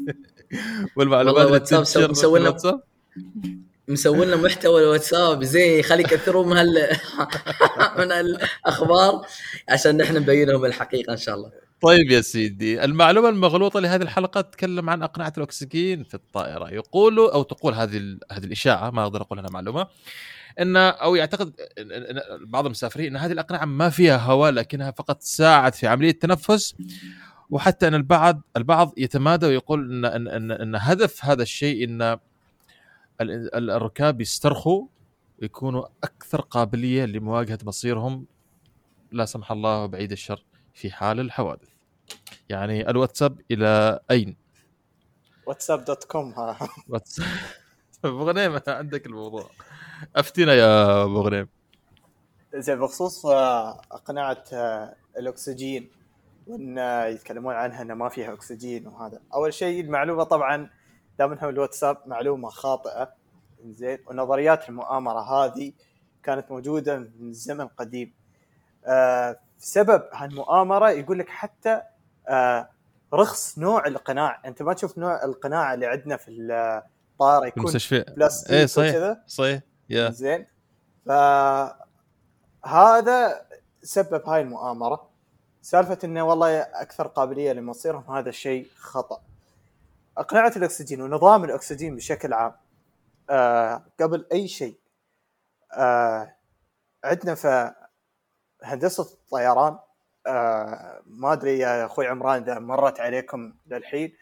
والمعلومات الواتساب مسوي لنا-. مسوي لنا محتوى الواتساب. زين يخلي يكثرون من هال... من الاخبار عشان نحن نبين لهم الحقيقة إن شاء الله. طيب يا سيدي المعلومة المغلوطة لهذه الحلقة تتكلم عن أقنعة الأكسجين في الطائرة. يقول أو تقول هذه هذه الإشاعة ما أقدر أقول أنها معلومة أن أو يعتقد إن- إن- إن بعض المسافرين أن هذه الأقنعة ما فيها هواء لكنها فقط تساعد في عملية التنفس وحتى أن البعض البعض يتمادى ويقول أن أن أن, أن هدف هذا الشيء ال- الركاب يسترخوا ويكونوا أكثر قابلية لمواجهة مصيرهم لا سمح الله بعيد الشر في حال الحوادث. يعني الواتساب إلى أين؟ واتساب دوت كوم ها. واتساب. ابو غنيم عندك الموضوع. افتينا يا ابو غنيم زين بخصوص آه، اقنعه آه، الأكسجين وإن آه، يتكلمون عنها إنه ما فيها أكسجين وهذا. أول شيء المعلومة طبعا دام انها الواتساب معلومة خاطئة. زين ونظريات المؤامرة هذه كانت موجودة من الزمن القديم آه، سبب هالمؤامرة يقول لك حتى آه، رخص نوع القناع. أنت ما تشوف نوع القناع اللي عندنا في الطائرة يكون المستشفى. بلاستيك إيه صحيح وكذا؟ صحيح يا زين. فهذا سبب هاي المؤامرة. سالفة إنه والله أكثر قابلية لمصيرهم هذا الشيء خطأ. أقنعة الأكسجين ونظام الأكسجين بشكل عام آه قبل أي شيء آه عندنا في هندسة الطيران آه ما أدري يا أخوي عمران إذا مرت عليكم للحين.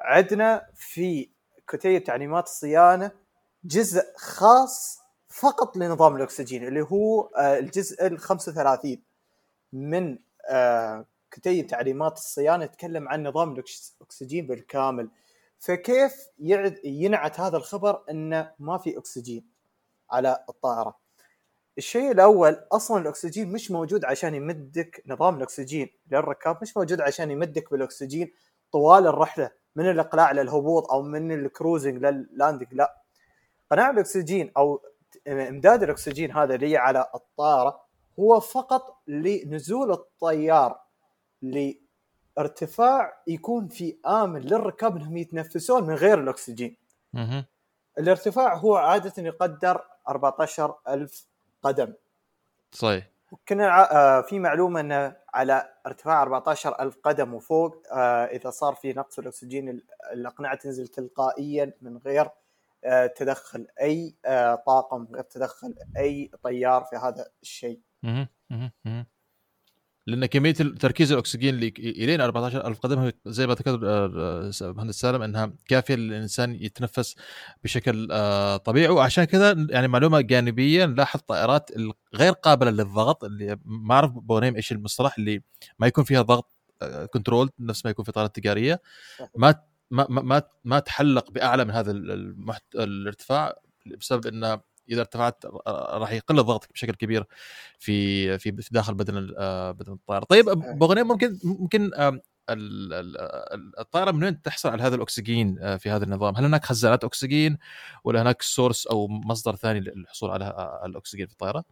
عندنا في كتيب تعليمات الصيانة جزء خاص فقط لنظام الأكسجين اللي هو آه، الجزء ال 35 من آه، كتيب تعليمات الصيانة يتكلم عن نظام الأكسجين بالكامل. فكيف ينعت هذا الخبر إنه ما في أكسجين على الطائرة؟ الشيء الأول أصلا الأكسجين مش موجود عشان يمدك نظام الأكسجين. للركاب مش موجود عشان يمدك بالأكسجين طوال الرحلة من الإقلاع للهبوط أو من ال cruising لل landing لا. قناع الأكسجين أو إمداد الأكسجين هذا اللي على الطائره هو فقط لنزول الطيار لارتفاع يكون في آمن للركاب إنهم يتنفسون من غير الأكسجين. الارتفاع هو عادة يقدر 14000 قدم صحيح. كنا آه، في معلومة انه على ارتفاع 14000 قدم وفوق آه، إذا صار في نقص الأكسجين ال- الأقنعة تنزل تلقائيا من غير آه، تدخل أي طاقم غير تدخل أي طيار في هذا الشيء. لأن كمية تركيز الأكسجين اللي الين 14000 قدم زي ما ذكر آه، آه، مهندس سالم إنها كافية للإنسان يتنفس بشكل آه، طبيعي. وعشان كذا يعني معلومة جانبية نلاحظ طائرات غير قابلة للضغط اللي ما أعرف بونيم إيش المصطلح اللي ما يكون فيها ضغط control نفس ما يكون في طائرات تجارية. ما ما ما ما, تحلق بأعلى من هذا المحت... الارتفاع بسبب إن إذا ارتفعت آه، راح يقل ضغطك بشكل كبير في في داخل بدن آه، بدن الطائرة طيب صحيح. بغنيم ممكن ممكن الطائرة من وين تحصل على هذا الأكسجين آه، في هذا النظام؟ هل هناك خزانات أكسجين ولا هناك سورس أو مصدر ثاني للحصول على آه، الأكسجين في الطائرة؟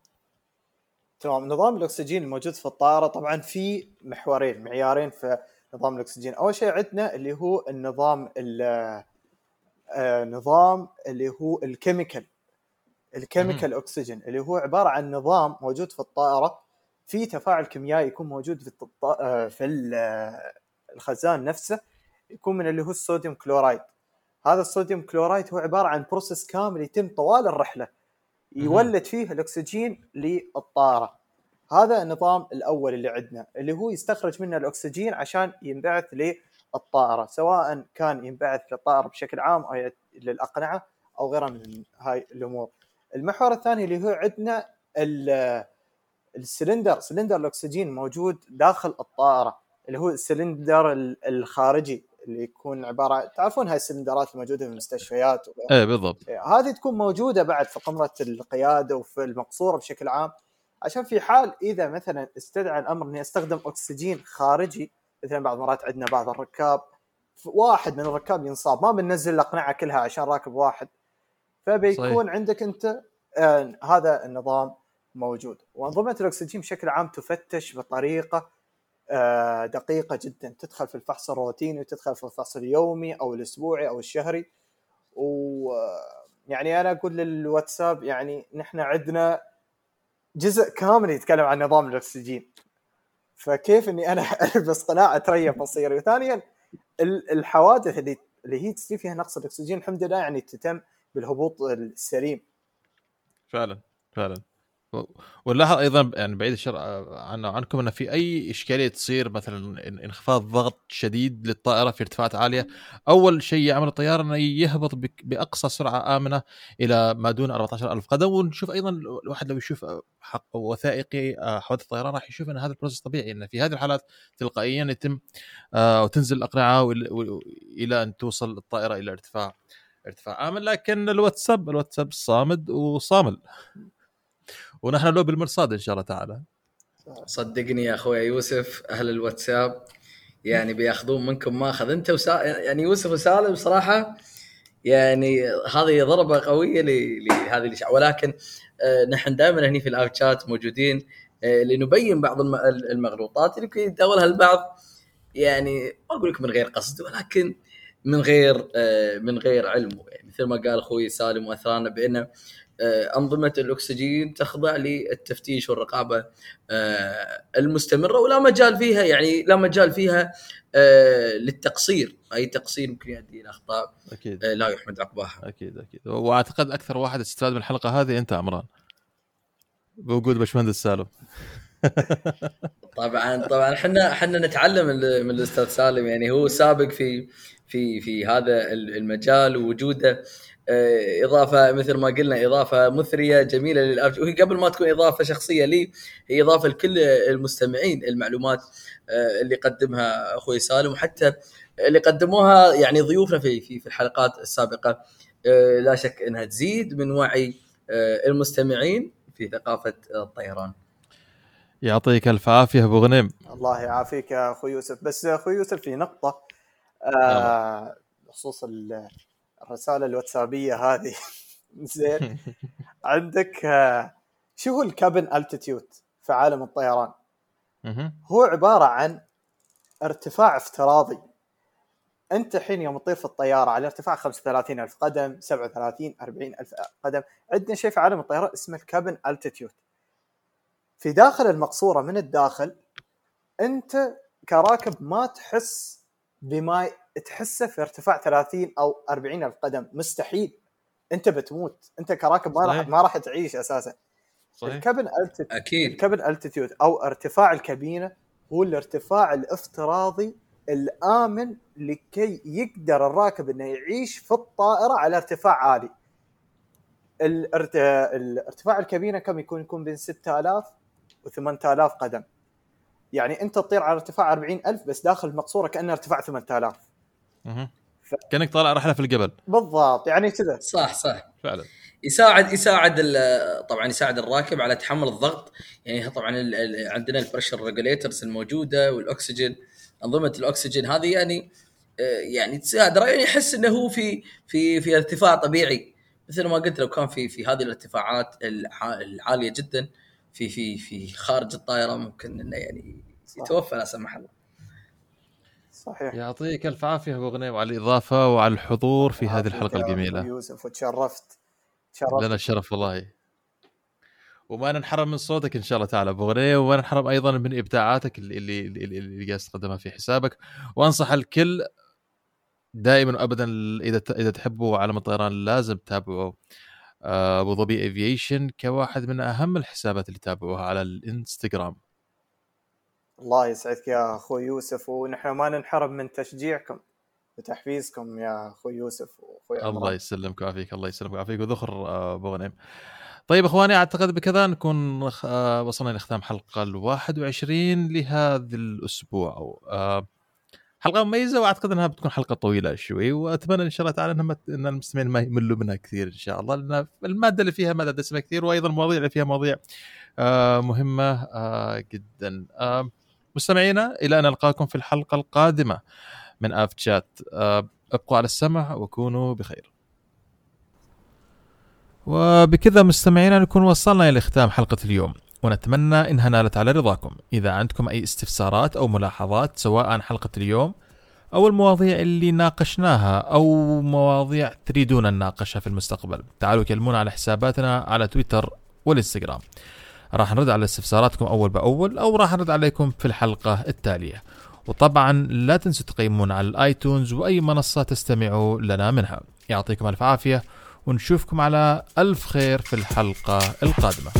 تمام نظام الأكسجين الموجود في الطائرة طبعا في محورين معيارين في نظام الأكسجين أول شيء عندنا اللي هو النظام ال- آه، نظام اللي هو ال chemical ال chemical oxygen اللي هو عبارة عن نظام موجود في الطائرة في تفاعل كيميائي يكون موجود في الط- آه، في آه، الخزان نفسه يكون من اللي هو الصوديوم كلورايد. هذا الصوديوم كلورايد هو عبارة عن process كامل يتم طوال الرحلة يولد فيه الأكسجين للطائرة. هذا النظام الأول اللي عندنا اللي هو يستخرج منه الأكسجين عشان ينبعث للطائرة سواء كان ينبعث للطائرة بشكل عام أو للأقنعة أو غيرها من هاي الأمور. المحور الثاني اللي هو عندنا ال- ال cylinder cylinder الأكسجين موجود داخل الطائرة اللي هو السلندر ال- الخارجي اللي يكون عبارة تعرفون هاي السلندرات الموجودة في المستشفيات. إيه بالضبط هذه تكون موجودة بعد في قمرة القيادة وفي المقصورة بشكل عام عشان في حال إذا مثلا استدعى الأمر إني أستخدم أكسجين خارجي مثلا بعض المرات عندنا بعض الركاب واحد من الركاب ينصاب ما بننزل الأقنعة كلها عشان راكب واحد فبيكون صحيح. عندك انت آه هذا النظام موجود. وأنظمة الأكسجين بشكل عام تفتش بطريقة آه دقيقة جدا. تدخل في الفحص الروتيني وتدخل في الفحص اليومي أو الأسبوعي أو الشهري. و يعني أنا أقول للواتساب يعني نحن عندنا جزء كامل يتكلم عن نظام الأكسجين. فكيف إني أنا ألبس قناع أتريب مصيري؟ وثانيا ال- الحوادث اللي اللي هي تصير فيها نقص الأكسجين الحمد لله يعني تتم بالهبوط السليم. فعلا فعلا. ونلاحظ أيضا يعني بعيد الشر عنا عنكم ان في أي إشكالية تصير مثلا إن- انخفاض ضغط شديد للطائرة في ارتفاعات عالية؟ أول شيء يعمل الطيار إنه يهبط بأقصى سرعة آمنة إلى ما دون 14000 قدم. ونشوف أيضا الواحد لو يشوف حق وثائقي آه، حوادث الطيران راح يشوف إن هذا البروسيس طبيعي إن في هذه الحالات تلقائيا يتم آه، وتنزل الأقنعة إلى أن توصل الطائرة إلى ارتفاع ارتفاع آمن لكن الواتساب الواتساب صامد وصامل. ونحن له بالمرصاد إن شاء الله تعالى. صدقني يا أخوي يوسف أهل الواتساب يعني بياخذون منكم ماخذ. أنت وسا... يعني يوسف وسالم صراحة يعني هذه ضربة قوية لهذه الاشاعه ولكن آه، نحن دائما هني في اللايف شات موجودين آه، لنبين بعض الم- المغلوطات اللي يمكن يتداولها البعض. يعني ما أقول لك من غير قصد ولكن من غير آه، من غير علمه. يعني مثل ما قال أخوي سالم واثرانا بان آه، أنظمة الأكسجين تخضع للتفتيش والرقابة آه، المستمرة ولا مجال فيها يعني لا مجال فيها للتقصير. أي تقصير ممكن يؤدي إلى أخطاء أكيد. آه، لا يحمد عقباها. أكيد أكيد. وأعتقد أكثر واحد استفاد من الحلقة هذه أنت عمران. بوجود باشمهندس سالم. طبعا طبعا. إحنا إحنا نتعلم من الأستاذ سالم. يعني هو سابق في في في هذا ال- المجال ووجوده. آه، إضافة مثل ما قلنا إضافة مثرية جميلة للأرج وهي قبل ما تكون إضافة شخصية لي هي إضافة لكل المستمعين المعلومات آه، اللي قدمها أخوي سالم وحتى اللي قدموها يعني ضيوفنا في في في الحلقات السابقة. آه، لا شك إنها تزيد من وعي المستمعين في ثقافة الطيران. يعطيك الف عافية أبو غنيم. الله يعافيك يا أخوي يوسف. بس أخوي يوسف في نقطة آه بخصوص ال- الرسالة الواتسابية هذه. زين. عندك آه شو هو ال cabin altitude في عالم الطيران. هو عبارة عن ارتفاع افتراضي. أنت الحين يوم تطير في الطيارة على ارتفاع 35 ألف قدم 37 40 ألف قدم عندنا شيء في عالم الطيران اسمه ال cabin altitude. في داخل المقصورة من الداخل أنت كراكب ما تحس بما تحسه في ارتفاع 30 أو 40 ألف قدم مستحيل أنت بتموت أنت كراكب ما راح. ما راح تعيش أساسا صحيح ال cabin altitude أكيد ال cabin altitude أو ارتفاع الكابينة هو الارتفاع الافتراضي الآمن لكي يقدر الراكب إنه يعيش في الطائرة على ارتفاع عالي. الارت... الارتفاع الكابينة كم يكون؟ يكون بين 6000 و 8000 قدم. يعني انت تطير على ارتفاع 40000 بس داخل المقصورة كأنه ارتفاع 8000 مهم. كأنك طالع رحلة في الجبل. بالضبط يعني كذا. صح صح. فعلا. يساعد يساعد ال- طبعا يساعد الراكب على تحمل الضغط. يعني طبعا عندنا ال pressure regulators الموجودة والأكسجين أنظمة الأكسجين هذه يعني آه، يعني تساعد. يعني يحس إنه هو في في في ارتفاع طبيعي. مثل ما قلت لو كان في في هذه الارتفاعات الع- العالية جدا في في في خارج الطائرة ممكن إنه يعني يتوفى لا سمح الله. صحيح. يعطيك ألف عافية أبو غنيم على الإضافة وعلى الحضور في هذه الحلقة الجميلة. يوسف وتشرفت. تشرفت. لنا الشرف والله. وما ننحرم من صوتك إن شاء الله تعالى أبو غنيم وما ننحرم أيضا من إبداعاتك اللي اللي اللي, اللي قاعد تقدمها في حسابك. وأنصح الكل دائما وابدا إذا إذا تحبوا عالم الطيران لازم تتابعوا أبو ظبي ايفيشن كواحد من أهم الحسابات اللي تابعوها على الإنستغرام. الله يسعدك يا أخوي يوسف ونحن ما ننحرم من تشجيعكم وتحفيزكم يا أخوي يوسف وأخوي الله يسلمك ويعافيك الله يسلمك ويعافيك. وذخر آه، أبو غنيم. طيب أخواني أعتقد بكذا نكون آه، وصلنا لختام حلقة ال 21 لهذا الأسبوع. آه، حلقة مميزة وأعتقد إنها بتكون حلقة طويلة شوي وأتمنى إن شاء الله تعالى انها إن المستمعين ما يملوا منها كثير إن شاء الله لأن المادة اللي فيها مادة دسمه كثير وأيضا المواضيع اللي فيها مواضيع آه، مهمة آه، جدا. آه، مستمعينا إلى أن نلقاكم في الحلقة القادمة من آف شات آه، ابقوا على السمع وكونوا بخير. وبكذا مستمعينا نكون وصلنا إلى ختام حلقة اليوم. ونتمنى انها نالت على رضاكم. إذا عندكم أي استفسارات أو ملاحظات سواء عن حلقة اليوم أو المواضيع اللي ناقشناها أو مواضيع تريدون نناقشها في المستقبل تعالوا كلمونا على حساباتنا على تويتر والإنستغرام. راح نرد على استفساراتكم أول بأول أو راح نرد عليكم في الحلقة التالية. وطبعا لا تنسوا تقيمونا على الآيتونز وأي منصة تستمعوا لنا منها. يعطيكم ألف عافية ونشوفكم على ألف خير في الحلقة القادمة.